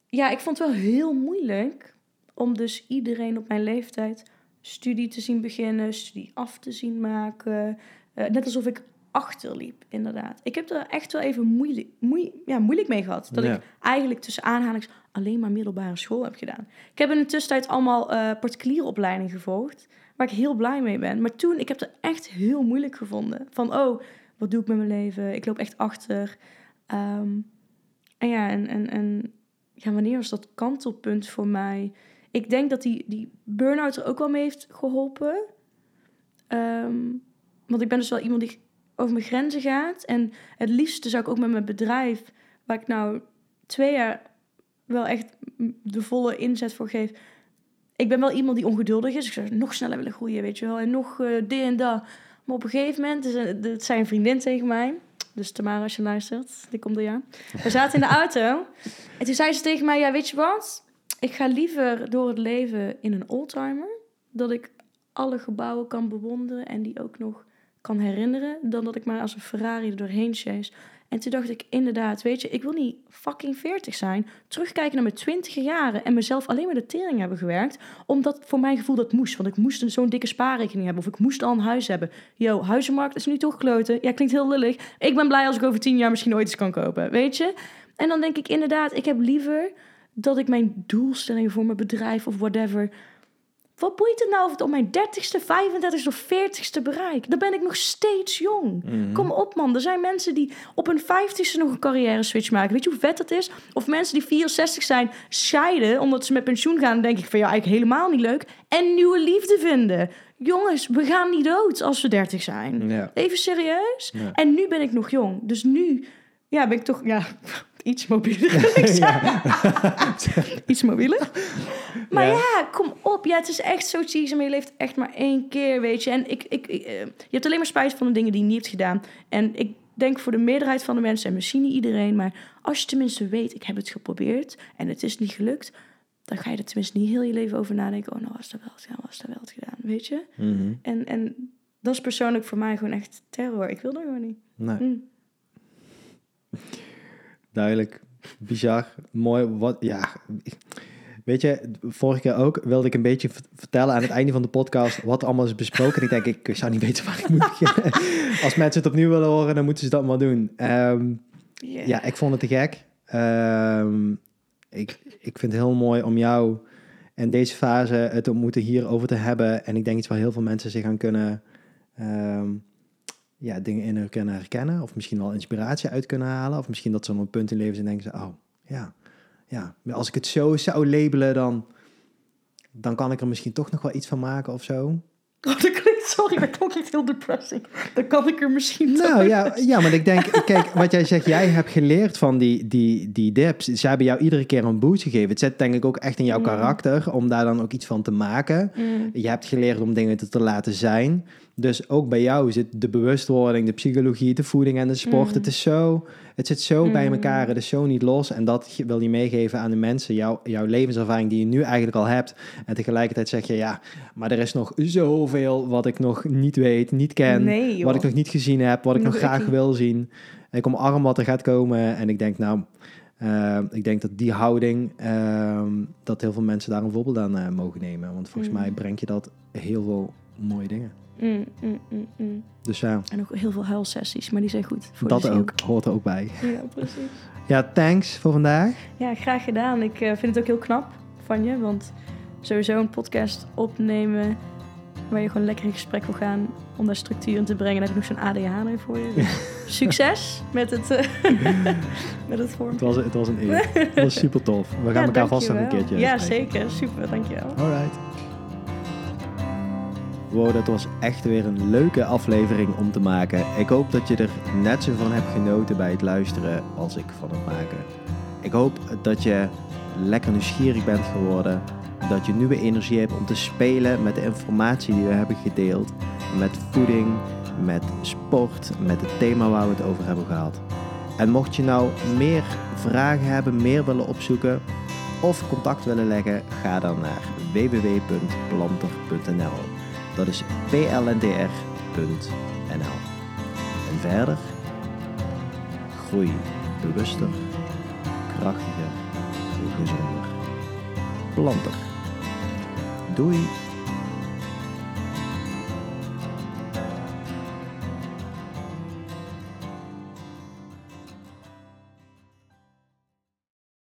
B: ja, ik vond het wel heel moeilijk om dus iedereen op mijn leeftijd studie te zien beginnen, studie af te zien maken. Eh, net alsof ik achterliep, inderdaad. Ik heb er echt wel even moeilijk, moei, ja, moeilijk mee gehad. Dat
A: Ja.
B: ik eigenlijk tussen aanhalings alleen maar middelbare school heb gedaan. Ik heb in de tussentijd allemaal eh particuliere opleidingen gevolgd, waar ik heel blij mee ben. Maar toen, ik heb het echt heel moeilijk gevonden. Van, oh, wat doe ik met mijn leven? Ik loop echt achter. Ehm, en ja, en, en, en ja, wanneer was dat kantelpunt voor mij? Ik denk dat die, die burn-out er ook wel mee heeft geholpen. Ehm, want ik ben dus wel iemand die over mijn grenzen gaat. En het liefste zou ik ook met mijn bedrijf, waar ik nou twee jaar wel echt de volle inzet voor geef. Ik ben wel iemand die ongeduldig is. Ik zou nog sneller willen groeien, weet je wel. En nog eh dit en dat. Maar op een gegeven moment, dat zei een vriendin tegen mij. Dus Tamara, als je luistert, die komt er ja. We zaten in de auto. En toen zei ze tegen mij, ja, weet je wat? Ik ga liever door het leven in een oldtimer. Dat ik alle gebouwen kan bewonderen en die ook nog kan herinneren. Dan dat ik maar als een Ferrari er doorheen chase. En toen dacht ik, inderdaad, weet je, ik wil niet fucking 40 zijn. Terugkijken naar mijn 20 jaren en mezelf alleen maar de tering hebben gewerkt. Omdat voor mijn gevoel dat moest. Want ik moest zo'n dikke spaarrekening hebben. Of ik moest al een huis hebben. Yo, huizenmarkt is nu toch kloten. Ja, klinkt heel lullig. Ik ben blij als ik over 10 jaar misschien ooit eens kan kopen. Weet je? En dan denk ik inderdaad, ik heb liever dat ik mijn doelstellingen voor mijn bedrijf of whatever Wat boeit het nou of het op mijn 30ste, 35ste of 40ste bereik? Dan ben ik nog steeds jong.
A: Mhm.
B: Kom op, man. Er zijn mensen die op hun 50ste nog een carrière switch maken. Weet je hoe vet dat is? Of mensen die 64 zijn, scheiden omdat ze met pensioen gaan. Dan denk ik van ja, eigenlijk helemaal niet leuk. En nieuwe liefde vinden. Jongens, we gaan niet dood als we 30 zijn.
A: Ja.
B: Even serieus.
A: Ja.
B: En nu ben ik nog jong. Dus nu ja, ben ik toch ja, iets mobieler. <laughs> <laughs> iets mobieler. Maar
A: Ja.
B: ja. kom op. Ja, het is echt zo cheesy, maar je leeft echt maar één keer, weet je. En ik, ik, ik, eh, je hebt alleen maar spijt van de dingen die je niet hebt gedaan. En ik denk voor de meerderheid van de mensen, en misschien niet iedereen... maar als je tenminste weet, ik heb het geprobeerd en het is niet gelukt... dan ga je er tenminste niet heel je leven over nadenken. Oh, nou was dat wel het gedaan, was dat wel het gedaan, weet je.
A: Mhm.
B: En, en dat is persoonlijk voor mij gewoon echt terror. Ik wil dat gewoon niet.
A: Nee.
B: Mm.
A: Duidelijk. Bizar. Mooi. Wat, ja. Weet je, vorige keer ook wilde ik een beetje vertellen aan het einde van de podcast wat allemaal is besproken. En ik denk, ik zou niet weten waar ik moet beginnen. <laughs> Als mensen het opnieuw willen horen, dan moeten ze dat maar doen. Ehm,
B: Yeah.
A: ja, ik vond het te gek. Ehm, ik, ik vind het heel mooi om jou in deze fase het ontmoeten hierover te hebben. En ik denk iets waar heel veel mensen zich aan kunnen... ehm, ja, dingen in kunnen herkennen. Of misschien wel inspiratie uit kunnen halen. Of misschien dat ze op een punt in leven zijn en denken ze... Oh, ja, ja. Als ik het zo zou labelen, dan, dan kan ik er misschien toch nog wel iets van maken of zo.
B: Oh, dat klinkt, sorry, dat klonk echt heel depressing. Dan kan ik er misschien
A: Nou ja, ja, maar ik denk, <laughs> kijk, wat jij zegt, jij hebt geleerd van die, die, die dips. Ze hebben jou iedere keer een boost gegeven. Het zit denk ik ook echt in jouw
B: Mm.
A: karakter om daar dan ook iets van te maken.
B: Mm.
A: Je hebt geleerd om dingen te, te laten zijn. Dus ook bij jou zit de bewustwording, de psychologie, de voeding en de sport.
B: Mm.
A: Het is zo, het zit zo bij
B: Mm.
A: elkaar. Het is zo niet los. En dat wil je meegeven aan de mensen. Jouw, jouw levenservaring die je nu eigenlijk al hebt. En tegelijkertijd zeg je, ja, maar er is nog zoveel wat ik nog niet weet, niet ken.
B: Nee,
A: wat ik nog niet gezien heb, wat ik nog
B: Nog
A: graag wil zien. Ik omarm wat er gaat komen. En ik denk, nou, eh, ik denk dat die houding, ehm, dat heel veel mensen daar een voorbeeld aan eh, mogen nemen. Want volgens
B: Mm.
A: mij brengt je dat heel veel mooie dingen.
B: Mm, mm, mm.
A: Dus ja,
B: En ook heel veel huilsessies, maar die zijn goed voor
A: dat ook hoort er ook bij. <laughs>
B: Ja, precies.
A: Ja, thanks voor vandaag.
B: Ja, graag gedaan. Ik eh, vind het ook heel knap van je, want sowieso een podcast opnemen waar je gewoon lekker in gesprek wil gaan om daar structuur in te brengen. Dan heb ik nog zo'n ADHD voor je. Dus <laughs> succes met het, eh, <laughs> met het vorm.
A: Het was, het was een eer. Het was super tof. We gaan
B: Ja,
A: elkaar vast een keertje
B: Ja,
A: spreken.
B: zeker. Super, dankjewel.
A: Alright. Wow, dat was echt weer een leuke aflevering om te maken. Ik hoop dat je er net zo van hebt genoten bij het luisteren als ik van het maken. Ik hoop dat je lekker nieuwsgierig bent geworden. Dat je nieuwe energie hebt om te spelen met de informatie die we hebben gedeeld. Met voeding, met sport, met het thema waar we het over hebben gehad. En mocht je nou meer vragen hebben, meer willen opzoeken of contact willen leggen, ga dan naar www.planter.nl. Dat is plntr.nl. En verder, groei bewuster, krachtiger, gezonder. Planter. Doei!